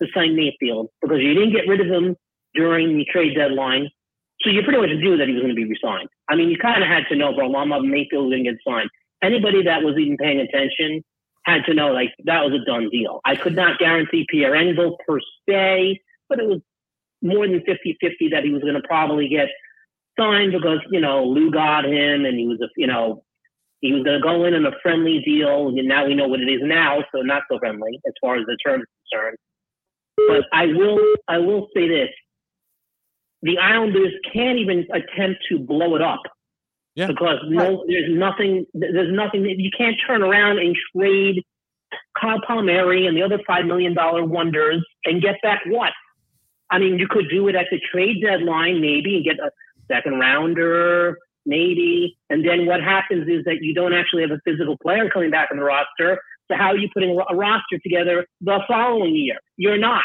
to sign Mayfield because you didn't get rid of him during the trade deadline. So you pretty much knew that he was going to be resigned. I mean, you kind of had to know, bro, Mama Mayfield didn't get signed. Anybody that was even paying attention had to know like that was a done deal. I could not guarantee Pierre Engvall per se but it was more than 50 50 that he was going to probably get signed because, you know, Lou got him and he was, a, you know, he was going to go in on a friendly deal. And now we know what it is now, so not so friendly as far as the terms concerned. But I will, I will say this: the Islanders can't even attempt to blow it up Yeah. because no, there's nothing, there's nothing you can't turn around and trade Kyle Palmieri and the other five million dollar wonders and get back what? I mean, you could do it at the trade deadline, maybe, and get a second rounder, maybe. And then what happens is that you don't actually have a physical player coming back on the roster. So how are you putting a roster together the following year? You're not.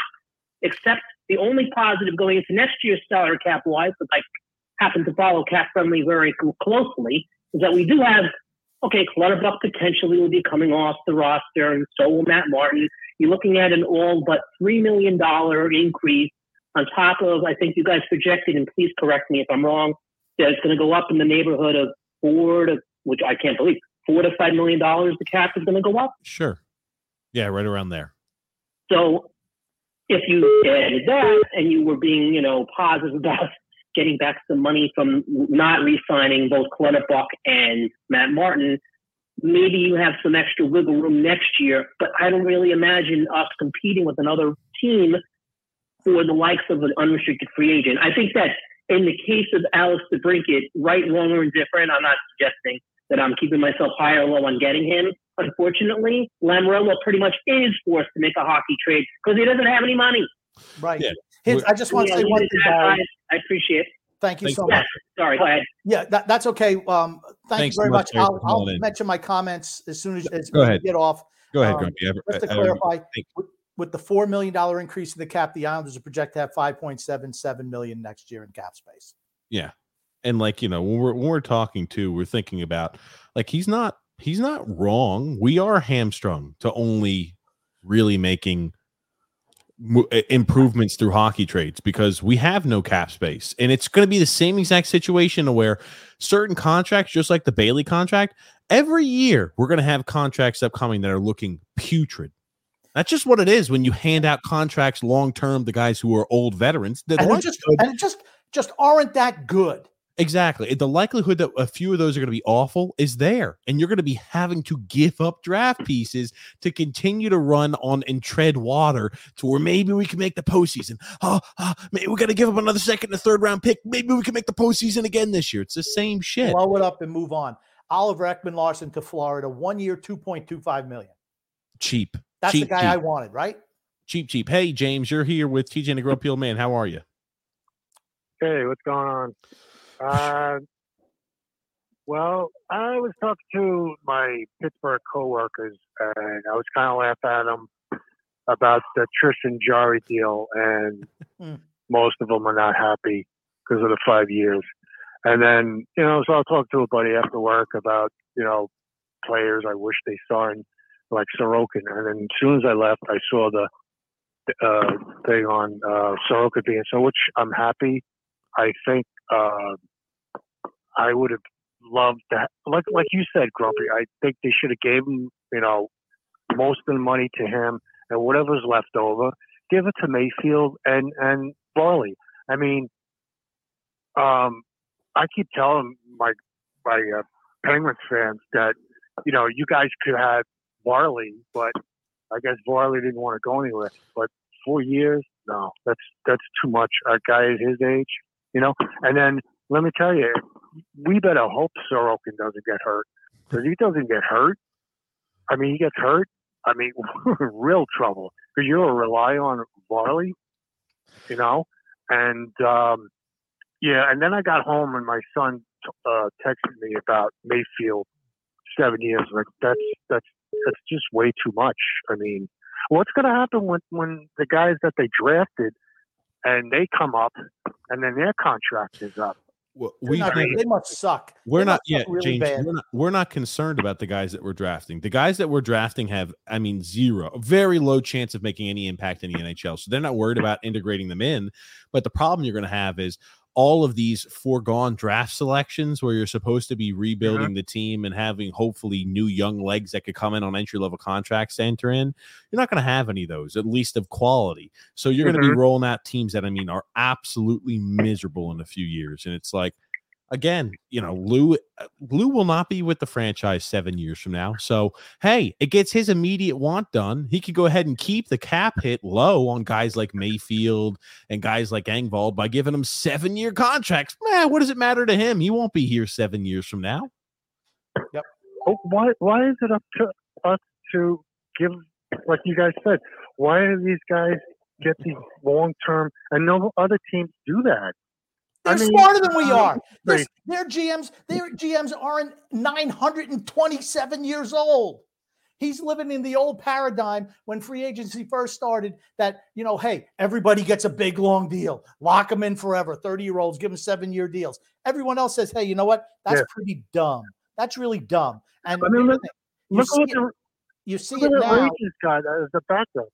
Except the only positive going into next year's salary cap wise, because I happen to follow cap friendly very closely, is that we do have okay, Clutterbuck potentially will be coming off the roster, and so will Matt Martin. You're looking at an all but three million dollar increase on top of I think you guys projected, and please correct me if I'm wrong, that it's going to go up in the neighborhood of four to which I can't believe four to five million dollars. The cap is going to go up. Sure. Yeah, right around there. So if you added that and you were being, you know, positive about getting back some money from not re-signing both Clutterbuck and Matt Martin, maybe you have some extra wiggle room next year. But I don't really imagine us competing with another team for the likes of an unrestricted free agent. I think that in the case of Alex DeBrincat, right, wrong, or indifferent, I'm not suggesting that I'm keeping myself high or low on getting him. Unfortunately, Lamoriello pretty much is forced to make a hockey trade because he doesn't have any money. Right. Yeah. His- I just want to say one thing, Barry. I appreciate it. Thank you Thanks, so Barry. much. Sorry, go ahead. Yeah, that, that's okay. Um, thank Thanks you very so much, much. I'll, I'll mention my comments as soon as, as Go we ahead. get off. Go ahead, Um, Grumpy. Just to ever- clarify, thank- with, with the four million dollar increase in the cap, the Islanders are projected to have five point seven seven million next year in cap space. Yeah. And like, you know, when we're when we're talking to, we're thinking about like he's not he's not wrong. We are hamstrung to only really making mo- i- Uh, improvements through hockey trades because we have no cap space. And it's going to be the same exact situation where certain contracts, just like the Bailey contract, every year we're going to have contracts upcoming that are looking putrid. That's just what it is when you hand out contracts long term to guys who are old veterans. That And just and just just aren't that good. Exactly. The likelihood that a few of those are going to be awful is there. And you're going to be having to give up draft pieces to continue to run on and tread water to where maybe we can make the postseason. Ah, ah, oh, oh maybe we got to give up another second and third round pick. Maybe we can make the postseason again this year. It's the same shit. Blow it up and move on. Oliver Ekman-Larsson to Florida, one year, two point two five million. cheap. That's cheap, the guy cheap, I wanted, right? cheap, cheap. Hey, James, you're here with TJ and the Grumpy Old Man. How are you? Hey, what's going on? Uh, well, I was talking to my Pittsburgh coworkers, and I was kind of laughing at them about the Tristan Jarry deal, and Hmm. most of them are not happy because of the five years. And then, you know, so I'll talk to a buddy after work about, you know, players I wish they signed, like Sorokin. And then as soon as I left, I saw the uh, thing on uh, Sorokin being so, which I'm happy. I think uh, I would have loved that. Like like you said, Grumpy. I think they should have gave him, you know, most of the money to him, and whatever's left over, give it to Mayfield and and Varley. I mean, um, I keep telling my my uh, Penguins fans that you know you guys could have Varley, but I guess Varley didn't want to go anywhere. But four years, no, that's that's too much. A guy at his age, you know. And then let me tell you, we better hope Sorokin doesn't get hurt. Because he doesn't get hurt, I mean, he gets hurt. I mean, real trouble because you'll rely on Varley, you know. And um, yeah, and then I got home and my son uh, texted me about Mayfield seven years. Like that's that's that's just way too much. I mean, what's going to happen when when the guys that they drafted and they come up and then their contract is up? We not good. they must suck. We're They not yet, really James. bad. We're not, we're not concerned about the guys that we're drafting. The guys that we're drafting have, I mean, zero, very low chance of making any impact in the NHL. So they're not worried about integrating them in. But the problem you're going to have is all of these foregone draft selections where you're supposed to be uh-huh. rebuilding the team and having hopefully new young legs that could come in on entry level contracts to enter in, you're not going to have any of those, at least of quality. So you're going to be mm-hmm. rolling out teams that I mean are absolutely miserable in a few years. And it's like, again, you know, Lou uh, Lou will not be with the franchise seven years from now. So hey, it gets his immediate want done. He could go ahead and keep the cap hit low on guys like Mayfield and guys like Engvall by giving them seven year contracts. Man, what does it matter to him? He won't be here seven years from now. Oh, why why is it up to us to give like you guys said? Why do these guys get these long term and no other teams do that? They're I mean, smarter than we are. Their, great. their GMs, their GMs aren't 927 years old. He's living in the old paradigm when free agency first started that, you know, hey, everybody gets a big long deal. Lock them in forever. 30 year olds, give them seven year deals. Everyone else says, hey, you know what? That's Yeah. pretty dumb. That's really dumb. And I mean, look- the you Look see what it, the you see look it at the now. Rangers guy as a backup.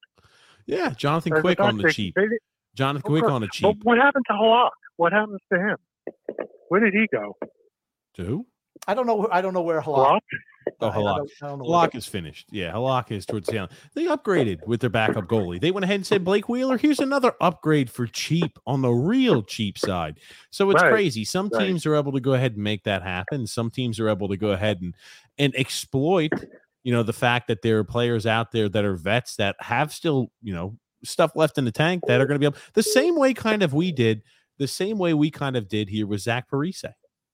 Yeah, Jonathan As Quick on the backup. cheap. Jonathan Quick on the But cheap. what happened to Halak? What happens to him? Where did he go? To who? I don't know. I don't know where Halak. Halak? Oh, I- I Halak. don't- I don't know Halak is finished. Yeah, Halak is towards the end. They upgraded with their backup goalie. They went ahead and said, Blake Wheeler, here's another upgrade for cheap on the real cheap side. So it's Right, crazy. Some right. teams are able to go ahead and make that happen. Some teams are able to go ahead and and exploit, you know, the fact that there are players out there that are vets that have still, you know, stuff left in the tank that are going to be able the same way kind of we did, the same way we kind of did here with Zach Parise.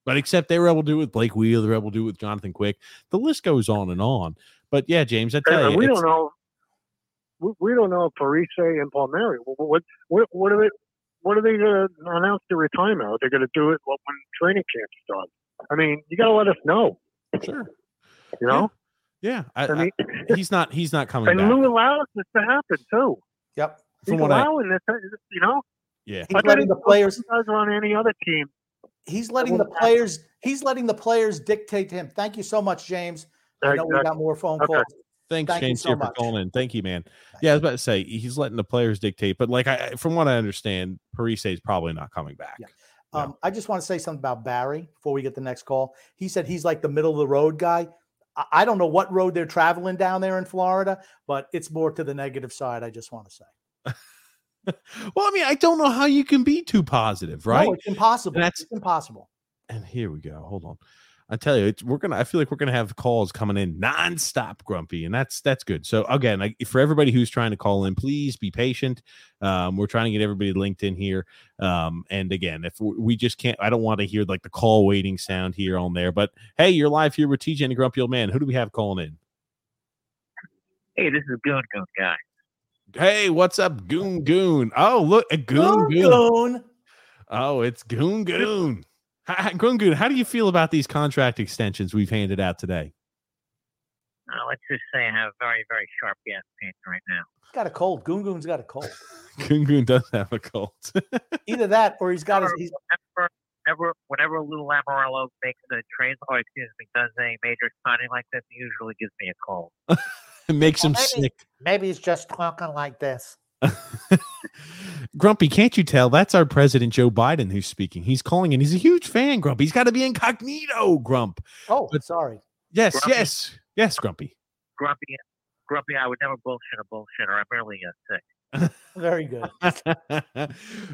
But except they were able to do it with Blake Wheeler, they were able to do it with Jonathan Quick. The list goes on and on. But yeah, James, I tell And you, we don't know. We, we don't know if Parise and Palmieri. What what what, what are they? What are they going to announce their retirement? They're going to do it when training camp starts. I mean, you got to let us know. sure. You know. Yeah, I, I mean, I- he's not. He's not coming and back. Lou allows this to happen too. Yep. He's From what I, allowing this. You know. Yeah, He's I letting the players. you guys are on any other team. He's letting the won't happen. players. He's letting the players dictate to him. Thank you so much, James. I know we got more phone Okay. calls. thanks, Thank you James, so here for much. calling in. Thank you, man. Yeah, I was about to say he's letting the players dictate, but like I, from what I understand, Parise is probably not coming back. Yeah. No. Um, I just want to say something about Barry before we get the next call. He said he's like the middle of the road guy. I, I don't know what road they're traveling down there in Florida, but it's more to the negative side. I just want to say, well, I mean, I don't know how you can be too positive, right? No, it's impossible. That's- it's impossible. and here we go. Hold on. I tell you, it's, we're gonna. I feel like we're gonna have calls coming in nonstop, grumpy, and that's that's good. So again, like, for everybody who's trying to call in, please be patient. Um, we're trying to get everybody linked in here. Um, and again, if we we just can't, I don't want to hear like the call waiting sound here on there. But hey, you're live here with TJ and Grumpy Old Man. Who do we have calling in? Hey, this is Goon Goon guy. Hey, what's up, Goon Goon? Oh, look, a Goon Goon. Goon. Oh, it's Goon Goon. Hi- Goon Goon, how do you feel about these contract extensions we've handed out today? Uh, let's just say I have very, very sharp gas pain right now. He's got a cold. Goon Goon's got a cold. Goon Goon does have a cold. Either that or he's got his. He's, Whenever, whenever, whenever Lou Lamoriello makes a trade, or excuse me, does a major signing like this, he usually gives me a cold. it makes him maybe- sick. maybe he's just talking like this. Grumpy, can't you tell? That's our president, Joe Biden, who's speaking. He's calling in. He's a huge fan, Grumpy. He's got to be incognito, Grump. Oh, But- sorry. Yes, Grumpy. yes, yes, Grumpy. Grumpy, Grumpy, I would never bullshit a bullshitter. I'm really uh, sick. Very good.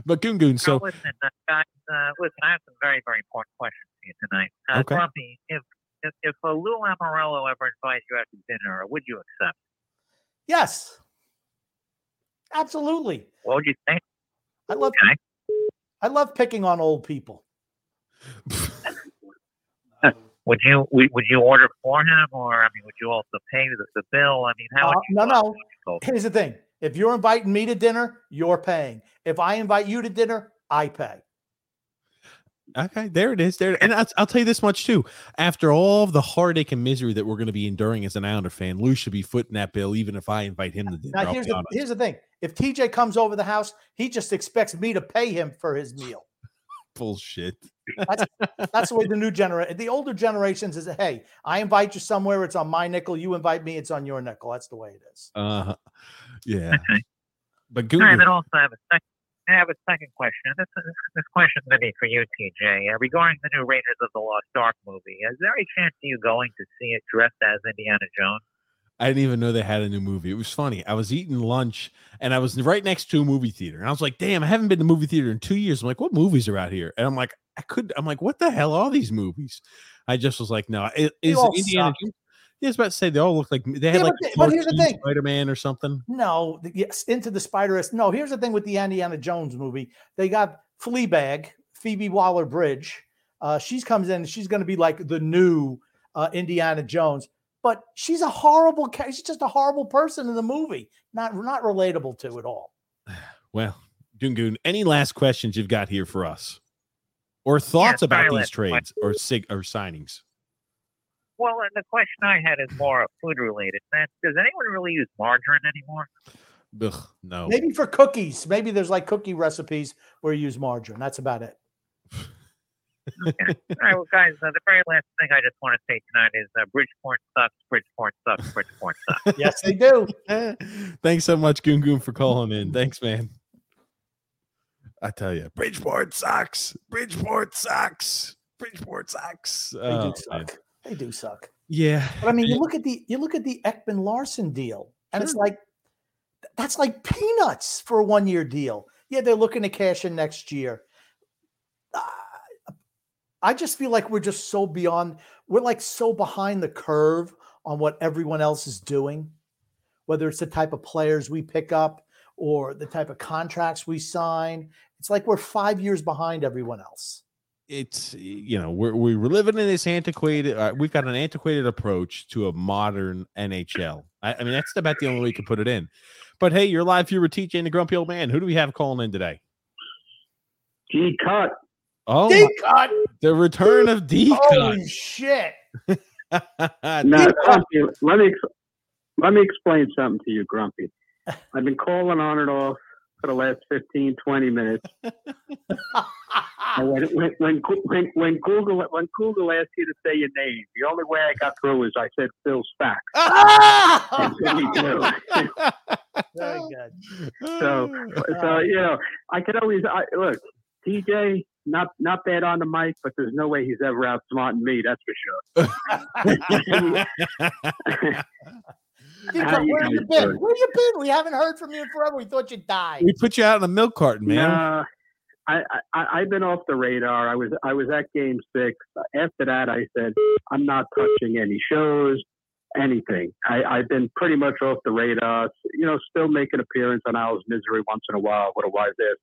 but Goon Goon, So, so listen, uh, guys, uh, listen, I have some very, very important questions for you tonight. Uh, Okay. Grumpy, if if, if uh, Lou Lamoriello ever invited you out to dinner, would you accept? Yes. Absolutely. What would you think? I love Okay. I love picking on old people. Would you would, you order for him, or I mean, would you also pay the, the bill? I mean, how Uh, no, no. Here's the thing. If you're inviting me to dinner, you're paying. If I invite you to dinner, I pay. Okay, there it is. There, and I'll, I'll tell you this much too. After all of the heartache and misery that we're going to be enduring as an Islander fan, Lou should be footing that bill, even if I invite him to dinner. Now here's the here's the thing. If TJ comes over the house, he just expects me to pay him for his meal. bullshit. That's the way the new generation, the older generations is, hey, I invite you somewhere, it's on my nickel. You invite me, it's on your nickel. That's the way it is. Uh, huh. yeah. Okay. But All Goon, right, Goon- then also I have a second. I have a second question. This, this, this question is going to be for you, TJ. Uh, regarding the new Raiders of the Lost Ark movie, is there any chance of you going to see it dressed as Indiana Jones? I didn't even know they had a new movie. It was funny. I was eating lunch and I was right next to a movie theater. And I was like, damn, I haven't been to a movie theater in two years. I'm like, what movies are out here? And I'm like, I could, I'm like, what the hell are these movies? I just was like, no, it, is Indiana suck. Jones? Yeah, I was about to say they all look like they had Yeah, like but but here's the thing. Spider Man or something. No, the- yes, into the Spider. S. No, here's the thing with the Indiana Jones movie. They got Fleabag, Phoebe Waller-Bridge. Uh, she's comes in. She's going to be like the new uh, Indiana Jones, but she's a horrible. ca- She's just a horrible person in the movie. Not not relatable to at all. Well, Goon, any last questions you've got here for us, or thoughts about these trades or sig or signings? Well, and the question I had is more food related. Does anyone really use margarine anymore? Ugh, no. Maybe for cookies. Maybe there's like cookie recipes where you use margarine. That's about it. All right, well, guys, uh, the very last thing I just want to say tonight is uh, Bridgeport sucks, Bridgeport sucks, Bridgeport sucks. Yes, they do. Thanks so much, Goon Goon, for calling in. Thanks, man. I tell you, Bridgeport sucks. Bridgeport sucks. Bridgeport sucks. They Oh, do man. suck. They do suck. Yeah. But I mean, you look at the you look at the Ekman-Larsson deal, and it's like that's like peanuts for a one year deal. Yeah, they're looking to cash in next year. Uh, I just feel like we're just so beyond. We're like so behind the curve on what everyone else is doing, whether it's the type of players we pick up or the type of contracts we sign. It's like we're five years behind everyone else. It's you know we're we're living in this antiquated uh, we've got an antiquated approach to a modern nhl I, I mean that's about the only way you can put it in but hey you're live here with tj and the grumpy old man who do we have calling in today G cut. oh D cut. the return of d Cut. Holy shit! Now, Grumpy, let me let me explain something to you, Grumpy. I've been calling on and off for the last 15, 20 minutes. When, when, when, when, when Google when Google asked you to say your name, the only way I got through is I said Phil Spack. Oh! And so me too. Very good. So, so you know, I could always I, look. TJ, not not bad on the mic, but there's no way he's ever outsmarting me. That's for sure. Dude, How you where have you been? doing? Where you been? We haven't heard from you in forever. We thought you died. we put you out in a milk carton man Nah, I, I I've been off the radar. I was I was at Game Six. After that, I said I'm not touching any shows, anything. I, I've been pretty much off the radar. You know, still make an appearance on Isles Misery once in a while with a wise ass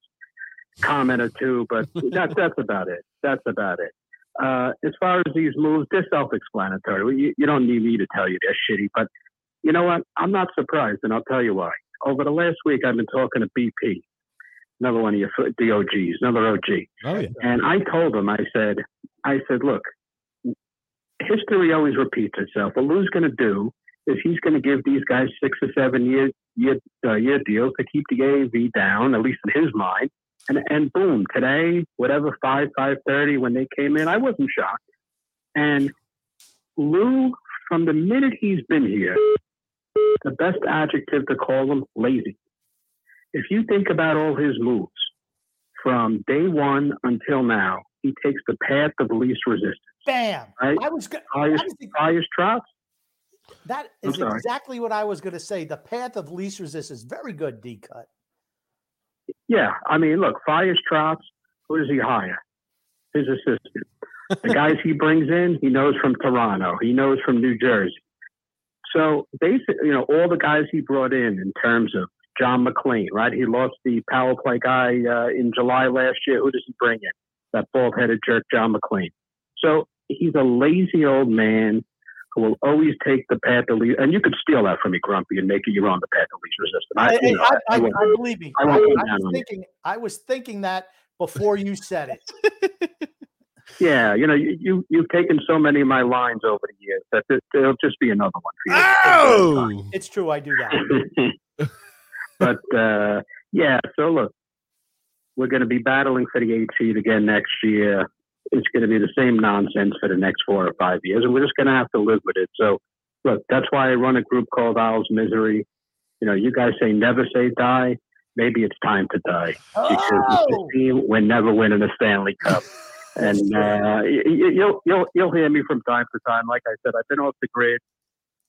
comment or two, but that's that's about it. That's about it. Uh, as far as these moves, they're self-explanatory. You, you don't need me to tell you they're shitty, but you know what? I'm not surprised, and I'll tell you why. Over the last week, I've been talking to BP, another one of your DOGs, another OG. oh yeah And I told him, I said, I said, look, history always repeats itself. What Lou's going to do is he's going to give these guys six or seven year year, uh, year deals to keep the AAV down, at least in his mind. And and boom, today, whatever five five thirty when they came in, I wasn't shocked. And Lou, from the minute he's been here, the best adjective to call him lazy. If you think about all his moves, from day one until now, he takes the path of least resistance. Bam! Right? I was go- Highest, I was highest Trotz. that is exactly what I was going to say. The path of least resistance. Very good, D cut. Yeah, I mean, look, Fires Trotz, who does he hire? His assistant. The guys he brings in, he knows from Toronto. He knows from New Jersey. So basically, you know, all the guys he brought in in terms of John MacLean, right? He lost the power play guy uh, in July last year. Who does he bring in? That bald-headed jerk, John MacLean. So he's a lazy old man who will always take the path of least. And you could steal that from me, Grumpy, and make it your own, the path of least resistance. I, Hey, you know, I, I- I, I believe me. I I, I was on you. thinking. I was thinking that before you said it. Yeah, you know, you, you you've taken so many of my lines over the years that there, there'll just be another one for you. oh It's true. I do that. but uh, yeah, so look, we're going to be battling for the eight seed again next year. It's going to be the same nonsense for the next four or five years, and we're just going to have to live with it. So, look, that's why I run a group called Isles Misery. You know, you guys say never say die. maybe it's time to die because Oh! we're never winning a Stanley Cup. And uh, you'll you'll you'll hear me from time to time. Like I said, I've been off the grid,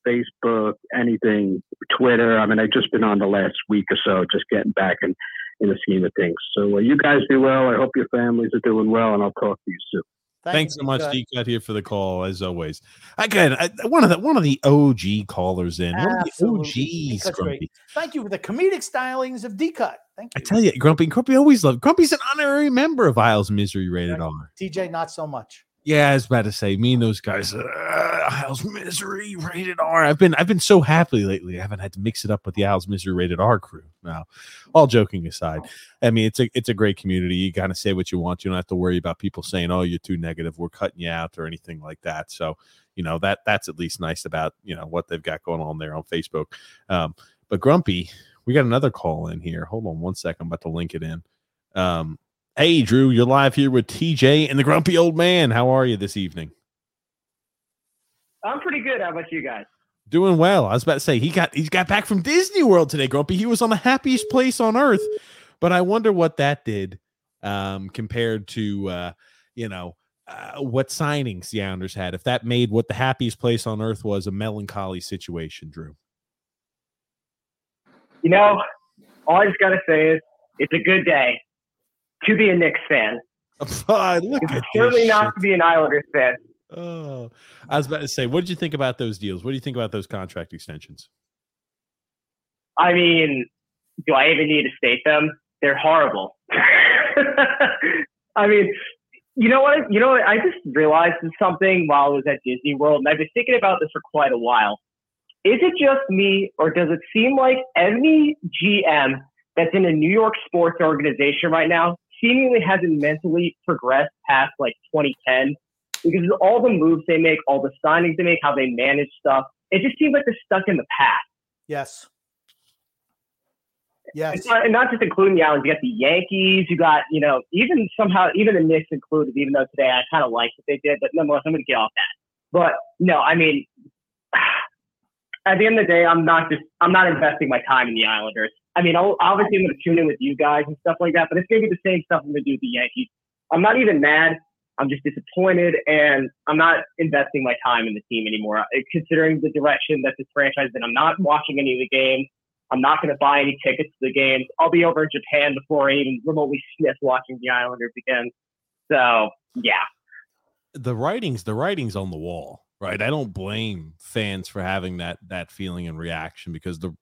Facebook, anything, Twitter. I mean, I've just been on the last week or so, just getting back in in the scheme of things. So uh, you guys do well. I hope your families are doing well, and I'll talk to you soon. Thank Thanks so much. D Cut here for the call as always. Again, I, one of the one of the OG callers in, one of Absolutely. the OGs, Grumpy. Thank you for the comedic stylings of D Cut. Thank you. I tell you, Grumpy, and Grumpy always loved. Grumpy's an honorary member of Isles Misery Rated. R. TJ, not so much. Yeah, I was about to say, me and those guys, uh, Isles Misery Rated R. I've been, I've been so happy lately. I haven't had to mix it up with the Isles Misery Rated R crew. Now, all joking aside, I mean it's a, it's a great community. You kind of say what you want. You don't have to worry about people saying, "Oh, you're too negative. We're cutting you out" or anything like that. So, you know that that's at least nice about you know what they've got going on there on Facebook. Um, but Grumpy, we got another call in here. Hold on one second. I'm about to link it in. Um, hey, Drew, you're live here with TJ and the Grumpy Old Man. How are you this evening? I'm pretty good. How about you guys? Doing well. I was about to say he got he's got back from Disney World today, Grumpy. He was on the happiest place on earth. But I wonder what that did um, compared to uh, you know uh, what signings the Islanders had. If that made what the happiest place on earth was a melancholy situation, Drew. You know, all I just got to say is it's a good day to be a Knicks fan. Look It's at certainly not shit. to be an Islanders fan. Oh, I was about to say, what did you think about those deals? What do you think about those contract extensions? I mean, do I even need to state them? They're horrible. I mean, you know what? You know what? I just realized something while I was at Disney World, and I've been thinking about this for quite a while. Is it just me, or does it seem like any GM that's in a New York sports organization right now seemingly hasn't mentally progressed past like 2010? Because all the moves they make, all the signings they make, how they manage stuff, it just seems like they're stuck in the past. Yes. Yes. Not, and not just including the Islanders. You got the Yankees. You got, you know, even somehow, even the Knicks included, even though today I kind of liked what they did, but nonetheless, I'm going to get off that. But no, I mean, at the end of the day, I'm not just, I'm not investing my time in the Islanders. I mean, I'll, obviously, I'm going to tune in with you guys and stuff like that, but it's going to be the same stuff I'm going to do with the Yankees. I'm not even mad. I'm just disappointed, and I'm not investing my time in the team anymore. Considering the direction that this franchise is in, I'm not watching any of the games. I'm not going to buy any tickets to the games. I'll be over in Japan before I even remotely sniff watching the Islanders again. So yeah, the writings the writings on the wall right i don't blame fans for having that that feeling and reaction because the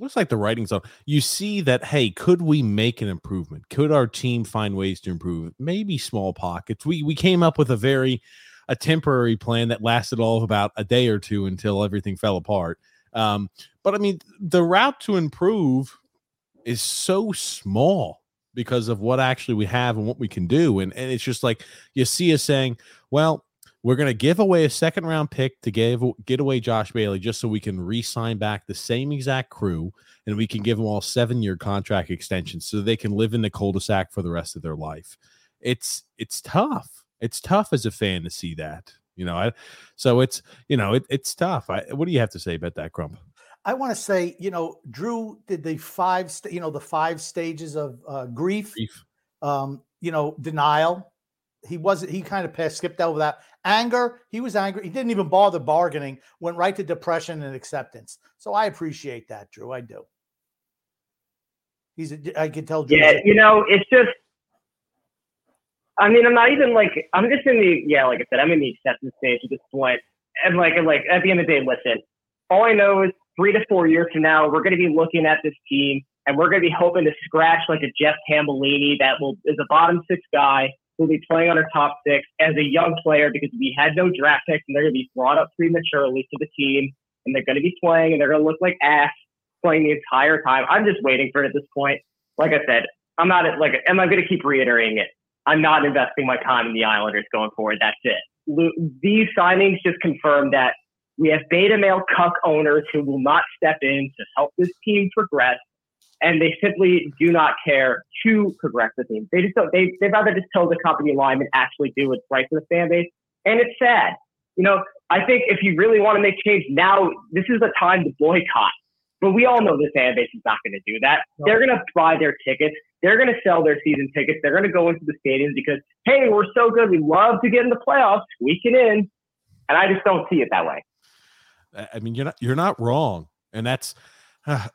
looks like the writings on you see that hey could we make an improvement? Could our team find ways to improve? Maybe small pockets. We we came up with a very a temporary plan that lasted all of about a day or two until everything fell apart. Um but i mean the route to improve is so small because of what actually we have and what we can do. And, and it's just like you see us saying well we're going to give away a second round pick to give get away Josh Bailey just so we can re-sign back the same exact crew and we can give them all seven year contract extensions so they can live in the cul-de-sac for the rest of their life. It's it's tough. It's tough as a fan to see that. You know, I so it's you know it, it's tough. I, what do you have to say about that, Crump? I want to say, you know, Drew did the five, sta- you know, the five stages of uh, grief, Grief. um, you know, denial. He wasn't, he kind of passed, skipped over that. Anger, he was angry. He didn't even bother bargaining, went right to depression and acceptance. So I appreciate that, Drew. I do. He's, a, I can tell. Yeah. You know, it's just. I mean, I'm not even like I'm just in the yeah, like I said, I'm in the acceptance stage at this point, and like like at the end of the day, listen. All I know is three to four years from now, we're going to be looking at this team, and we're going to be hoping to scratch like a Jeff Tambellini that will is a bottom six guy who'll be playing on our top six as a young player because we had no draft picks, and they're going to be brought up prematurely to the team, and they're going to be playing, and they're going to look like ass playing the entire time. I'm just waiting for it at this point. Like I said, I'm not like, am I going to keep reiterating it? I'm not investing my time in the Islanders going forward. That's it. These signings just confirm that we have beta male cuck owners who will not step in to help this team progress, and they simply do not care to progress the team. They just don't. They they'd rather just toe the company line and actually do what's right for the fan base, and it's sad. You know, I think if you really want to make change now, this is the time to boycott. But we all know this fan base is not going to do that. They're going to buy their tickets. They're going to sell their season tickets. They're going to go into the stadiums because, hey, we're so good. We love to get in the playoffs, squeaking in. And I just don't see it that way. I I mean, you're not you're not wrong, and that's uh,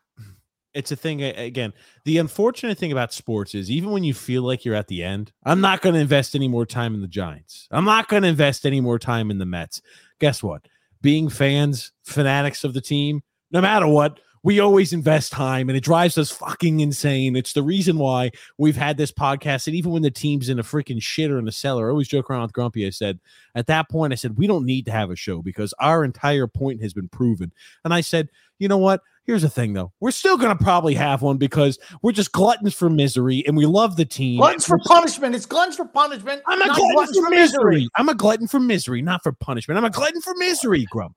it's a thing. Again, the unfortunate thing about sports is even when you feel like you're at the end, I'm not going to invest any more time in the Giants. I'm not going to invest any more time in the Mets. Guess what? Being fans, fanatics of the team, no matter what, we always invest time, and it drives us fucking insane. It's the reason why we've had this podcast, and even when the team's in a freaking shitter in the cellar, I always joke around with Grumpy. I said at that point, I said we don't need to have a show because our entire point has been proven. And I said, you know what? Here's the thing, though. We're still going to probably have one because we're just gluttons for misery and we love the team. Gluttons for punishment. It's gluttons for punishment. I'm a not glutton gluttons for misery. I'm a glutton for misery, not for punishment. I'm a glutton for misery, Grump.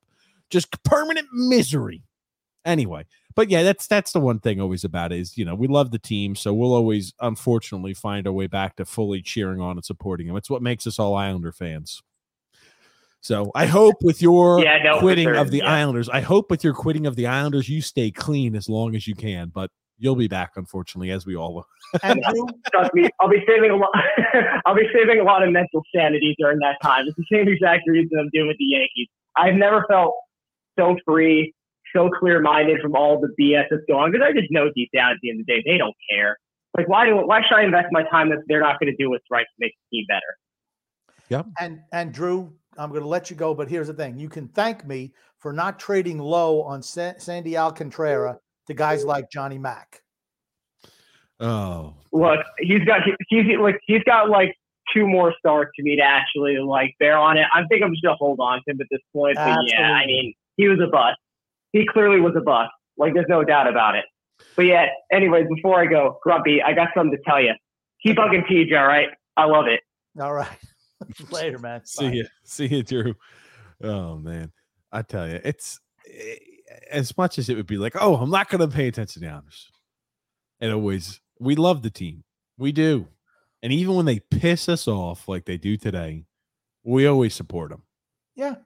Just permanent misery. Anyway, but yeah, that's that's the one thing always about it is you know we love the team, so we'll always unfortunately find our way back to fully cheering on and supporting them. It's what makes us all Islander fans. So I hope with your Yeah, no, quitting sure, of the yeah. Islanders, I hope with your quitting of the Islanders, you stay clean as long as you can. But you'll be back, unfortunately, as we all will. Trust me, I'll be saving a lot. I'll be saving a lot of mental sanity during that time. It's the same exact reason I'm doing with the Yankees. I've never felt so free, so clear-minded from all the BS that's going on because I just know deep down at the end of the day they don't care. Like, why do why should I invest my time if they're not going to do what's right to make the team better? Yep. And and Drew, I'm going to let you go, but here's the thing: you can thank me for not trading low on San- Sandy Alcantara to guys like Johnny Mack. Oh, Look, he's got he's like he's got like two more starts to me to actually like bear on it. I think I'm just gonna hold on to him at this point. But yeah, I mean, he was a bust. He clearly was a bust. Like there's no doubt about it. But yeah, anyways, before I go, Grumpy, I got something to tell you. Keep bugging TJ, all right? I love it. All right, later, man. Bye. See you, see you, Drew. Oh man, I tell you, it's eh, as much as it would be like, oh, I'm not going to pay attention to the honors. It always, we love the team, we do, and even when they piss us off like they do today, we always support them. Yeah,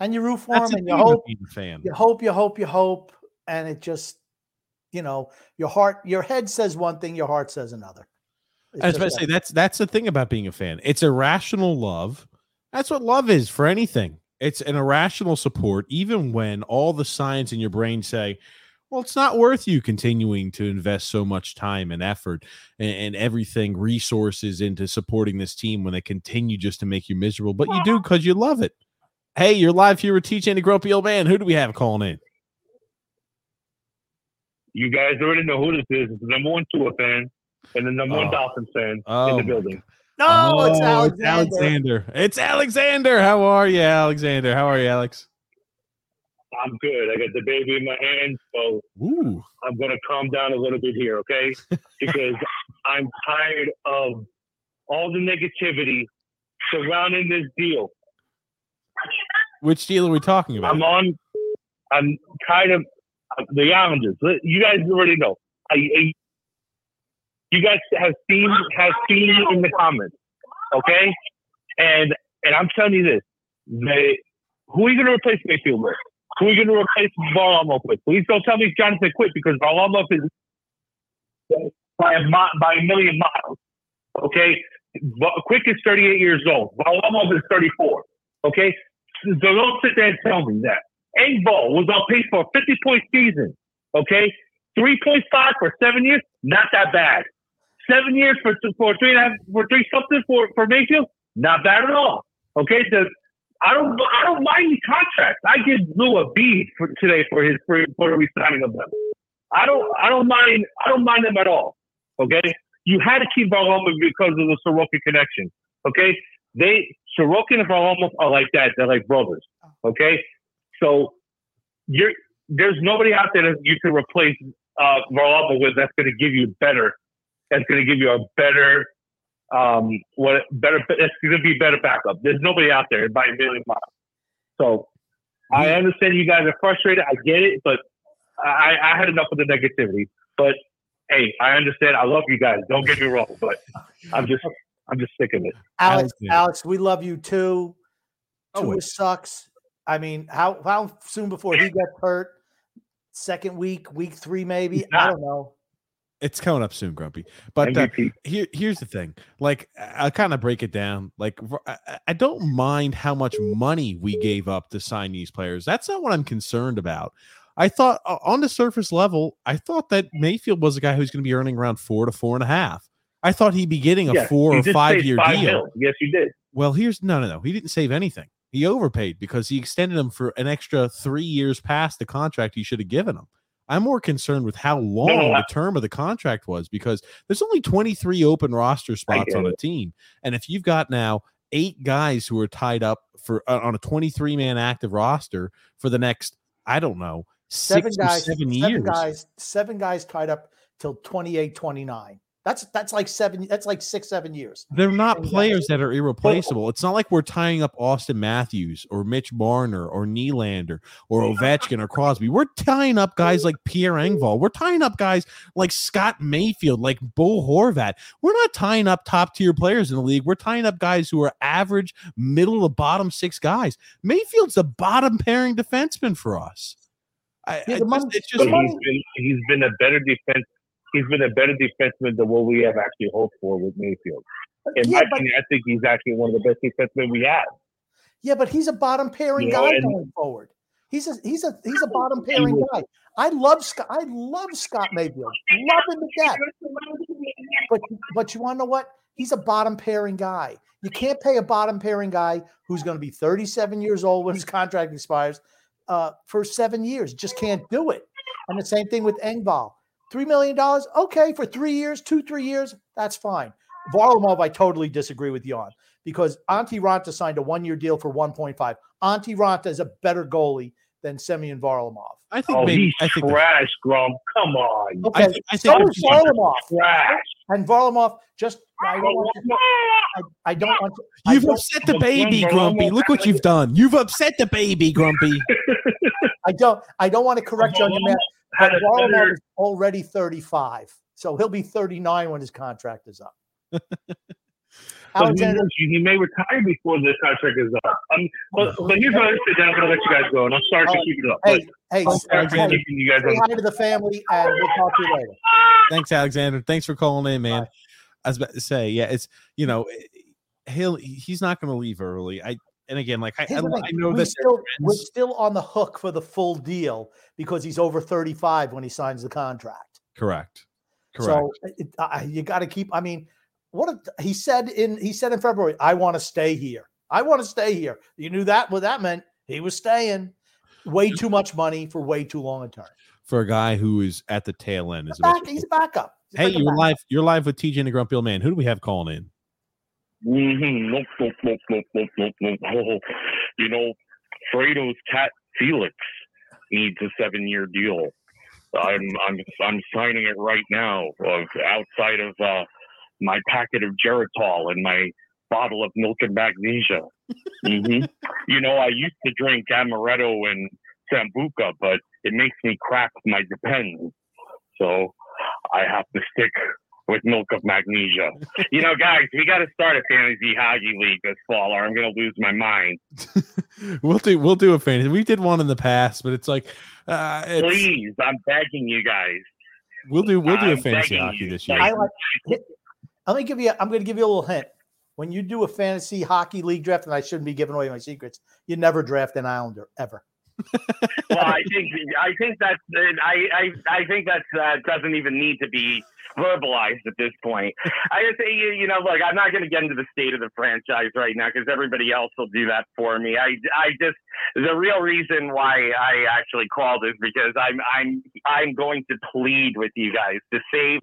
and you root for That's him, the and you hope, fan. you hope, you hope, you hope, and it just, you know, your heart, your head says one thing, your heart says another. It's I was just about to say that's that's the thing about being a fan. It's irrational love. That's what love is for anything. It's an irrational support, even when all the signs in your brain say, "Well, it's not worth you continuing to invest so much time and effort and, and everything, resources into supporting this team when they continue just to make you miserable." But you do because you love it. Hey, you're live here with TJ and the Grumpy Old Man. Who do we have calling in? You guys already know who this is. It's the number one Tua fan and the number Oh. one Dolphin fan in Oh, the my building. no, it's Oh, Alexander. Alexander. It's Alexander. How are you, Alexander? How are you, Alex? I'm good. I got the baby in my hands, so Ooh. I'm going to calm down a little bit here, okay? Because I'm tired of all the negativity surrounding this deal. Which deal are we talking about? I'm on. I'm tired of of the Islanders. You guys already know. I, I, you guys have seen have seen me in the comments, okay? And and I'm telling you this: they, who are you going to replace Mayfield with? Who are you going to replace Varlamov with? Please don't tell me Jonathan Quick because Varlamov is by a by a million miles. Okay, Quick is 38 years old. Varlamov is 34. Okay, so don't sit there and tell me that. Engvall was on pace for a 50 point season. Okay, 3.5 for seven years, not that bad. Seven years for for three and a half for three something for for Mayfield, not bad at all. Okay, so I don't I don't mind the contracts. I give Lou a B for today for his for, for resigning of them. I don't I don't mind I don't mind them at all. Okay, you had to keep Varlamov because of the Sorokin connection. Okay, they Sorokin and Varlamov are like that. They're like brothers. Okay, so you're there's nobody out there that you can replace uh, Varlamov with that's going to give you better. That's going to give you a better um what better it's going to be better backup. There's nobody out there by a million miles. So I understand you guys are frustrated. I get it, but I, I had enough of the negativity. But hey, I understand. I love you guys. Don't get me wrong, but I'm just I'm just sick of it. Alex, Alex, we love you too. Oh, Tua wait. sucks. I mean, how how soon before he gets hurt? second week, week three, maybe. He's I don't know. It's coming up soon, Grumpy. But uh, here, here's the thing. Like, I- I'll kind of break it down. Like, I don't mind how much money we gave up to sign these players. That's not what I'm concerned about. I thought uh, on the surface level, I thought that Mayfield was a guy who's going to be earning around four to four and a half. I thought he'd be getting a Yes, four or five year five deal. mil. Yes, you did. Well, here's no, no, no. He didn't save anything. He overpaid because he extended him for an extra three years past the contract he should have given him. I'm more concerned with how long I- the term of the contract was because there's only 23 open roster spots on a team, and if you've got now eight guys who are tied up for uh, on a 23 man active roster for the next, I don't know, Seven six or guys, seven seven, years. guys, seven guys tied up till 28, 29. That's that's like seven. That's like six, seven years. They're not And players that are irreplaceable. It's not like we're tying up Auston Matthews or Mitch Marner or Nylander or Ovechkin or Crosby. We're tying up guys like Pierre Engvall. We're tying up guys like Scott Mayfield, like Bo Horvat. We're not tying up top tier players in the league. We're tying up guys who are average, middle to bottom six guys. Mayfield's the bottom pairing defenseman for us. I, Yeah, I just- money- it's just But he's been he's been a better defense. He's been a better defenseman than what we have actually hoped for with Mayfield. In Yeah, my but- opinion, I think he's actually one of the best defensemen we have. Yeah, but he's a bottom pairing You know, guy and- going forward. He's a he's a he's a bottom pairing guy. I love Scott. I love Scott Mayfield. Love him to death. But but you want to know what? He's a bottom pairing guy. You can't pay a bottom pairing guy who's going to be 37 years old when his contract expires uh, for seven years. Just can't do it. And the same thing with Engvall. Three million dollars, okay, for three years, two, three years, that's fine. Varlamov, I totally disagree with you on because Antti Raanta signed a one-year deal for 1.5. Antti Raanta is a better goalie than Semyon Varlamov. I think Oh, maybe he's I think that- trash, Grum. Come on. Okay, thi- I so think is Varlamov. Trash. And Varlamov, just I don't want to, I, I don't want to. You've don't- upset the baby, Grumpy. Look what you've done. You've upset the baby, Grumpy. I don't. I don't want to correct you on your math, Had but a better- is already 35, so he'll be 39 when his contract is up. But he, Alexander, he may retire before the contract is up. Um, but, but here's what I sit down. I'm gonna let you guys go, and I'm sorry to Oh, keep it up. hey, hey, but sorry for hey, keeping you guys say on. hi to the family, and we'll talk to you later. Thanks, Alexander. Thanks for calling in, man. I was about to say, yeah, it's you know, he'll he's not going to leave early. I and again, like I, I, I know we that still, we're still on the hook for the full deal because he's over 35 when he signs the contract. correct, correct. So it, uh, you got to keep. I mean, what a, he said in he said in February, "I want to stay here. I want to stay here." You knew that what that meant. He was staying. Way too much money for way too long a term. for a guy who is at the tail end, is Back, he's a backup. He's Hey, you're live. You're live with TJ and the Grumpy Old Man. Who do we have calling in? Mm-hmm. Nope, nope, nope, nope, nope, nope, nope. Oh, you know, Fredo's cat Felix needs a seven-year deal. I'm I'm I'm signing it right now. Of outside of uh, my packet of Geritol and my bottle of milk and magnesia. hmm you know, I used to drink amaretto and sambuca, but it makes me crack my depends. So I have to stick with milk of magnesia. You know, guys, we got to start a fantasy hockey league this fall, or I'm going to lose my mind. we'll do. We'll do a fantasy. We did one in the past, but it's like, uh, it's, Please, I'm begging you guys. we'll do. We'll do a I'm fantasy hockey you. this year. I like. Let me give you. I'm going to give you a little hint. When you do a fantasy hockey league draft, and I shouldn't be giving away my secrets, you never draft an Islander ever. well, I think I think that's I I, I think that uh, doesn't even need to be verbalized at this point. I just say you, you know, look, I'm not going to get into the state of the franchise right now because everybody else will do that for me. I I just the real reason why I actually called is because I'm I'm I'm going to plead with you guys to save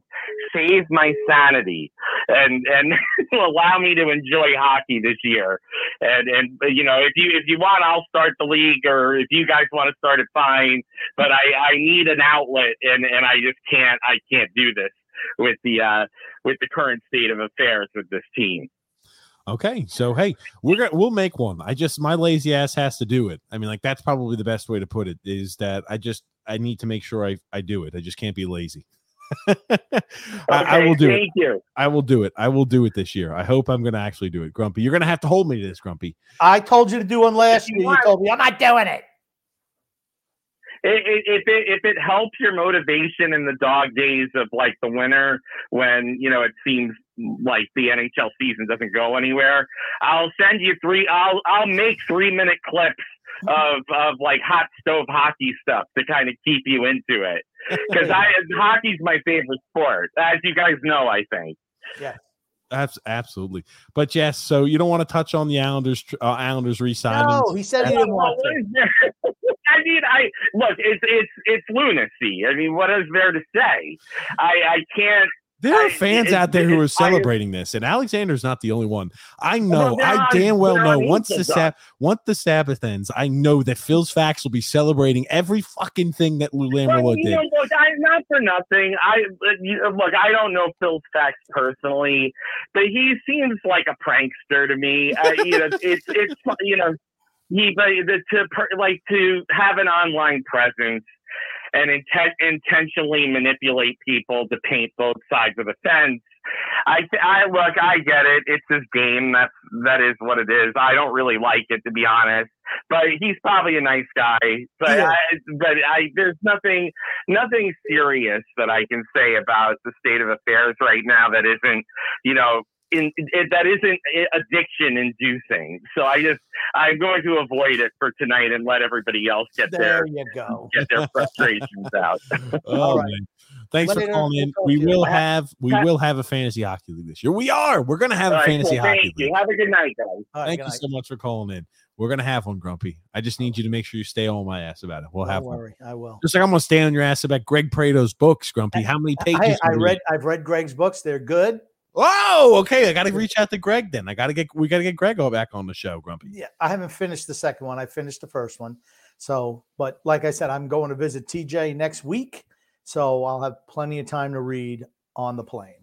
save my sanity and and allow me to enjoy hockey this year. And and you know, if you if you want, I'll start the league, or if you guys want to start it, fine. But I I need an outlet, and and I just can't I can't do this with the uh with the current state of affairs with this team. Okay, so hey, we're gonna we'll make one. I just my lazy ass has to do it. I mean, like that's probably the best way to put it. Is that I just I need to make sure I I do it. I just can't be lazy. I, I will do it. Thank you. I will do it. I will do it this year. I hope I'm going to actually do it. Grumpy, you're going to have to hold me to this, Grumpy. I told you to do one last If you year. You told me I'm not doing it. I- i- if it if it helps your motivation in the dog days of like the winter when you know it seems like the NHL season doesn't go anywhere, I'll send you three. I'll I'll make three minute clips of of like hot stove hockey stuff to kind of keep you into it because I hockey's my favorite sport, as you guys know. I think. Yeah. Abs- absolutely. But yes, so you don't want to touch on the Islanders uh, Islanders re-signing. No, he said he didn't want to. I mean, I look. It's it's it's lunacy. I mean, what is there to say? I I can't. There are I- fans out there who are it's- I- celebrating this, and Alexander's not the only one. I know. they're I damn well know. Once the sab- once the Sabbath ends, I know that Phil's facts will be celebrating every fucking thing that Lou Well, Lamoriello did. know, look, I, not for nothing. I look. I don't know Phil's facts personally, but he seems like a prankster to me. Uh, you know, it's it's you know, he but the, to like to have an online presence and intent, intentionally manipulate people to paint both sides of the fence. I, I look, I get it. It's his game. That's that is what it is. I don't really like it to be honest, but he's probably a nice guy. But Yeah. I, but I, there's nothing, nothing serious that I can say about the state of affairs right now that isn't, you know, in, it, that isn't addiction inducing. So I just, I'm going to avoid it for tonight and let everybody else get There their you go. get their frustrations out. Oh, right. man. Thanks Let for calling in. we'll We you. have we ha- will have a fantasy hockey league this year. We are. We're gonna have All a right, fantasy cool. hockey Thank league. you. Have a good night, guys. All right, Thank you night. so much for calling in. We're gonna have one, Grumpy. I just need you to make sure you stay on my ass about it. We'll have Don't one. worry, I will. Just like I'm gonna stay on your ass about Greg Prado's books, Grumpy. How many pages? I, you I read. I've read Greg's books. They're good. Oh, okay. I got to reach out to Greg then. I got to get we got to get Greg all back on the show, Grumpy. Yeah, I haven't finished the second one. I finished the first one. So, but like I said, I'm going to visit TJ next week, so I'll have plenty of time to read on the plane.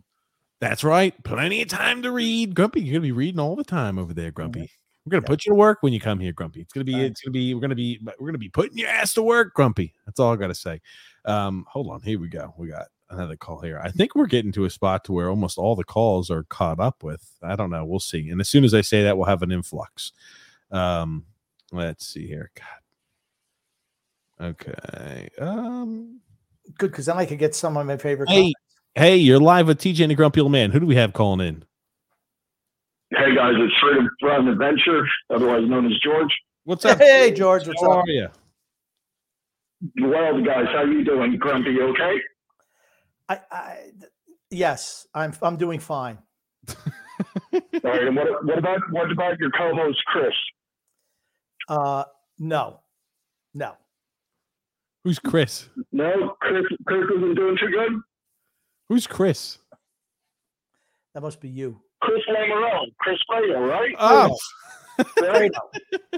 That's right. Plenty of time to read, Grumpy. You're gonna be reading all the time over there, Grumpy. We're gonna Yeah. put you to work when you come here, Grumpy. It's gonna be. It's gonna be. We're gonna be. We're gonna be putting your ass to work, Grumpy. That's all I gotta say. Um, hold on. Here we go. We got another call here. I think we're getting to a spot to where almost all the calls are caught up with. I don't know. We'll see. And as soon as I say that, we'll have an influx. Um, let's see here. God. Okay. Um. Good, because then I could get some of my favorite. Hey, hey, you're live with TJ and the Grumpy Old Man. Who do we have calling in? Hey guys, it's Freedom from Adventure, otherwise known as George. What's up? Hey, George, what's How up? are you? Well, guys, how you doing? Grumpy, okay? I, I, yes, I'm. I'm doing fine. All right. And what, what about what about your co-host Chris? Uh, no, no. Who's Chris? No, Chris. Chris isn't doing too good. Who's Chris? That must be you. Chris Lamoriello, Chris Fredo, right? Oh, Right? Fredo.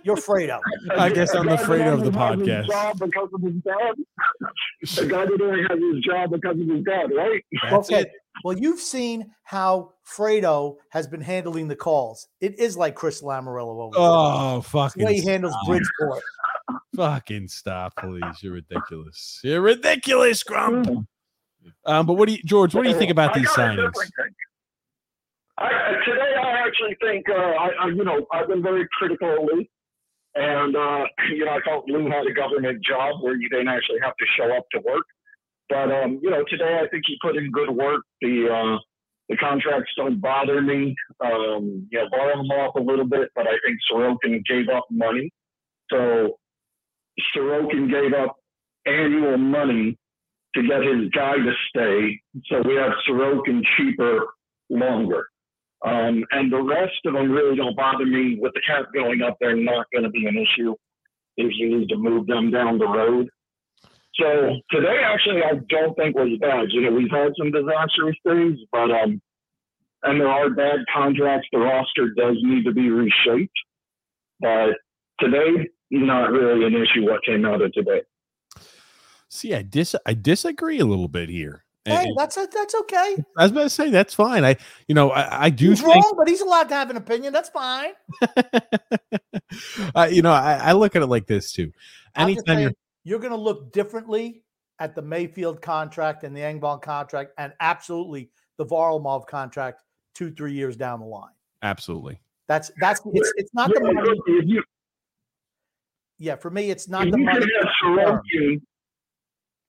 You're Fredo. I guess I'm A the Fredo of the podcast. his job because of his dad. A guy that only has his job because of his dad, right? that's okay. it. Well, you've seen how Fredo has been handling the calls. It is like Chris Lamoriello over there. Oh, the fucking way he handles. Bridgeport. Fucking stop, please. You're ridiculous. You're ridiculous, Grump. Um, but what do you, George? What do you think about these got signings? I, I- today, I actually think uh, I, I, you know, I've been very critical of Lou, and uh, you know, I thought Lou had a government job where you didn't actually have to show up to work. But um, you know, today I think he put in good work. The uh, the contracts don't bother me. Um, you know, borrow them off a little bit, but I think Sorokin gave up money. So Sorokin gave up annual money to get his guy to stay. So we have Sorokin cheaper longer. Um, and the rest of them really don't bother me. With the cap going up, they're not going to be an issue if you need to move them down the road. So today, actually, I don't think was bad. You know, we've had some disastrous things, but um, and there are bad contracts. The roster does need to be reshaped, but today, not really an issue. What came out of today? See, I dis I disagree a little bit here. And- Hey, and that's a, that's okay. I was about to say that's fine. I, you know, I, I do He's think, wrong, but he's allowed to have an opinion. That's fine. uh, you know, I, I look at it like this too. I'm Anytime you're you're going to look differently at the Mayfield contract and the Engvall contract, and absolutely the Varlamov contract two, three years down the line. absolutely, That's that's it's it's not the money. Yeah, for me, it's not if the you money. can have it's the term. Sorokin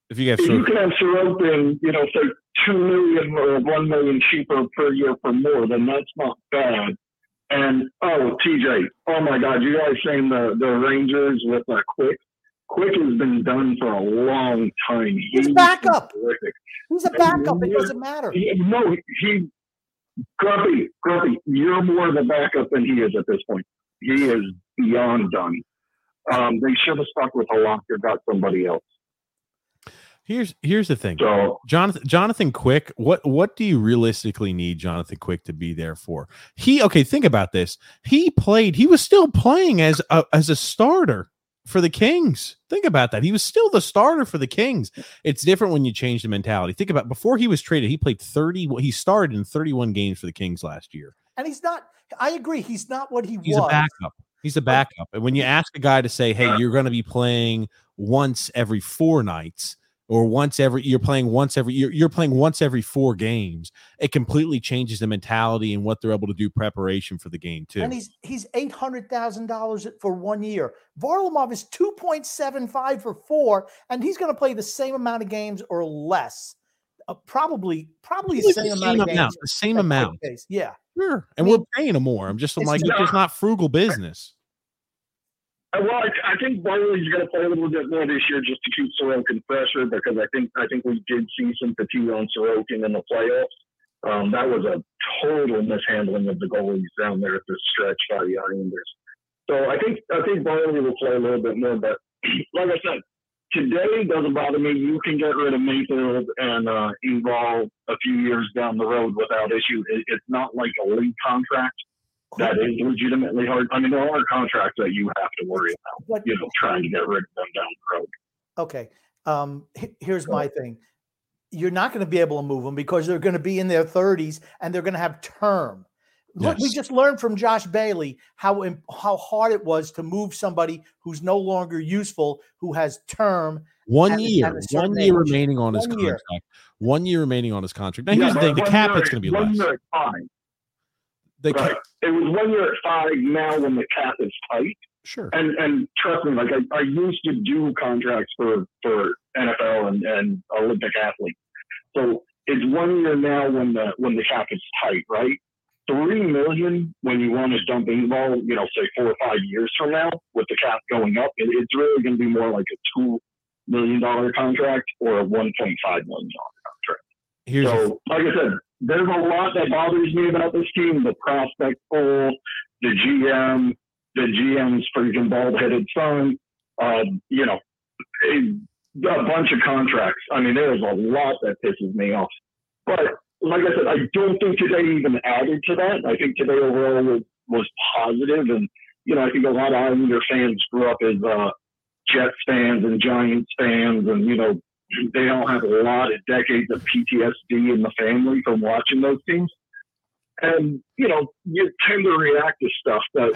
If you have if you Sorokin, can have Sorokin, you know, say two million or one million cheaper per year for more, then that's not bad. And oh, TJ, oh my God, you guys saying the the Rangers with uh, Quick? Quick has been done for a long time. He's He's backup. terrific. He's a backup. It doesn't matter. He, no, he Grumpy, Grumpy, you're more of a backup than he is at this point. He is beyond done. Um, they should have stuck with Halak or got somebody else. Here's here's the thing. So Jonathan Jonathan Quick, what what do you realistically need Jonathan Quick to be there for? He okay, think about this. He played, he was still playing as a as a starter for the Kings. Think about that. He was still the starter for the Kings. It's different when you change the mentality. Think about before he was traded, he played 30 he started in 31 games for the Kings last year. And he's not. I agree. He's not what he He's was. a backup. He's a backup. And when you ask a guy to say, "Hey, you're going to be playing once every four nights," or once every you're playing once every you're, you're playing once every four games, it completely changes the mentality and what they're able to do preparation for the game too. And he's he's eight hundred thousand dollars for one year. Varlamov is two point seven five for four, and he's going to play the same amount of games or less. Uh, probably, probably the same, amount games. the same amount. Yeah. Sure. I And mean, we're paying him more. I'm just I'm like, it's not frugal business. Uh, Well, I, I think Barley's going to play a little bit more this year just to keep Sorokin fresher because I think I think we did see some fatigue on Sorokin in the playoffs. Um, that was a total mishandling of the goalies down there at the stretch by the Islanders. So I think I think Barley will play a little bit more, but like I said, today doesn't bother me. You can get rid of Mayfield and uh, Engvall a few years down the road without issue. It, it's not like a league contract that is legitimately hard. I mean, there are contracts that you have to worry about, But- you know, trying to get rid of them down the road. Okay. Um, he- here's my thing. You're not going to be able to move them because they're going to be in their 30s and they're going to have term. Look, we just learned from Josh Bailey how how hard it was to move somebody who's no longer useful, who has term. One at- year, at one year age. remaining on his year. contract. One year remaining on his contract. Now Yeah, here's the thing: the cap year- hit's going to be one less. year at five. The right. cap, It was one year at five. Now, when the cap is tight, sure. and and trust me, like I, I used to do contracts for for NFL and, and Olympic athletes. So it's one year now when the when the cap is tight, right? Three million when you want to dump in the ball, you know, say four or five years from now, with the cap going up, it, it's really going to be more like a two million dollar contract or a one point five million dollar contract. Here's so, like I said, there's a lot that bothers me about this team: the prospect pool, the GM, the GM's freaking bald-headed son. Um, you know, a, a bunch of contracts. I mean, there's a lot that pisses me off. But like I said, I don't think today even added to that. I think today overall was, was positive, and you know, I think a lot of Islander fans grew up as uh, Jets fans and Giants fans, and you know, they all have a lot of decades of PTSD in the family from watching those teams. And, you know, you tend to react to stuff that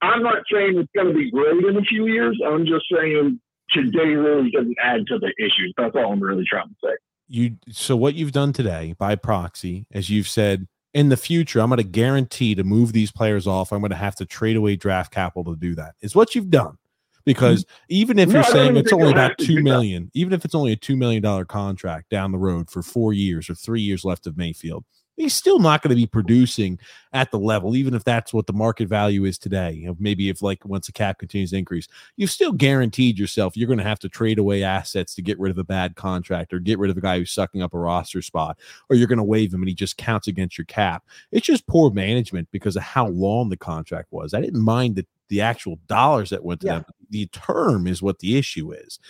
I'm not saying it's going to be great in a few years. I'm just saying today really doesn't add to the issues. That's all I'm really trying to say. you so what you've done today by proxy as you've said in the future i'm going to guarantee to move these players off i'm going to have to trade away draft capital to do that is what you've done because even if No, you're saying it's only about two million, that. even if it's only a two million dollar contract down the road for four years or three years left of mayfield he's still not going to be producing at the level even if that's what the market value is today. You know, maybe if like once the cap continues to increase you've still guaranteed yourself you're going to have to trade away assets to get rid of a bad contract or get rid of a guy who's sucking up a roster spot or you're going to waive him and he just counts against your cap. It's just poor management because of how long the contract was. I didn't mind the, the actual dollars that went to Yeah. them the term is what the issue is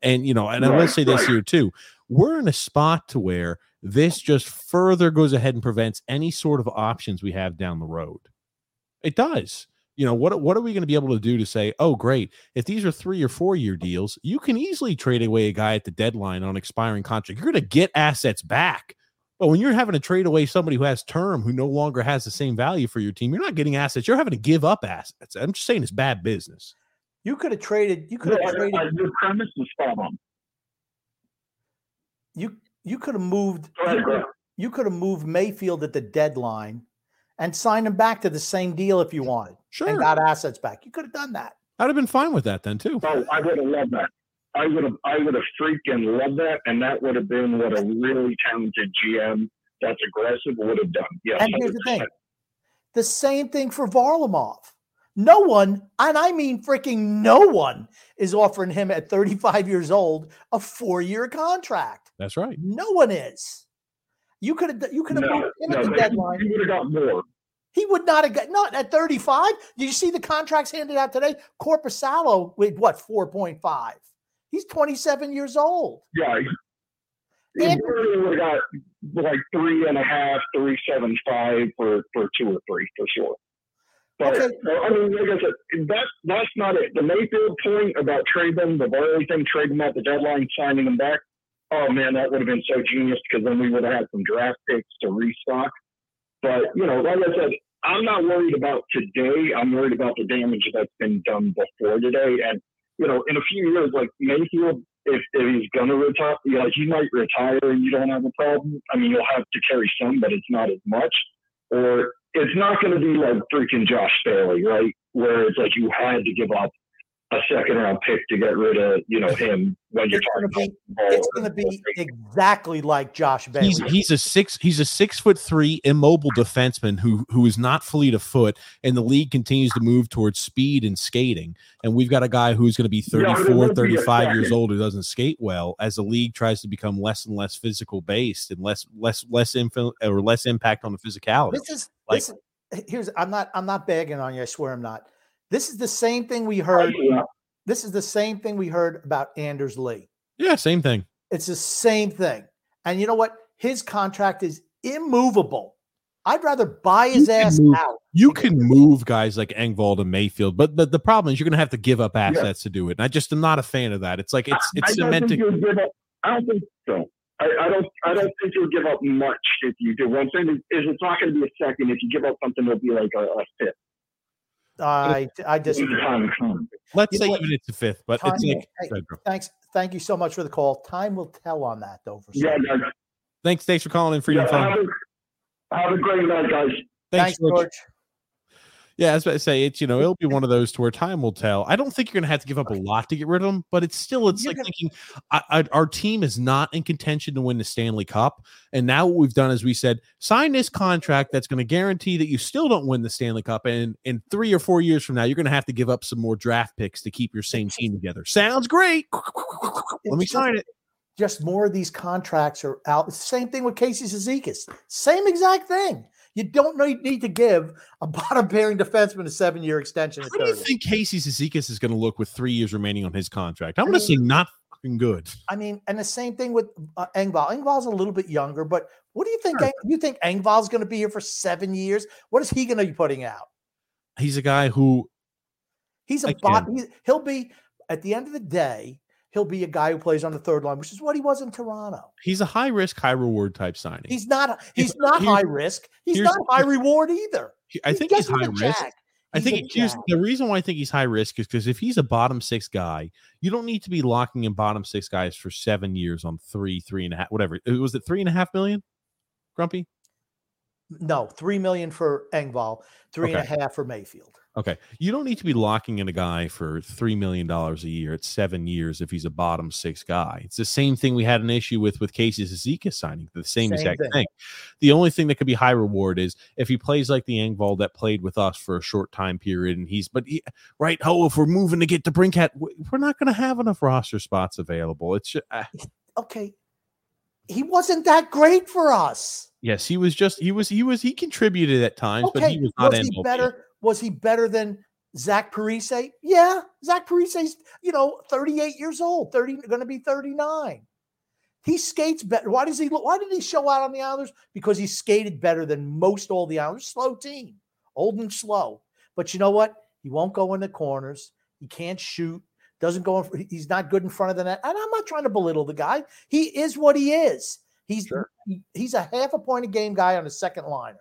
and you know and i will Right, say this right. here too we're in a spot to where this just further goes ahead and prevents any sort of options we have down the road. It does. You know, what what are we going to be able to do to say, "Oh, great, if these are 3 or 4 year deals, you can easily trade away a guy at the deadline on expiring contract. You're going to get assets back." But when you're having to trade away somebody who has term who no longer has the same value for your team, you're not getting assets. You're having to give up assets. I'm just saying it's bad business. You could have traded. You could have I- traded. I- your premise is spot on. you you could have moved. Go ahead, you Greg. could- You could have moved Mayfield at the deadline and signed him back to the same deal if you wanted, Sure. and got assets back. You could have done that. I'd have been fine with that then too. Oh, I would have loved that. I would have I would have freaking loved that, and that would have been what a really talented GM that's aggressive would have done. Yes, And here's the thing the same thing for Varlamov. No one, and I mean freaking no one, is offering him at 35 years old a four year contract. That's right. No one is. You could have you could have No, moved him no, at the deadline. he would have got more. He would not have got not at 35. Did you see the contracts handed out today? Korpisalo with what 4.5? He's 27 years old. Yeah, he, have got like three and a half, three seven five for for two or three for sure. But Okay. I mean, like I said, that that's not it. The Mayfield point about trading the Varley thing, trading them at the deadline, signing them back. Oh man, that would have been so genius because then we would have had some draft picks to restock. But you know, like I said, I'm not worried about today. I'm worried about the damage that's been done before today. And you know, in a few years, like Mayfield, if, if he's gonna retire, you know, he might retire and you don't have a problem. I mean, you'll have to carry some, but it's not as much. Or it's not going to be like freaking Josh Bailey, right? Where it's like you had to give up a second round pick to get rid of, you know, him when you're talking about It's going to be exactly like Josh Bailey. He's he's a six he's a six foot three immobile defenseman who who is not fleet of foot, and the league continues to move towards speed and skating. And we've got a guy who's going to be Yeah, but it 34, would be 35 years old who doesn't skate well as the league tries to become less and less physical based and less less less info or less impact on the physicality. This is Like- this is here's I'm not I'm not bagging on you. I swear I'm not. This is the same thing we heard. This is the same thing we heard about Anders Lee. Yeah, same thing. It's the same thing. And you know what? His contract is immovable. I'd rather buy his can ass move- out. You can move guys like Engvall and Mayfield, but but the problem is you're going to have to give up assets to do it. And I just am not a fan of that. It's like it's it's I don't think cementing. give up. I don't think so. I, I don't. I don't think you'll give up much if you do. What I'm saying is, is it's not going to be a second. If you give up something, it'll be like a, a fifth. I I When disagree. the time comes. Let's You say even it's a fifth, but Time it's will- like hey, Go ahead, bro. thanks. Thank you so much for the call. Time will tell on that though. For Yeah, sure. guys. thanks thanks for calling in Freedom Yeah, Phone. have, a, have a great night, guys. Thanks, Thanks, George. George. Yeah, as I was about to say it's you know it'll be one of those to where time will tell. I don't think you're going to have to give up a lot to get rid of them, but it's still it's You're like gonna- thinking I, I, our team is not in contention to win the Stanley Cup, and now what we've done is we said sign this contract that's going to guarantee that you still don't win the Stanley Cup, and in three or four years from now you're going to have to give up some more draft picks to keep your same team together. Sounds great. Let me sign it. Just more of these contracts are out. The same thing with Casey Cizikas. Same exact thing. You don't need, to give a bottom pairing defenseman a seven year extension. How do you 30. think Casey Cizikas is going to look with three years remaining on his contract? I'm going to say not fucking good. I mean, and the same thing with uh, Engvall. Engvall's a little bit younger, but what do you think? Eng- You think Engvall's going to be here for seven years? What is he going to be putting out? He's a guy who He's a bot. He, he'll be at the end of the day. He'll be a guy who plays on the third line, which is what he was in Toronto. he's a high risk, high reward type signing. He's not. He's not here's- high risk. He's not high reward either. He- I think he's high risk. jack. I He's think here's the reason why I think he's high risk is because if he's a bottom six guy, you don't need to be locking in bottom six guys for seven years on three, three and a half, whatever. Uh, Was it three and a half million? Grumpy. No, three million for Engvall, three and a half Okay. for Mayfield. Okay, you don't need to be locking in a guy for three million dollars a year at seven years if he's a bottom six guy. It's the same thing we had an issue with with Casey Cizikas signing. The same, Same exact thing. thing. The only thing that could be high reward is if he plays like the Engvall that played with us for a short time period, and he's but he, right. Oh, if we're moving to get DeBrincat, we're not going to have enough roster spots available. It's just, uh, Okay, he wasn't that great for us. yes, he was just he was he was he contributed at times, but he was not was he better? Was he better than Zach Parise? Yeah, Zach Parise's you know 38 years old, 30 going to be 39. He skates better. Why does he look? Why did he show out on the Islanders? Because he skated better than most all the Islanders. Slow team, old and slow. But you know what? He won't go in the corners. He can't shoot. Doesn't go. In, he's not good in front of the net. And I'm not trying to belittle the guy. He is what he is. He's he- he's a half a point a game guy on a second liner.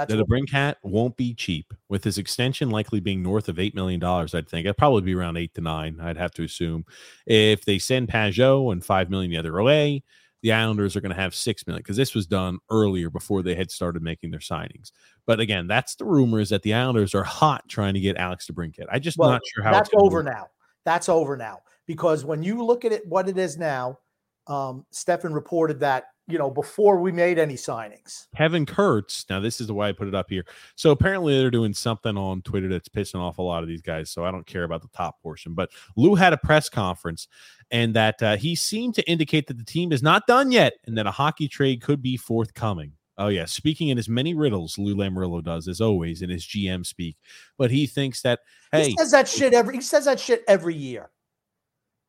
That's that a what- Brinkat won't be cheap with his extension likely being north of eight million dollars. I'd think it'd probably be around eight to nine. I'd have to assume if they send Pageau and five million the other way, the Islanders are going to have six million because this was done earlier before they had started making their signings. But again, that's the rumors that the Islanders are hot trying to get Alex DeBrincat. I just Well, not sure how that's it's over work. now. That's over now. because when you look at it, what it is now, um, Stefan reported that you know before we made any signings. Kevin Kurz. Now, this is the way I put it up here. So apparently, they're doing something on Twitter that's pissing off a lot of these guys. So I don't care about the top portion. But Lou had a press conference, and that uh, he seemed to indicate that the team is not done yet, and that a hockey trade could be forthcoming. Oh yeah, speaking in as many riddles Lou Lamoriello does as always in his GM speak, but he thinks that hey, He says that shit every. He says that shit every year,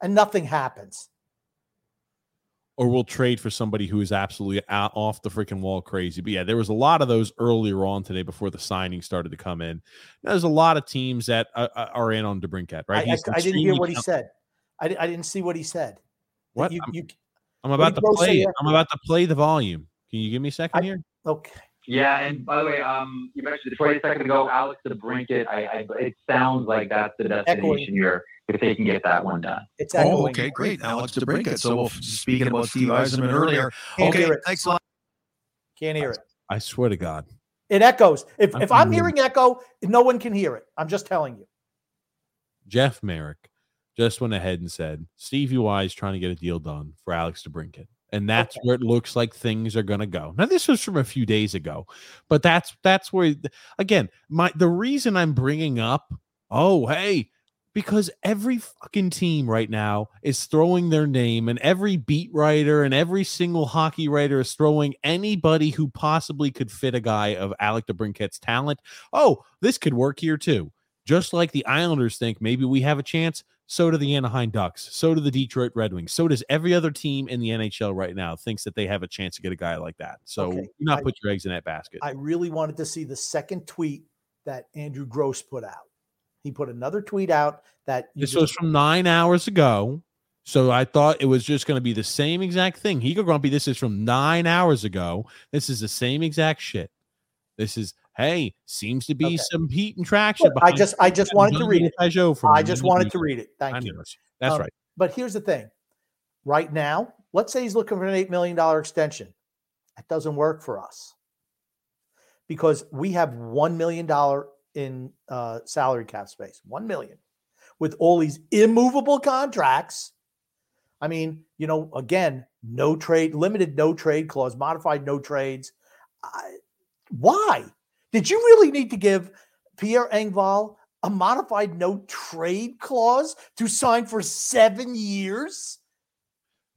and nothing happens. Or we'll trade for somebody who is absolutely out, off the freaking wall crazy. But yeah, there was a lot of those earlier on today before the signing started to come in. There's a lot of teams that uh, uh, are in on DeBrincat, right? I, I- I didn't hear what he said. I, I didn't see what he said. What? You, I'm, you, I'm about to play. it. I'm about to play the volume. Can you give me a second here? okay. Yeah, and by the way, um, you mentioned Detroit a second ago. Alex DeBrincat. I, I, it sounds like that's the destination here if they can get that one done. It's Oh, echoing. okay, great. Alex DeBrincat. So, well, speaking about Steve Yzerman earlier. Can't Okay, thanks a lot. Can't hear it. I swear to God. It echoes. If I'm if I'm familiar. hearing echo, no one can hear it. I'm just telling you. Jeff Marek just went ahead and said Stevie Y is trying to get a deal done for Alex DeBrincat. And that's where it looks like things are going to go. Now, this was from a few days ago, but that's that's where again my the reason I'm bringing up. Oh, hey, because every fucking team right now is throwing their name, and every beat writer and every single hockey writer is throwing anybody who possibly could fit a guy of Alec DeBrincat's talent. Oh, this could work here too. Just like the Islanders think maybe we have a chance, so do the Anaheim Ducks, so do the Detroit Red Wings, so does every other team in the NHL right now thinks that they have a chance to get a guy like that. So Okay, do not I- put your eggs in that basket. I really wanted to see the second tweet that Andrew Gross put out. He put another tweet out that This just- was from nine hours ago. So I thought it was just going to be the same exact thing. Higo Grumpy, this is from nine hours ago. This is the same exact shit. This is hey, seems to be Okay. some heat and traction. I just I just wanted to read it. I just wanted to read it. Thank I you. know. That's Um, right. But here's the thing. Right now, let's say he's looking for an $8 million extension. That doesn't work for us because we have $1 million in uh, salary cap space. 1 million with all these immovable contracts. I mean, you know, again, no trade, limited no trade clause, modified no trades. I, why? Did you really need to give Pierre Engvall a modified no trade clause to sign for seven years?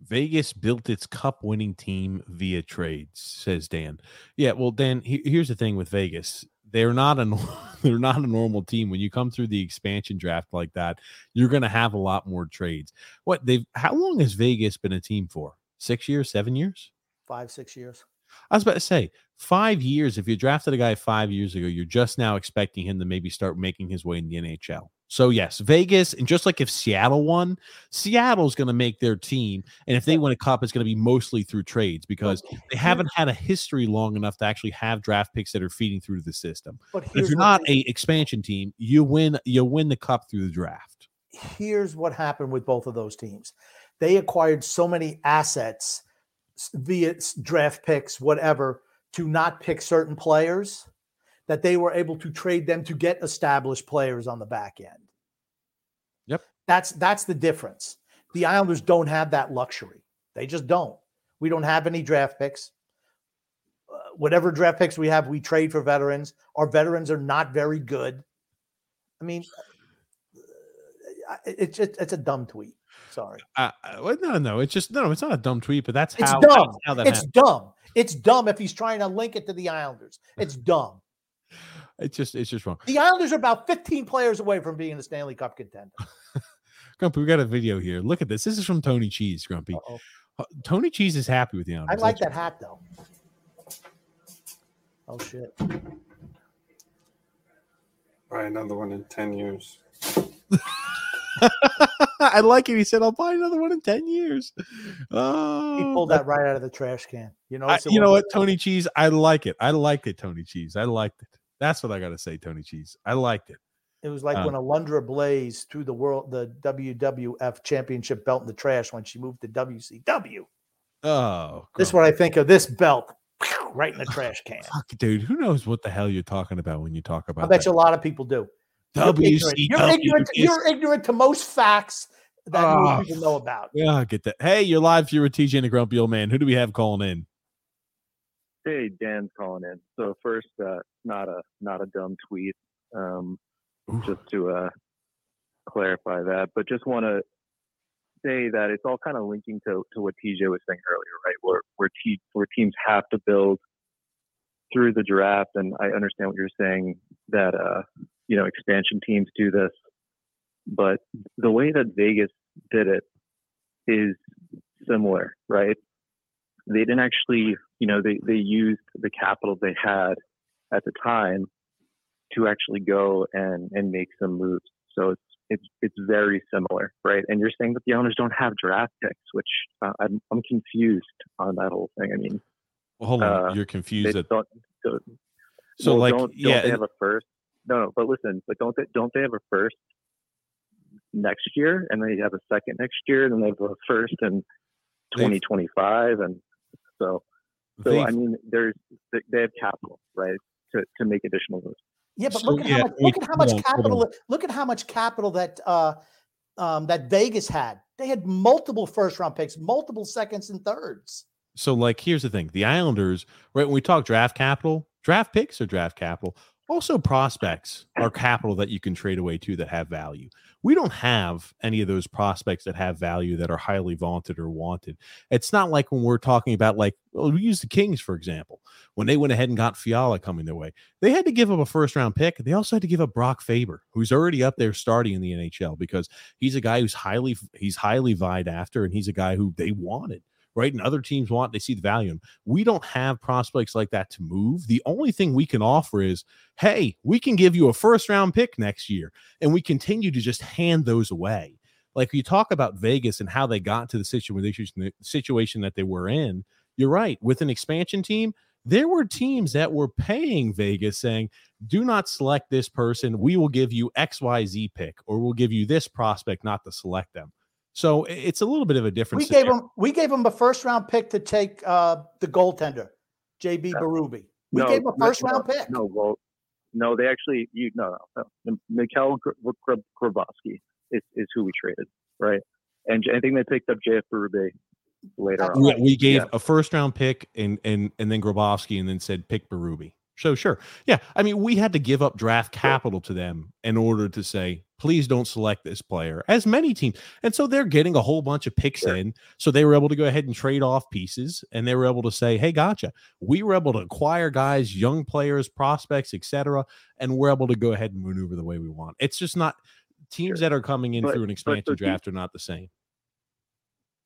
Vegas built its cup winning team via trades, says Dan. Yeah, well, Dan, he- here's the thing with Vegas. They're not a they're not a normal team. When you come through the expansion draft like that, you're going to have a lot more trades. What they've how long has Vegas been a team for? 6 years, 7 years? Five, six years. I was about to say 5 years if you drafted a guy 5 years ago, you're just now expecting him to maybe start making his way in the NHL. So yes, Vegas, and just like if Seattle won, Seattle's going to make their team, and if they win a cup, it's going to be mostly through trades because they haven't had a history long enough to actually have draft picks that are feeding through the system. But if you're not a expansion team, you win you win the cup through the draft. here's what happened with both of those teams. They acquired so many assets via draft picks, whatever, to not pick certain players that they were able to trade them to get established players on the back end. Yep. That's that's the difference. The Islanders don't have that luxury. They just don't. We don't have any draft picks. Uh, whatever draft picks we have, we trade for veterans. Our veterans are not very good. I mean, uh, it's it's, it's a dumb tweet. Sorry. Uh, uh, well, no, no, it's just no, it's not a dumb tweet, but that's It's how dumb. that's how that It's happened. dumb. It's dumb if he's trying to link it to the Islanders. It's dumb. It's just it's just wrong. The Islanders are about 15 players away from being the Stanley Cup contender. Grumpy, we got a video here. Look at this. This is from Tony Cheese, Grumpy. Uh, Tony Cheese is happy with the Islanders. I like Let's- that hat though. Oh shit. Buy another one in 10 years. I like it. He said, "I'll buy another one in ten years." Oh, He pulled that right out of the trash can. You know, I- you know what, Tony Cheese? I like it. I like it, Tony Cheese. I liked it. That's what I got to say, Tony Cheese. I liked it. It was like Um, when Alundra Blayze threw the world the WWF championship belt in the trash when she moved to WCW. Oh, This is what I think of this belt. Right in the trash can. fuck, dude. Who knows what the hell you're talking about when you talk about I bet that? you a lot of people do. You're ignorant. You're WCW ignorant, is- you're ignorant to most facts that Oh. more people know about. Yeah, I get that. Hey, you're live here with TJ and the Grumpy Old Man. Who do we have calling in? Hey, Dan's calling in. So first, uh, not a not a dumb tweet, um, just to uh, clarify that, but just want to say that it's all kind of linking to, to what TJ was saying earlier, right? Where where, te- where teams have to build through the draft, and I understand what you're saying that uh, you know expansion teams do this, but the way that Vegas did it is similar, right? They didn't actually, you know, they, they used the capital they had at the time to actually go and, and make some moves. So it's, it's, it's very similar, right? And you're saying that the owners don't have draft picks, which uh, I'm, I'm confused on that whole thing. I mean, Well, hold on. uh, you're confused. they At, don't, don't- So, well, like, don't, don't yeah, they have a first? No, no, but listen, but don't they, don't they have a first next year, and they have a second next year, and then they have a first in 2025, and so, so I They've- mean, there's they they have capital, right, to to make additional moves. Yeah, but So, look at yeah, how much, look at how much on, capital. Look at how much capital that uh, um, that Vegas had. They had multiple first round picks, multiple seconds and thirds. so like here's the thing the islanders right when we talk draft capital draft picks or draft capital also prospects are capital that you can trade away to that have value. We don't have any of those prospects that have value that are highly vaunted or wanted. It's not like when we're talking about like well, we use the kings for example. When they went ahead and got fiala coming their way they had to give up a first round pick. They also had to give up brock faber who's already up there starting in the nhl because he's a guy who's highly he's highly vied after and he's a guy who they wanted right? And other teams want, they see the value in. We don't have prospects like that to move. The only thing we can offer is, hey, we can give you a first round pick next year. And we continue to just hand those away. Like you talk about Vegas and how they got to the situation, the situation that they were in. You're right. With an expansion team, there were teams that were paying Vegas saying, do not select this person. We will give you XYZ pick, or we'll give you this prospect not to select them. So it's a little bit of a difference. We gave scenario. them we gave them a first round pick to take uh, the goaltender, JB Berube. We no, gave him a first no, round pick. No, well, no, they actually, you no, no, no. Mikhail Gr- Gr- Grabovski is, is who we traded, right? And I think they picked up JF Berube later on. Yeah, we gave Yeah. a first round pick and and and then Grabovski and then said pick Berube. So sure. Yeah. I mean, we had to give up draft capital to them in order to say, please don't select this player, as many teams. And so they're getting a whole bunch of picks in. So they were able to go ahead and trade off pieces and they were able to say, hey, gotcha. We were able to acquire guys, young players, prospects, etc. And we're able to go ahead and maneuver the way we want. It's just not teams that are coming in But- through an expansion the- draft are not the same.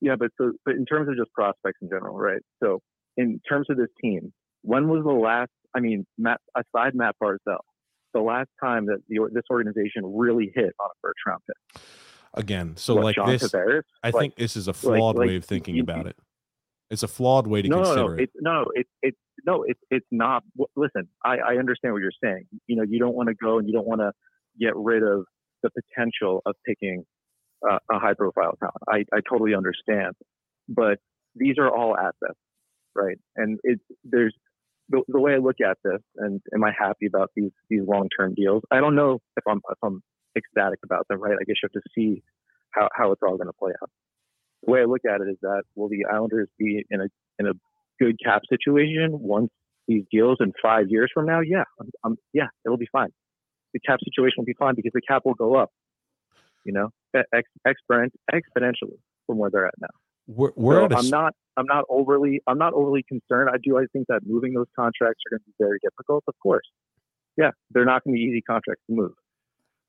Yeah, but so but in terms of just prospects in general, right? So in terms of this team, when was the last? I mean, Matt aside Matt Barzal, the last time that the, this organization really hit on a first round pick. Again, so What, like John this, Tavares? I Like- think this is a flawed like, way of thinking you- about it. It's a flawed way to no, no, consider no, it. it's no, it's it's no, it's it's not. Listen, I, I understand what you're saying. You know, you don't want to go and you don't want to get rid of the potential of picking uh, a high profile talent. I, I totally understand, but these are all assets, right? And it's there's the, the way I look at this, and am I happy about these these long term deals? I don't know if I'm if I'm ecstatic about them, right? I guess you have to see how how it's all going to play out the way I look at it is that will the Islanders be in a in a good cap situation once these deals in five years from now? Yeah, I'm, I'm, yeah, it'll be fine. The cap situation will be fine because the cap will go up, you know, ex, exponentially from where they're at now. We're, we're So at a I'm not I'm not overly I'm not overly concerned. I do I think that moving those contracts are going to be very difficult. Of course, yeah, they're not going to be easy contracts to move.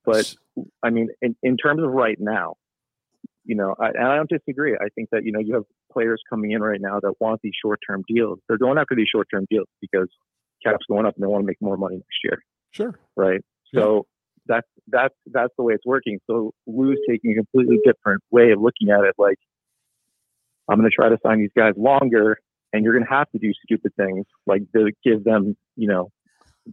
But I mean, in, in terms of right now, you know, I, and I don't disagree. I think that you know you have players coming in right now that want these short term deals. They're going after these short term deals because cap's going up and they want to make more money next year. Sure. Right. So that's that's that's the way it's working. So Lou's taking a completely different way of looking at it. Like I'm going to try to sign these guys longer, and you're going to have to do stupid things like to give them, you know,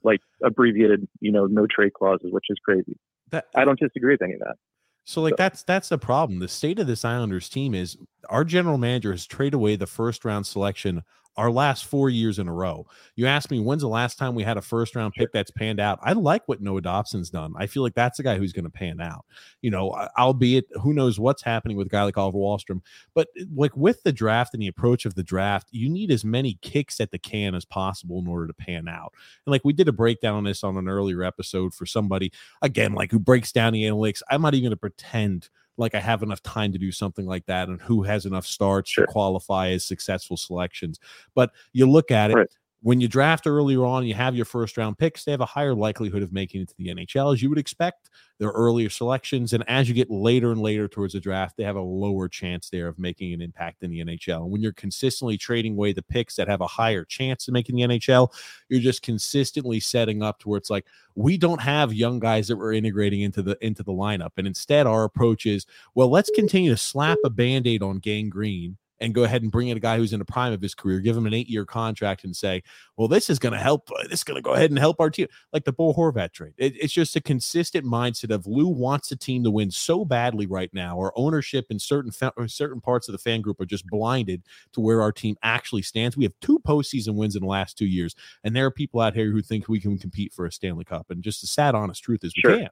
like abbreviated, you know, no trade clauses, which is crazy. That, I don't disagree with any of that. So like that's that's the problem. The state of this Islanders team is our general manager has traded away the first round selection our last four years in a row. You asked me when's the last time we had a first round pick that's panned out. I like what Noah Dobson's done. I feel like that's a guy who's going to pan out. You know, albeit who knows what's happening with a guy like Oliver Wahlstrom. But eh, like with the draft and the approach of the draft, you need as many kicks at the can as possible in order to pan out. And like we did a breakdown on this on an earlier episode for somebody again, like who breaks down the analytics. I'm not even going to pretend like I have enough time to do something like that and who has enough starts sure. to qualify as successful selections. But you look at it, right when you draft earlier on, you have your first round picks, they have a higher likelihood of making it to the NHL as you would expect. Their earlier selections, and as you get later and later towards the draft, they have a lower chance there of making an impact in the NHL. And when you're consistently trading away the picks that have a higher chance of making the NHL, you're just consistently setting up to where it's like we don't have young guys that we're integrating into the into the lineup, and instead our approach is well, let's continue to slap a band-aid on gangrene and go ahead and bring in a guy who's in the prime of his career, give him an eight year contract and say, well, this is going to help. Uh, this is going to go ahead and help our team. Like the Bo Horvat trade. It, it's just a consistent mindset of Lou wants the team to win so badly right now. Our ownership and certain fa- certain parts of the fan group are just blinded to where our team actually stands. We have two postseason wins in the last two years, and there are people out here who think we can compete for a Stanley Cup. And just the sad, honest truth is we sure. can't.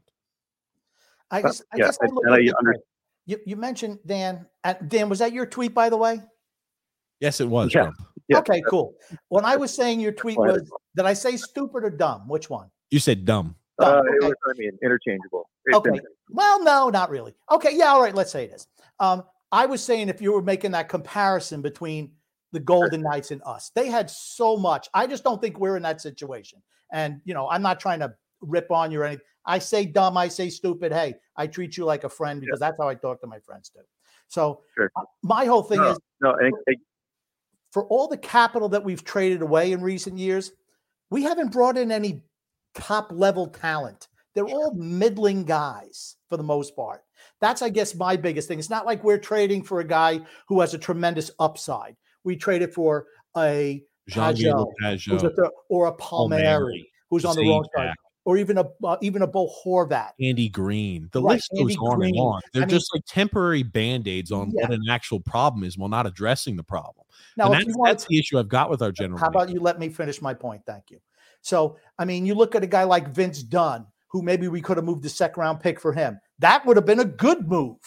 I guess, I yeah, guess I look I, I you, you mentioned Dan. Dan, was that your tweet, by the way? Yes, it was. Yeah. yeah. Okay, cool. When I was saying your tweet was, did I say stupid or dumb? Which one? You said dumb. dumb. Uh, okay. It was, I mean, interchangeable. It's okay. Well, no, not really. Okay. Yeah. All right. Let's say it is. Um, I was saying if you were making that comparison between the Golden Knights and us, they had so much. I just don't think we're in that situation. And, you know, I'm not trying to rip on you or anything. I say dumb, I say stupid. Hey, I treat you like a friend because yeah. that's how I talk to my friends too. So sure. Uh, my whole thing no, is no, I, I, for all the capital that we've traded away in recent years, we haven't brought in any top level talent. They're all middling guys for the most part. That's, I guess, my biggest thing. It's not like we're trading for a guy who has a tremendous upside. We traded for a Pageau, who's a th- or a Palmieri, Palmieri who's on the wrong side or even a uh, even a Bo Horvat, Andy Greene. The right, list goes on Green. and on. They're I just mean, like temporary band aids on yeah. what an actual problem is, while not addressing the problem. Now, that's, that's to, the issue I've got with our general. How about you let me finish my point? Thank you. So, I mean, you look at a guy like Vince Dunn, who maybe we could have moved the second round pick for him. That would have been a good move.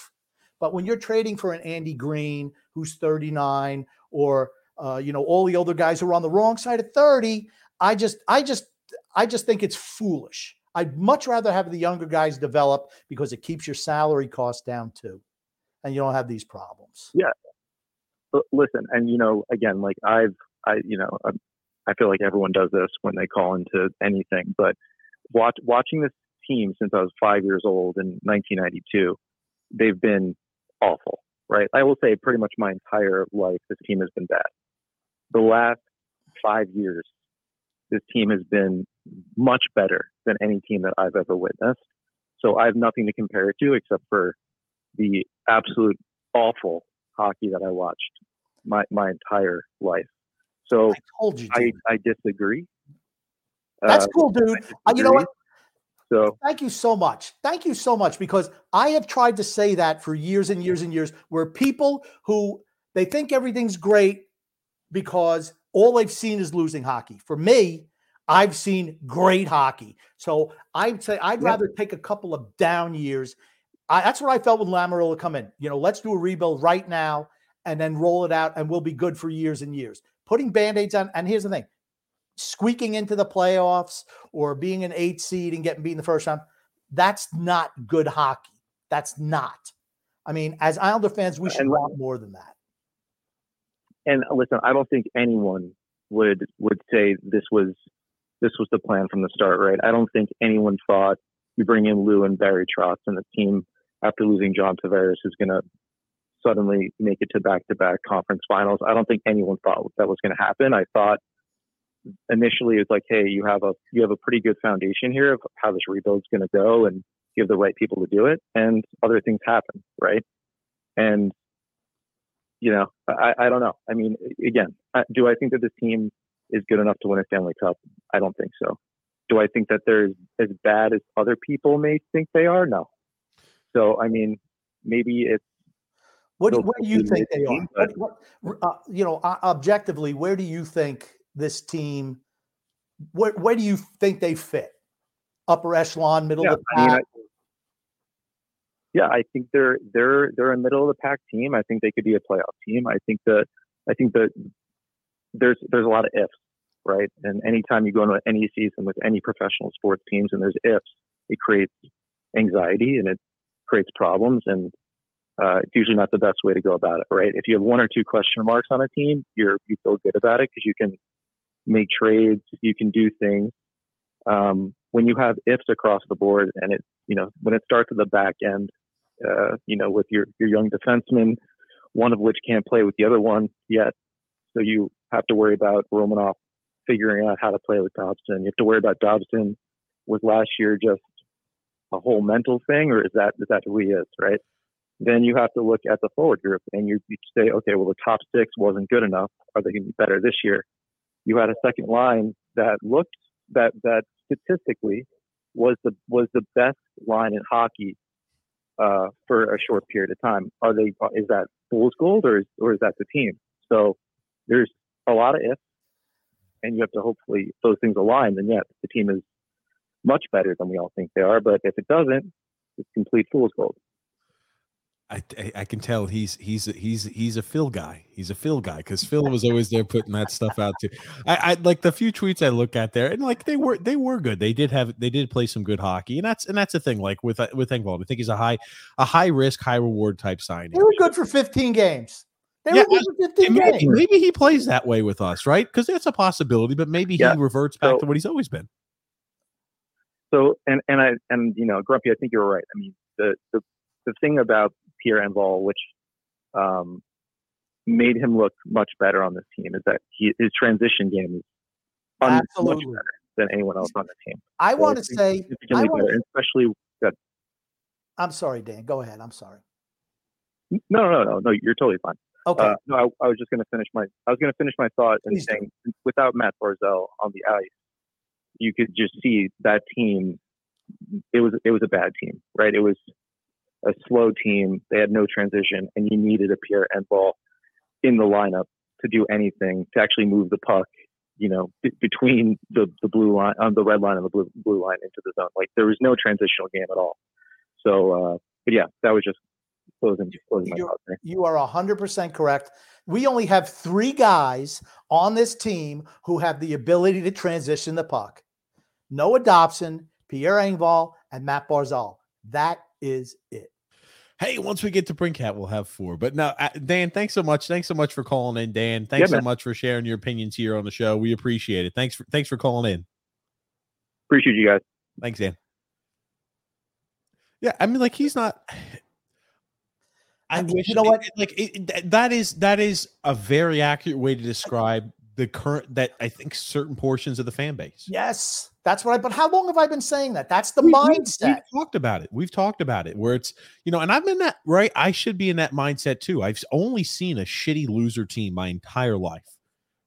But when you're trading for an Andy Greene, who's 39, or uh, you know all the other guys who are on the wrong side of 30, I just, I just I just think it's foolish. I'd much rather have the younger guys develop because it keeps your salary costs down too, and you don't have these problems. Yeah. Listen, and you know, again, like I've, I, you know, I'm, I feel like everyone does this when they call into anything, but watch, watching this team since I was five years old in 1992, they've been awful, right? I will say pretty much my entire life, this team has been bad. The last five years, this team has been much better than any team that I've ever witnessed. So I have nothing to compare it to except for the absolute awful hockey that I watched my, my entire life. So I told you, I, I disagree. That's uh, cool, dude. Uh, you know what? So thank you so much. Thank you so much because I have tried to say that for years and years and years where people who they think everything's great because all they've seen is losing hockey. For me, I've seen great hockey. So I'd say I'd yep. rather take a couple of down years. I, that's what I felt when Lamoriello come in. You know, let's do a rebuild right now and then roll it out, and we'll be good for years and years. Putting band-aids on, and here's the thing: squeaking into the playoffs or being an eight seed and getting beat in the first round, that's not good hockey. That's not. I mean, as Islander fans, we should and, want more than that. And listen, I don't think anyone would would say this was this was the plan from the start, right? I don't think anyone thought you bring in Lou and Barry Trotz and the team after losing John Tavares is going to suddenly make it to back-to-back conference finals. I don't think anyone thought that was going to happen. I thought initially it was like, hey, you have a you have a pretty good foundation here of how this rebuild is going to go, and you have the right people to do it. And other things happen, right? And you know, I, I don't know. I mean, again, do I think that this team is good enough to win a Stanley Cup? I don't think so. Do I think that they're as bad as other people may think they are? No. So, I mean, maybe it's What, do- do you think they are? What, what, uh, you know, uh, objectively, where do you think this team? Where where do you think they fit? Upper echelon, middle Yeah, of the I mean, pack. I- yeah, I think they're they're they're a middle of the pack team. I think they could be a playoff team. I think that I think that there's there's a lot of ifs, right? And anytime you go into any season with any professional sports teams and there's ifs, it creates anxiety and it creates problems and uh, it's usually not the best way to go about it, right? If you have one or two question marks on a team, you're you feel good about it because you can make trades, you can do things. Um, when you have ifs across the board, and it you know when it starts at the back end, uh, you know with your your young defensemen, one of which can't play with the other one yet, so you have to worry about Romanov figuring out how to play with Dobson. You have to worry about Dobson. Was last year just a whole mental thing, or is that is that who he is, right? Then you have to look at the forward group and you, you say, okay, well, the top six wasn't good enough. Are they going to be better this year? You had a second line that looked that that statistically was the was the best line in hockey uh, for a short period of time. Are they? Is that fool's gold or is, or is that the team? So there's a lot of ifs, and you have to hopefully those things align. And yes, the team is much better than we all think they are. But if it doesn't, it's complete fool's gold. I, I- I can tell he's he's he's he's a Phil guy. He's a Phil guy because Phil was always there putting that stuff out too. I, I like the few tweets I look at there, and like they were they were good. They did have they did play some good hockey, and that's and that's the thing. Like with uh, with Engvall, I think he's a high a high risk high reward type signing. They were good for 15 games. They Yeah, were 15 And maybe, games. maybe he plays that way with us, right? Because that's a possibility. But maybe Yeah. he reverts back So- to what he's always been. So and and I and you know, Grumpy, I think you're right. I mean, the the the thing about Pierre Engvall, which um, made him look much better on this team, is that he, his transition game is un- much better than anyone else on the team. I So want to say, I significantly want better, especially that. I'm sorry, Dan. Go ahead. I'm sorry. No, no, no, no. You're totally fine. Okay. Uh, no, I, I was just going to finish my. I was going to finish my thought and saying, without Matt Barzal on the ice, you could just see that team. It was it was a bad team, right? It was a slow team. They had no transition, and you needed a Pierre Engvall in the lineup to do anything to actually move the puck. You know, b- between the the blue line, um, the red line, and the blue blue line into the zone. Like there was no transitional game at all. So, uh, but yeah, that was just closing closing my You're- there. You are 100% correct. We only have three guys on this team who have the ability to transition the puck Noah Dobson, Pierre Engvall, and Matt Barzal. That is it. Hey, once we get DeBrincat, we'll have four. But no, uh, Dan, thanks so much. Thanks so much for calling in, Dan. Thanks so much for sharing your opinions here on the show. We appreciate it. Thanks for thanks for calling in. Appreciate you guys. Thanks, Dan. Yeah, I mean, like he's not. I wish you know what? it- like it, that is that is a very accurate way to describe the current that I think certain portions of the fan base. Yes, that's what I. But how long have I been saying that? That's the We- mindset. We've talked about it. We've talked about it where it's, you know, and I'm in that, right? I should be in that mindset too. I've only seen a shitty loser team my entire life.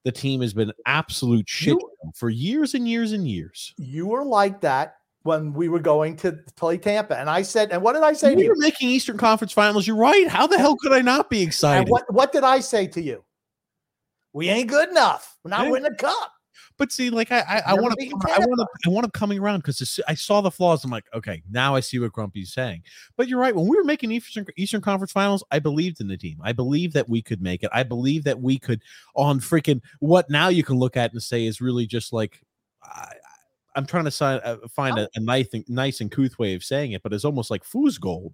The team has been absolute shit for years and years and years. You were like that when we were going to play Tampa, and I said, and what did I say to We you? were making Eastern Conference Finals. You're right. How the hell could I not be And excited? what what did I say to you? We ain't good enough. We're not Yeah. winning the cup. But see, like I, I, want to, I want to, I want to coming around because I saw the flaws. I'm like, okay, now I see what Grumpy's saying. But you're right. When we were making Eastern Eastern Conference Finals, I believed in the team. I believed that we could make it. I believe that we could on freaking what now you can look at and say is really just like. I, I'm trying to si- uh, find a, a nice, nice and couth way of saying it, but it's almost like fool's gold.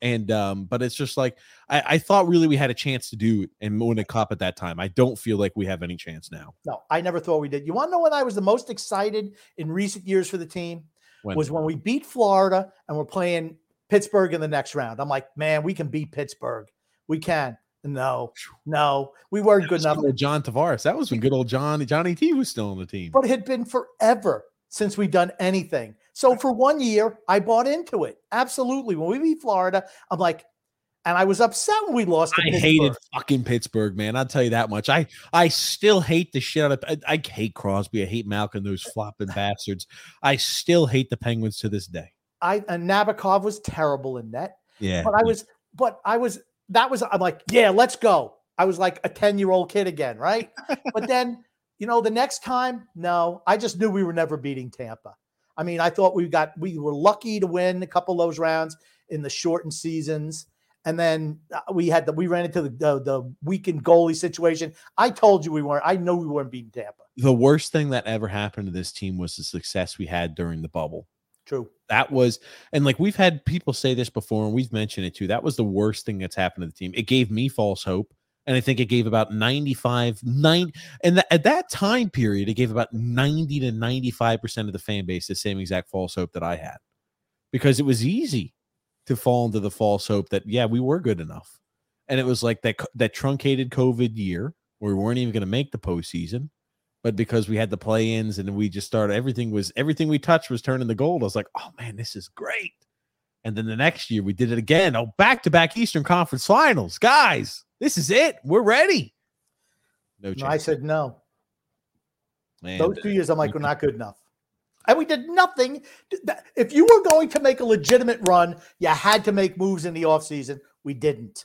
And um, but it's just like I, I thought really we had a chance to do it and win a cup at that time. I don't feel like we have any chance now. No, I never thought we did. You want to know when I was the most excited in recent years for the team? When? Was when we beat Florida and we're playing Pittsburgh in the next round. I'm like, man, we can beat Pittsburgh. We can. No, no, we weren't good That enough. good John Tavares. That was when good old John Johnny T was still on the team. But it had been forever since we've done anything. So for one year, I bought into it. Absolutely. When we beat Florida, I'm like, and I was upset when we lost. I Pittsburgh. hated fucking Pittsburgh, man. I'll tell you that much. I I still hate the shit out of. I, I hate Crosby. I hate Malkin. Those flopping bastards. I still hate the Penguins to this day. I and Nabokov was terrible in net. Yeah. But I was, but I was that was I'm like, yeah, let's go. I was like a 10 year old kid again, right? but then, you know, the next time, no, I just knew we were never beating Tampa. I mean, I thought we got we were lucky to win a couple of those rounds in the shortened seasons. And then uh, we had the we ran into the, the the weakened goalie situation. I told you we weren't. I know we weren't beating Tampa. The worst thing that ever happened to this team was the success we had during the bubble. True. That was, and like we've had people say this before, and we've mentioned it too. That was the worst thing that's happened to the team. It gave me false hope. And I think it gave about 95, 9, and th- at that time period, it gave about 90 to 95% of the fan base the same exact false hope that I had because it was easy to fall into the false hope that, yeah, we were good enough. And it was like that, that truncated COVID year where we weren't even going to make the postseason but because we had the play-ins and we just started everything was everything we touched was turning the gold. I was like, oh man, this is great. And then the next year we did it again. Oh, back-to-back Eastern Conference Finals, guys. This is it. We're ready. No, no I said no. Man, Those two years, I'm like, we're not good enough. And we did nothing. If you were going to make a legitimate run, you had to make moves in the offseason. We didn't.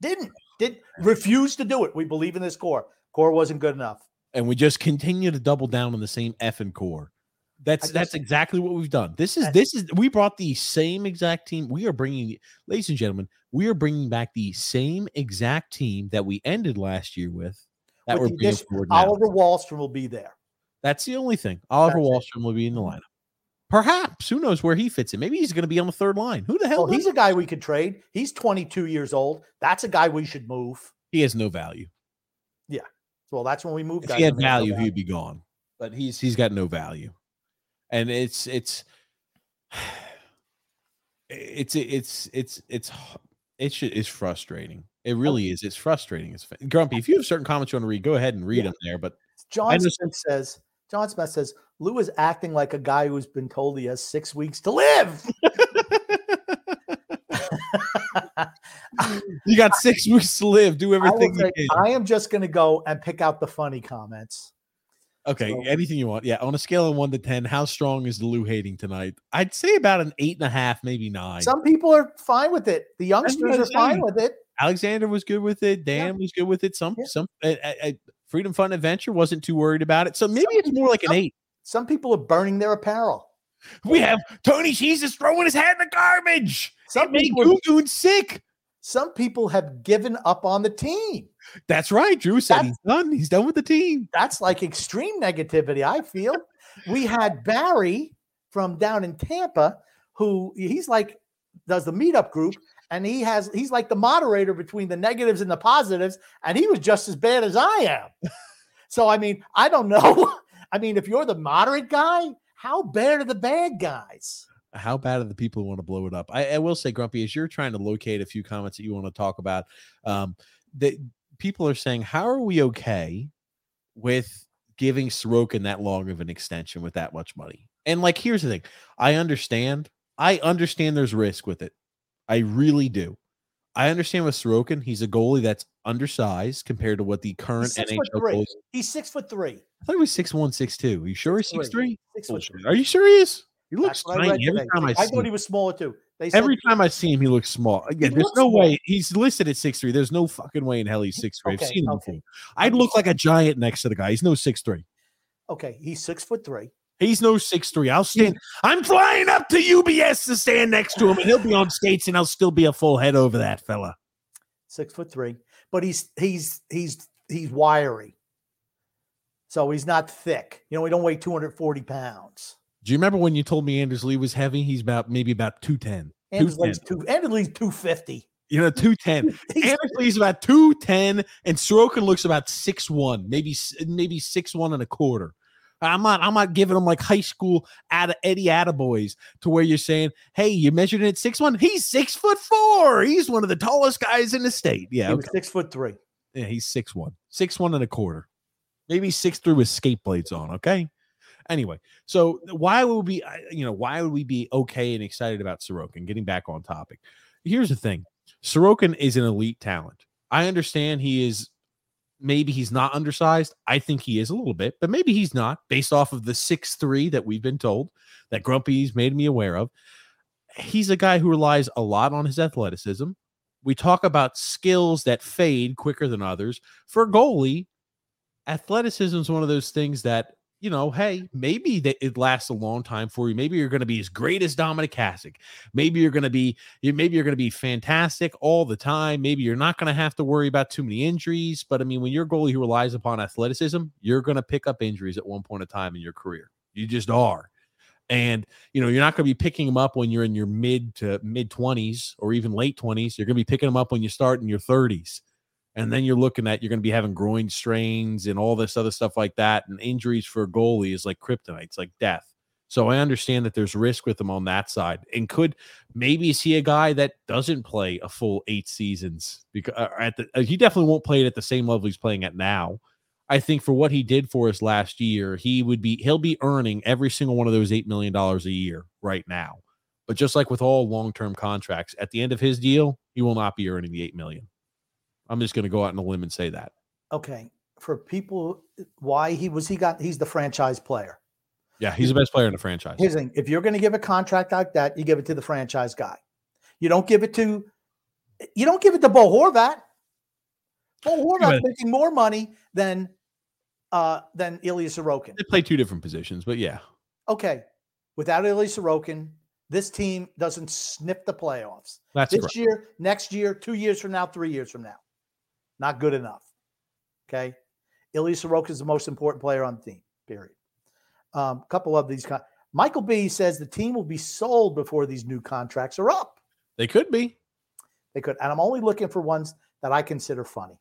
Didn't. Did refuse to do it. We believe in this core. Core wasn't good enough and we just continue to double down on the same effing core. That's just, that's exactly what we've done. This is this is we brought the same exact team. We are bringing, ladies and gentlemen, we are bringing back the same exact team that we ended last year with. That with we're bringing forward now. Oliver Wahlstrom will be there. That's the only thing. Oliver That's Wahlstrom will be in the lineup. Perhaps who knows where he fits in? Maybe he's going to be on the third line. Who the hell? Oh, he's a guy we could trade. He's 22 years old. That's a guy we should move. He has no value. Yeah. Well, that's when we moved. If he had value, he'd be gone. But he's he's got no value, and it's it's it's it's it's it's it's it's frustrating. It really is. It's frustrating. It's grumpy. If you have certain comments you want to read, go ahead and read Yeah. them there. But John Smith says. John Smith says Lou is acting like a guy who's been told he has six weeks to live. you got six weeks to live. Do I, everything you say, can. I am just going to go and pick out the funny comments. Okay, So- anything you want. Yeah, on a scale of one to ten, how strong is the Lou hating tonight? I'd say about an eight and a half, maybe nine. Some people are fine with it. The youngsters are fine with it. Alexander was good with it. Dan was good with it. Some some uh, uh, uh, Freedom Fun Adventure wasn't too worried about it. So maybe it's more like an eight. Some people are burning their apparel. We have Tony Jesus throwing his head in the garbage. Some It people Goon sick. Some people have given up on the team. That's right. Drew said he's done. He's done with the team. That's like extreme negativity, I feel. we had Barry from down in Tampa, who he's like does the meetup group, and he has he's like the moderator between the negatives and the positives, and he was just as bad as I am. so I mean, I don't know. I mean, if you're the moderate guy, how bad are the bad guys? How bad are the people who want to blow it up? I, I will say, Grumpy, as you're trying to locate a few comments that you want to talk about, um, that people are saying, how are we okay with giving Sorokin that long of an extension with that much money? And like, here's the thing: I understand. I understand there's risk with it. I really do. I understand with Sorokin, he's a goalie that's undersized compared to what the current He's NHL three. goalies. He's six foot three. I thought he was six one, six two. Are you sure he's six three? Six foot Bullshit. Are you sure he is? He looks tiny every time I, I thought him. he was smaller too. They Every time I see him, he looks small. Uh, Again, there's no small. way he's listed at six three. There's no fucking way in hell he's six three. I've Okay, seen him okay. before. I'd look like a giant next to the guy. He's no six three. okay, he's six foot three. He's no six three. I'll stand. I'm flying up to UBS to stand next to him, and he'll be on skates, and I'll still be a full head over that fella. six foot three, but he's he's he's he's wiry. So he's not thick. You know, he don't weigh 240 pounds. Do you remember when you told me Anders Lee was heavy? He's about maybe about two ten. Anders Lee's two Anders Lee's 250. You know, 210. Anders Lee's about 210, and Sorokin looks about six one, maybe maybe six one and a quarter. I'm not I'm not giving him like high school Ad- Eddie Attaboys to where you're saying, hey, you measured it at six one. He's six foot four. He's one of the tallest guys in the state. Yeah, He was okay. six foot three. yeah, he's six one, six one and a quarter, maybe six three with skate blades on. Okay. Anyway, so why would we, you know, why would we be okay and excited about Sorokin? Getting back on topic, here's the thing: Sorokin is an elite talent. I understand he is. Maybe he's not undersized. I think he is a little bit, but maybe he's not, based off of the six three that we've been told that Grumpy's made me aware of. He's a guy who relies a lot on his athleticism, we talk about skills that fade quicker than others. For goalie, athleticism is one of those things that you know, hey, maybe it lasts a long time for you. Maybe you're going to be as great as Dominik Hasek. Maybe you're going to be, maybe you're going to be fantastic all the time. Maybe you're not going to have to worry about too many injuries. But I mean, when you're a goalie relies upon athleticism, you're going to pick up injuries at one point in time in your career. You just are. And you know, you're not going to be picking them up when you're in your mid to mid 20s or even late 20s. You're going to be picking them up when you start in your 30s and then you're looking at you're going to be having groin strains and all this other stuff like that and injuries for a goalie is like kryptonite it's like death. So i understand that there's risk with him on that side and could maybe see a guy that doesn't play a full eight seasons because uh, at the, uh, he definitely won't play it at the same level he's playing at now. I think for what he did for us last year he would be he'll be earning every single one of those eight million dollars a year right now. But just like with all long-term contracts at the end of his deal he will not be earning the eight million I'm just going to go out on a limb and say that. Okay. For people, why he was he got he's the franchise player. Yeah, he's the best player in the franchise. Here's the thing: if you're going to give a contract like that, you give it to the franchise guy. You don't give it to you don't give it to Bo Horvat. Bo Horvat's making more money than uh than Ilya Sorokin. They play two different positions, but yeah. Okay. Without Ilya Sorokin, this team doesn't sniff the playoffs. That's this correct. year, next year, two years from now, three years from now. Not good enough. Okay. Ilya Sorokin is the most important player on the team, period. A um, couple of these. Con- Michael B says the team will be sold before these new contracts are up. They could be. They could. And I'm only looking for ones that I consider funny.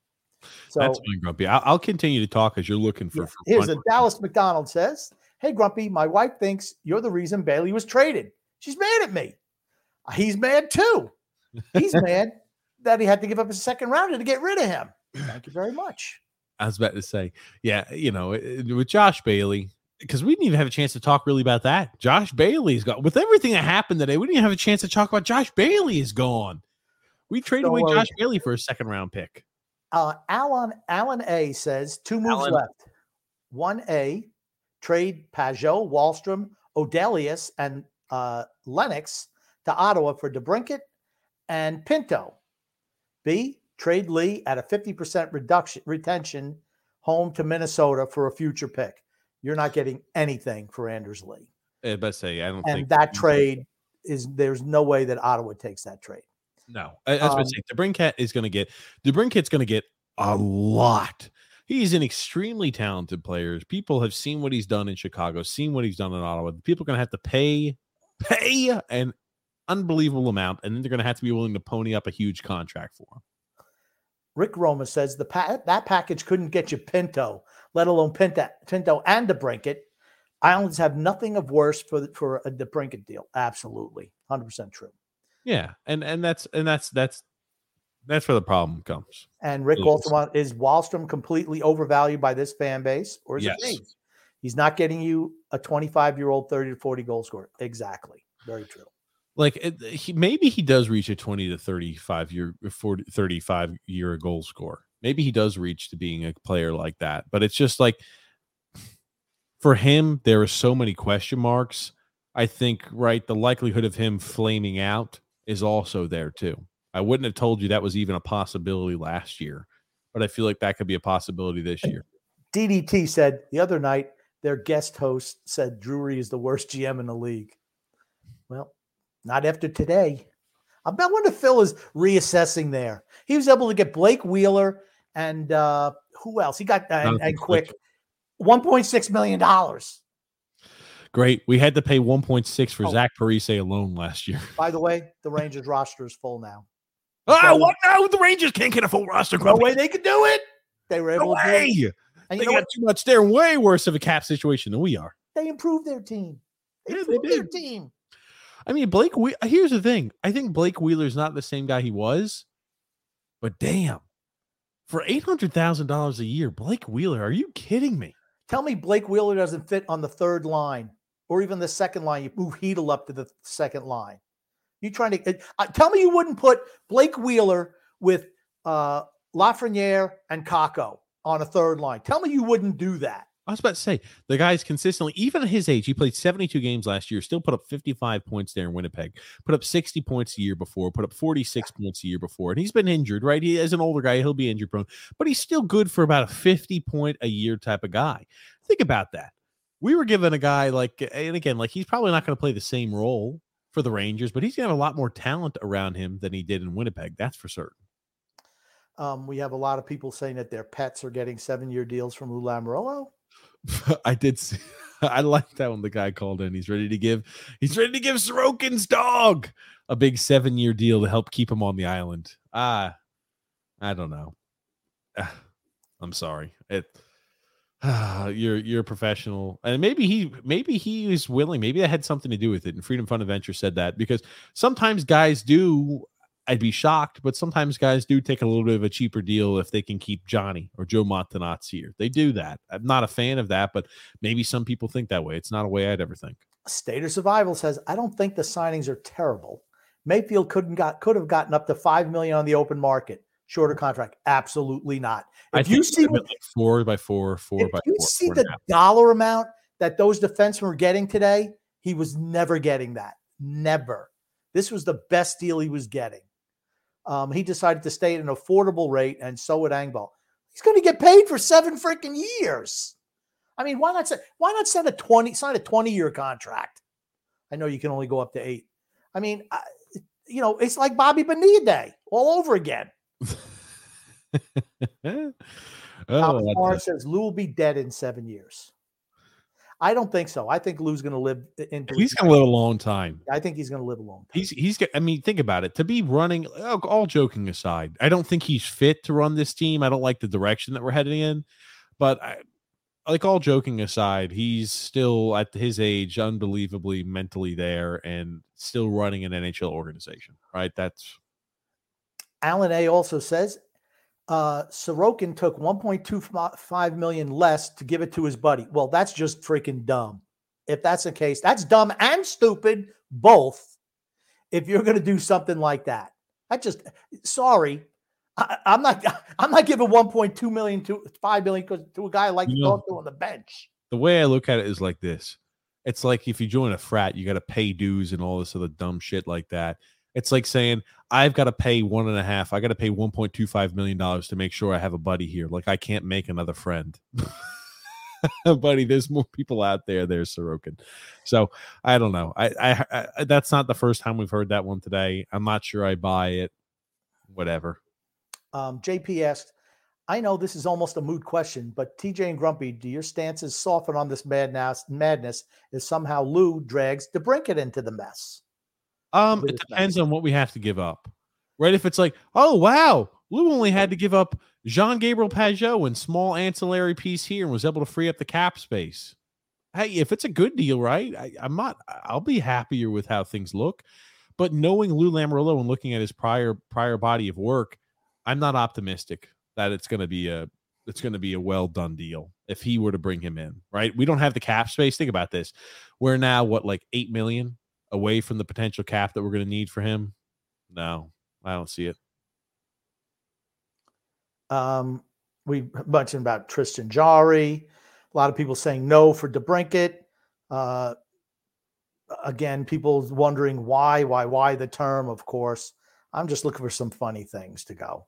So That's fine, Grumpy. I'll, I'll continue to talk as you're looking for. yeah, for here's a Dallas McDonald says, Hey, Grumpy, my wife thinks you're the reason Bailey was traded. She's mad at me. He's mad too. He's mad that he had to give up his second rounder to get rid of him. Thank you very much. I was about to say, yeah, you know, with Josh Bailey, because we didn't even have a chance to talk really about that. Josh Bailey's got with everything that happened today. We didn't even have a chance to talk about Josh Bailey is gone. We traded Don't away worry. Josh Bailey for a second round pick. Uh, Alan Alan A says two moves Alan. left. One A, trade Pageau, Wahlstrom, Odelius, and uh, Lennox to Ottawa for DeBrincat and Pinto. B, trade Lee at a 50% reduction retention home to Minnesota for a future pick. You're not getting anything for Anders Lee. I best say I don't And think that trade is there's no way that Ottawa takes that trade. No, was Um, going to say DeBrincat is going to get DeBrincat's going to get a lot. He's an extremely talented player. People have seen what he's done in Chicago, seen what he's done in Ottawa. People are going to have to pay pay an unbelievable amount, and then they're going to have to be willing to pony up a huge contract for him. Rick Roma says the pa- that package couldn't get you Pinto, let alone Pinto, Pinto and DeBrincat. Islands have nothing of worse for the, for a DeBrincat deal. Absolutely, hundred percent true. Yeah, and and that's and that's that's that's where the problem comes. And Rick also is Wahlstrom completely overvalued by this fan base, or is Yes. it me? He's not getting you a 25 year old 30 to 40 goal scorer. Exactly. Very true. Like it, he maybe he does reach a 20 to 35 year 40 35 year goal score maybe he does reach to being a player like that but it's just like for him there are so many question marks. I think right the likelihood of him flaming out is also there too. I wouldn't have told you that was even a possibility last year but i feel like that could be a possibility this year. DDT said the other night their guest host said Drury is the worst GM in the league. Not after today. I wonder if Phil is reassessing there. He was able to get Blake Wheeler and uh, who else? He got and, and quick, one point six million dollars. great we had to pay 1.6 for Oh. zach parise alone last year By the way, the Rangers roster is full now. ah what now the rangers can't get a full roster No way they could do it. They were able No to do way. it. And they you know got what? too much. They're way worse of a cap situation than we are. They improved their team. They Yeah, they improved their did. team. I mean, Blake. We- here's the thing. I think Blake Wheeler's not the same guy he was, but damn, for eight hundred thousand dollars a year, Blake Wheeler. Are you kidding me? Tell me Blake Wheeler doesn't fit on the third line or even the second line. You move Chytil up to the second line. You trying to uh, tell me you wouldn't put Blake Wheeler with uh, Lafreniere and Kakko on a third line? Tell me you wouldn't do that. I was about to say the guy's consistently, even at his age, he played 72 games last year, still put up 55 points there in Winnipeg, put up 60 points a year before, put up 46 points a year before. And he's been injured, right? He as an older guy, he'll be injury prone, but he's still good for about a 50 point a year type of guy. Think about that. We were given a guy like, and again, like he's probably not going to play the same role for the Rangers, but he's got a lot more talent around him than he did in Winnipeg. That's for certain. Um, we have a lot of people saying that their pets are getting seven year deals from Lou Lamoriello. I did see, I like that when the guy called in. He's ready to give he's ready to give Sorokin's dog a big seven year deal to help keep him on the island. Ah, I don't know. Ah, I'm sorry. It ah, you're you're a professional, and maybe he maybe he was willing. Maybe that had something to do with it. And Freedom Fund Adventure said that because sometimes guys do I'd be shocked, but sometimes guys do take a little bit of a cheaper deal if they can keep Johnny or Joe Montanazzi here. They do that. I'm not a fan of that, but maybe some people think that way. It's not a way I'd ever think. State of Survival says, I don't think the signings are terrible. Mayfield couldn't got could have gotten up to five million on the open market. Shorter contract. Absolutely not. If I you see like four by four, four by you four. see four the dollar amount that those defensemen were getting today, he was never getting that. Never. This was the best deal he was getting. Um, he decided to stay at an affordable rate, and so would Engvall. He's going to get paid for seven freaking years. I mean, why not say, why not send a 20 sign a 20 year contract? I know you can only go up to eight. I mean, I, you know, it's like Bobby Bonilla Day all over again. Oh, Thomas says Lou will be dead in seven years. I don't think so. I think Lou's going to live into. He's going to live a long time. I think he's going to live a long time. He's he's. I mean, think about it. To be running, oh, all all joking aside, I don't think he's fit to run this team. I don't like the direction that we're heading in. But I, like all joking aside, he's still at his age, unbelievably mentally there, and still running an NHL organization. Right? That's Alan A also says uh, Sorokin took 1.25 million less to give it to his buddy. Well, that's just freaking dumb. If that's the case, that's dumb and stupid both. If you're going to do something like that, I just sorry, I, I'm not. I'm not giving 1.2 million to 5 million to a guy like You know- on the bench. the way I look at it is like this. It's like if you join a frat, you got to pay dues and all this other dumb shit like that. It's like saying I've got to pay one and a half. I got to pay one point two five million dollars to make sure I have a buddy here. Like I can't make another friend, buddy. There's more people out there. There's Sorokin. So I don't know. I, I, I that's not the first time we've heard that one today. I'm not sure I buy it. Whatever. Um, JP asked, I know this is almost a mood question, but TJ and Grumpy, do your stances soften on this madness, madness if somehow Lou drags DeBrincat into the mess? Um, it depends on what we have to give up, right? If it's like, oh wow, Lou only had to give up Jean Gabriel Pageau and small ancillary piece here and was able to free up the cap space. Hey, if it's a good deal, right? I, I'm not. I'll be happier with how things look. But knowing Lou Lamoriello and looking at his prior prior body of work, I'm not optimistic that it's going to be a it's going to be a well done deal if he were to bring him in. Right? We don't have the cap space. Think about this. We're now what like eight million away from the potential cap that we're going to need for him? No, I don't see it. Um, we mentioned about Tristan Jarry. A lot of people saying no for DeBrincat. Uh, again, people wondering why, why, why the term. Of course, I'm just looking for some funny things to go.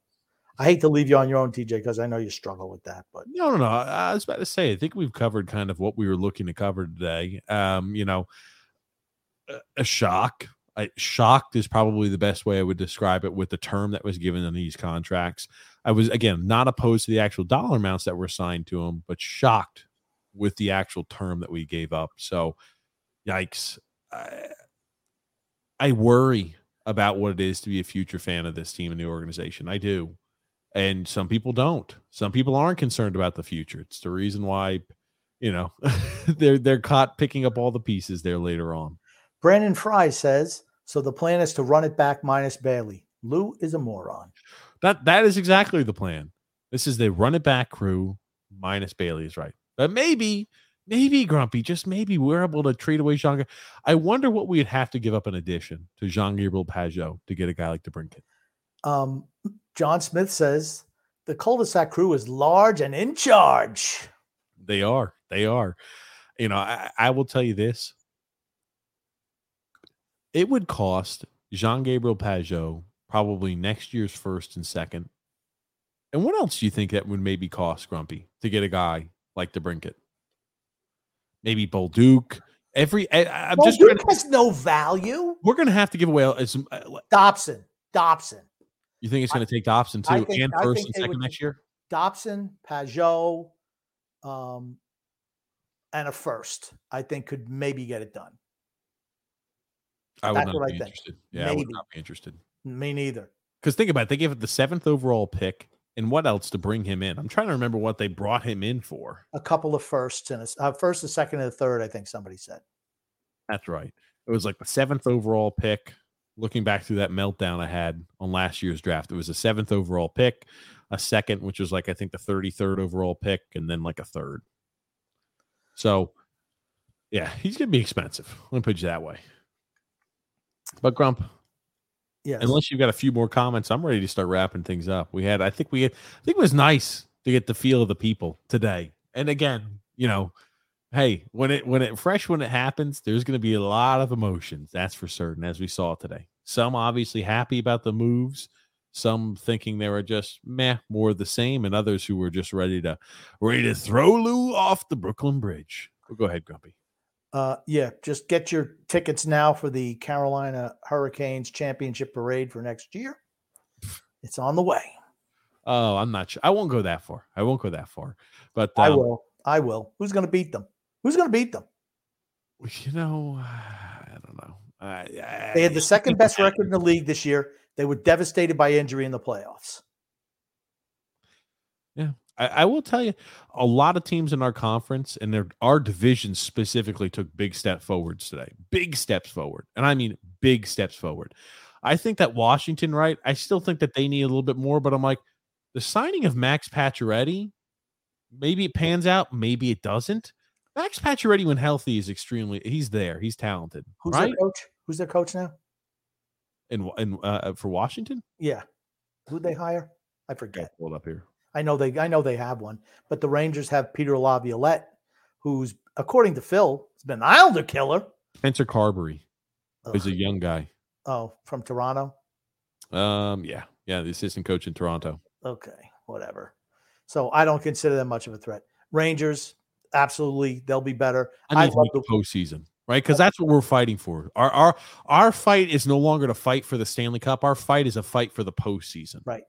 I hate to leave you on your own, TJ, because I know you struggle with that. But No, no, no. I was about to say, I think we've covered kind of what we were looking to cover today. Um, you know, a, shock. I, shocked is probably the best way I would describe it with the term that was given in these contracts. I was again not opposed to the actual dollar amounts that were assigned to him, but shocked with the actual term that we gave up. So, yikes! I, I worry about what it is to be a future fan of this team and the organization. I do, and some people don't. Some people aren't concerned about the future. It's the reason why, you know, they're they're caught picking up all the pieces there later on. Brandon Fry says so. The plan is to run it back minus Bailey. Lou is a moron. That that is exactly the plan. This is the run it back crew minus Bailey is right. But maybe, maybe Grumpy, just maybe we're able to trade away Jean. I wonder what we'd have to give up in addition to Jean Gabriel Pageau to get a guy like DeBrincat. Um, John Smith says the cul-de-sac crew is large and in charge. They are. They are. You know, I, I will tell you this. It would cost Jean Gabriel Pageau probably next year's first and second. And what else do you think that would maybe cost Grumpy to get a guy like DeBrincat? Maybe Bolduc. Every I, am well, just Duke has no value. we're going to have to give away uh. Dobson, Dobson. You think it's going to take Dobson too, think- and first and second next year? Dobson, Pageau, um, and a first. I think could maybe get it done. I would That's not be I think. interested. Yeah, I would not be interested. Me neither. Because think about it, they gave it the seventh overall pick, and what else to bring him in? I'm trying to remember what they brought him in for. A couple of firsts and a uh, first, a second, and a third. I think somebody said. That's right. It was like the seventh overall pick. Looking back through that meltdown I had on last year's draft, it was a seventh overall pick, a second, which was like I think the 33rd overall pick, and then like a third. So, yeah, he's gonna be expensive. Let me put you that way. But Grump, Yes. unless you've got a few more comments, I'm ready to start wrapping things up. We had, I think we had, I think it was nice to get the feel of the people today. And again, you know, hey, when it when it fresh when it happens, there's going to be a lot of emotions. That's for certain, as we saw today. Some obviously happy about the moves, some thinking they were just meh, more the same, and others who were just ready to ready to throw Lou off the Brooklyn Bridge. Well, go ahead, Grumpy. Uh, yeah, just get your tickets now for the Carolina Hurricanes championship parade for next year. It's on the way. Oh, I'm not sure. I won't go that far. I won't go that far. But I um, will. I will. Who's going to beat them? Who's going to beat them? You know, I don't know. I, They had the second best record in the league this year. They were devastated by injury in the playoffs. Yeah, I, I will tell you, a lot of teams in our conference and their our division specifically took big step forwards today. Big steps forward, and I mean big steps forward. I think that Washington, right? I still think that they need a little bit more, but I'm like, the signing of Max Pacioretty, maybe it pans out, maybe it doesn't. Max Pacioretty, when healthy, is extremely. He's there. He's talented, Who's right? their coach? Who's their coach now? And and uh, for Washington, Yeah. Who'd they hire? I forget. hold up here. I know they I know they have one, but the Rangers have Peter Laviolette, who's according to Phil, has been an Islander killer. Spencer Carbery is a young guy. Oh, from Toronto. Um, yeah, yeah, the assistant coach in Toronto. Okay, whatever. So I don't consider them much of a threat. Rangers, absolutely, they'll be better. I I love the postseason, right? Because that's what we're fighting for. Our our our fight is no longer to fight for the Stanley Cup. Our fight is a fight for the postseason. Right.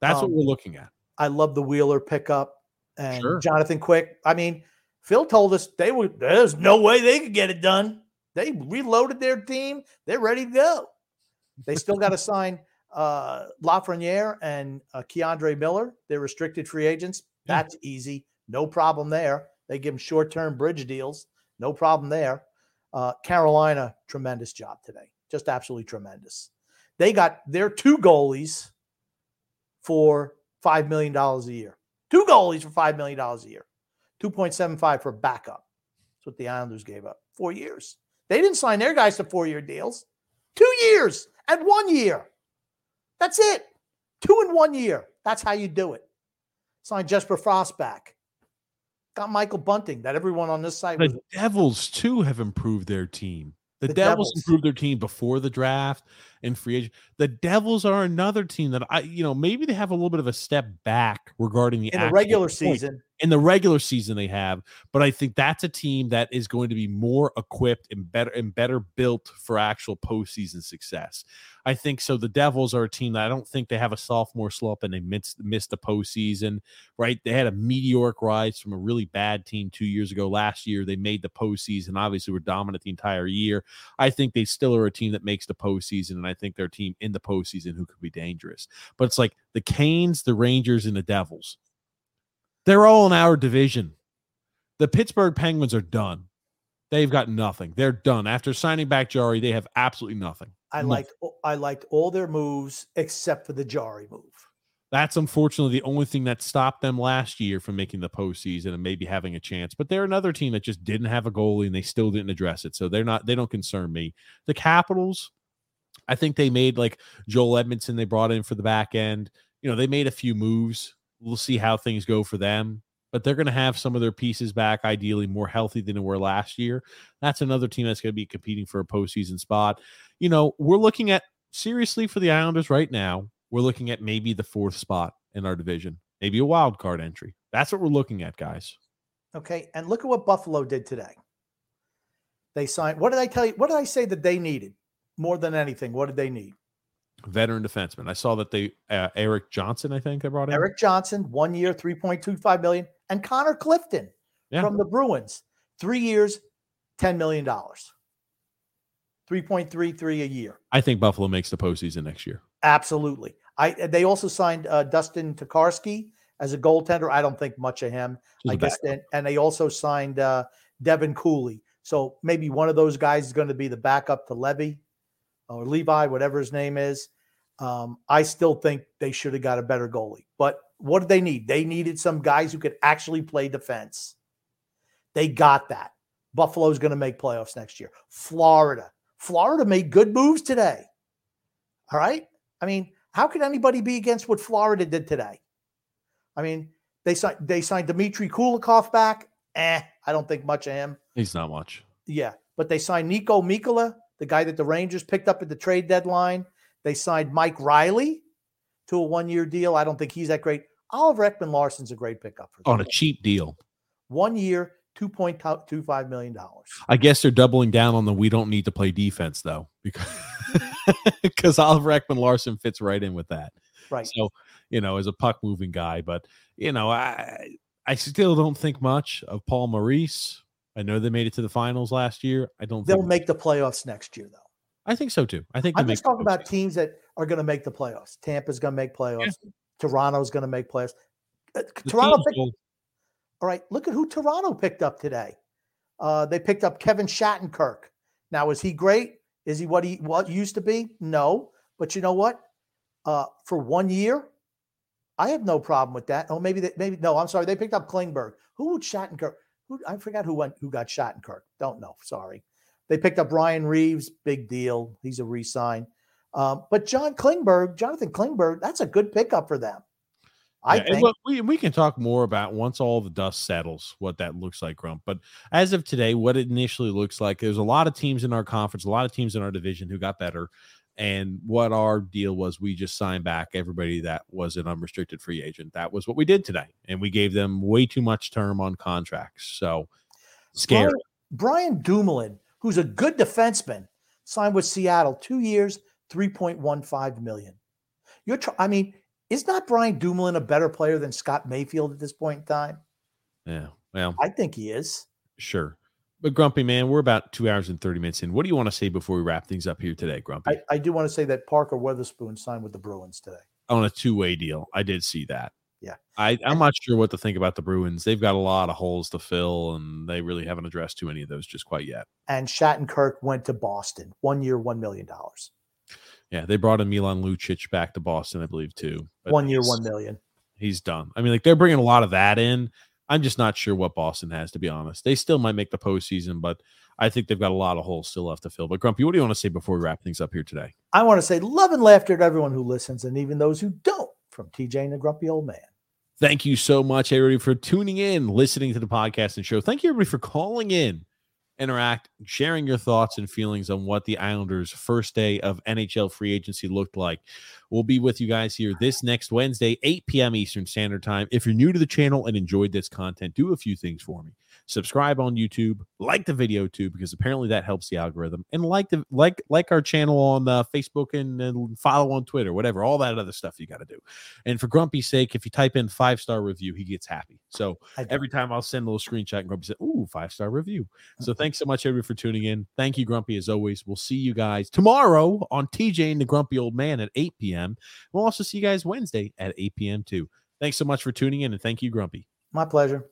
That's what Um, we're looking at. I love the Wheeler pickup and Sure. Jonathan Quick. I mean, Phil told us they would. There's no way they could get it done. They reloaded their team. They're ready to go. They still got to sign uh, Lafreniere and uh, K'Andre Miller. They're restricted free agents. That's easy. No problem there. They give them short-term bridge deals. No problem there. Uh, Carolina, tremendous job today. Just absolutely tremendous. They got their two goalies for $5 million a year. Two goalies for $5 million a year. 2.75 for backup. That's what the Islanders gave up. Four years. They didn't sign their guys to four year deals. Two years and one year. That's it. Two in one year. That's how you do it. Signed Jesper Frost back. Got Michael Bunting, that everyone on this site was The Devils too have improved their team. The, The Devils, Devils. improved their team before the draft and free agent. The Devils are another team that I, you know, maybe they have a little bit of a step back regarding the in the regular point. season. In the regular season they have but i think that's a team that is going to be more equipped and better and better built for actual postseason success. I think so the devils are a team that i don't think they have a sophomore slump and they missed, missed the postseason right? They had a meteoric rise from a really bad team two years ago. Last year they made the postseason obviously were dominant the entire year. I think they still are a team that makes the postseason and i think they're a team in the postseason who could be dangerous. But it's like the canes the rangers and the devils they're all in our division. The Pittsburgh Penguins are done. They've got nothing. They're done. After signing back Jarry, they have absolutely nothing. I liked I liked all their moves except for the Jarry move. That's unfortunately the only thing that stopped them last year from making the postseason and maybe having a chance. But they're another team that just didn't have a goalie and they still didn't address it. So they're not, they don't concern me. The Capitals, I think they made like Joel Edmundson, they brought in for the back end. You know, they made a few moves. We'll see how things go for them. but they're going to have some of their pieces back, ideally more healthy than they were last year. That's another team that's going to be competing for a postseason spot. You know, we're looking at seriously for the Islanders right now. We're looking at maybe the fourth spot in our division, maybe a wild card entry. That's what we're looking at, guys. Okay, and look at what Buffalo did today. They signed. What did I tell you? What did I say that they needed more than anything? What did they need? Veteran defenseman. I saw that they uh, Erik Johnson. I think they brought in Erik Johnson, one year, three point two five million, and Connor Clifton Yeah. from the Bruins, three years, ten million dollars, three point three three a year. I think Buffalo makes the postseason next year. Absolutely. I they also signed uh, Dustin Tokarski as a goaltender. I don't think much of him. I guess, and, and they also signed uh, Devin Cooley. So maybe one of those guys is going to be the backup to Levi or Levi, whatever his name is. Um, I still think they should have got a better goalie. But what did they need? They needed some guys who could actually play defense. They got that. Buffalo's going to make playoffs next year. Florida. Florida made good moves today. All right. I mean, how could anybody be against what Florida did today? I mean, they signed they signed Dmitry Kulikov back. Eh, I don't think much of him. He's not much. Yeah, but they signed Niko Mikkola, the guy that the Rangers picked up at the trade deadline. They signed Mike Reilly to a one-year deal. I don't think he's that great. Oliver Ekman-Larsson's a great pickup for them. On a cheap deal. One year, two point two five million dollars. I guess they're doubling down on the we don't need to play defense though, because because Oliver Ekman-Larsson fits right in with that. Right. So, you know, as a puck moving guy, but you know, I I still don't think much of Paul Maurice. I know they made it to the finals last year. I don't They'll think make the playoffs next year, though. I think so too. I think I'm just talking about teams that are going to make the playoffs. Tampa's going to make playoffs. Toronto's going to make playoffs. Uh, Toronto picked, all right, look at who Toronto picked up today. Uh, they picked up Kevin Shattenkirk. Now, is he great? Is he what he what used to be? No, but you know what? Uh, for one year, I have no problem with that. Oh, maybe they, maybe no. I'm sorry, they picked up Klingberg. Who would Shattenkirk? Who I forgot who went who got Shattenkirk. Don't know. Sorry. They picked up Ryan Reaves. Big deal. He's a re-sign. Um, but John Klingberg, Jonathan Klingberg, that's a good pickup for them. I Yeah, think. look, we, we can talk more about once all the dust settles what that looks like, Grump. But as of today, what it initially looks like, there's a lot of teams in our conference, a lot of teams in our division who got better. And what our deal was, we just signed back everybody that was an unrestricted free agent. That was what we did today. And we gave them way too much term on contracts. So scary. Brian, Brian Dumoulin, who's a good defenseman, signed with Seattle two years, 3.15 million. You're tr- I mean, is not Brian Dumoulin a better player than Scott Mayfield at this point in time? Yeah. Well, I think he is. sure. But Grumpy, man, we're about two hours and 30 minutes in. What do you want to say before we wrap things up here today, Grumpy? I, I do want to say that Parker Wotherspoon signed with the Bruins today. on a two way deal. I did see that. Yeah. I, I'm not sure what to think about the Bruins. They've got a lot of holes to fill, and they really haven't addressed too many of those just quite yet. And Shattenkirk went to Boston, one year, $1 million. Yeah, they brought in Milan Lucic back to Boston, I believe, too. but One year, 1 million. He's done. I mean, like they're bringing a lot of that in. I'm just not sure what Boston has, to be honest. They still might make the postseason, but I think they've got a lot of holes still left to fill. But Grumpy, what do you want to say before we wrap things up here today? I want to say love and laughter to everyone who listens and even those who don't from TJ and the Grumpy Old Man. Thank you so much, everybody, for tuning in, listening to the podcast and show. Thank you, everybody, for calling in, interact, sharing your thoughts and feelings on what the Islanders' first day of NHL free agency looked like. We'll be with you guys here this next Wednesday, 8 p.m. Eastern Standard Time. If you're new to the channel and enjoyed this content, do a few things for me. Subscribe on YouTube, like the video too, because apparently that helps the algorithm, and like the like like our channel on uh, Facebook and, and follow on Twitter, whatever, all that other stuff you got to do. And for Grumpy's sake, if you type in five star review, he gets happy. So every time I'll send a little screenshot, and Grumpy said, "Ooh, five star review." So thanks so much, everybody, for tuning in. Thank you, Grumpy, as always. We'll see you guys tomorrow on TJ and the Grumpy Old Man at 8 p.m. We'll also see you guys Wednesday at 8 p.m. too. Thanks so much for tuning in, and thank you, Grumpy. My pleasure.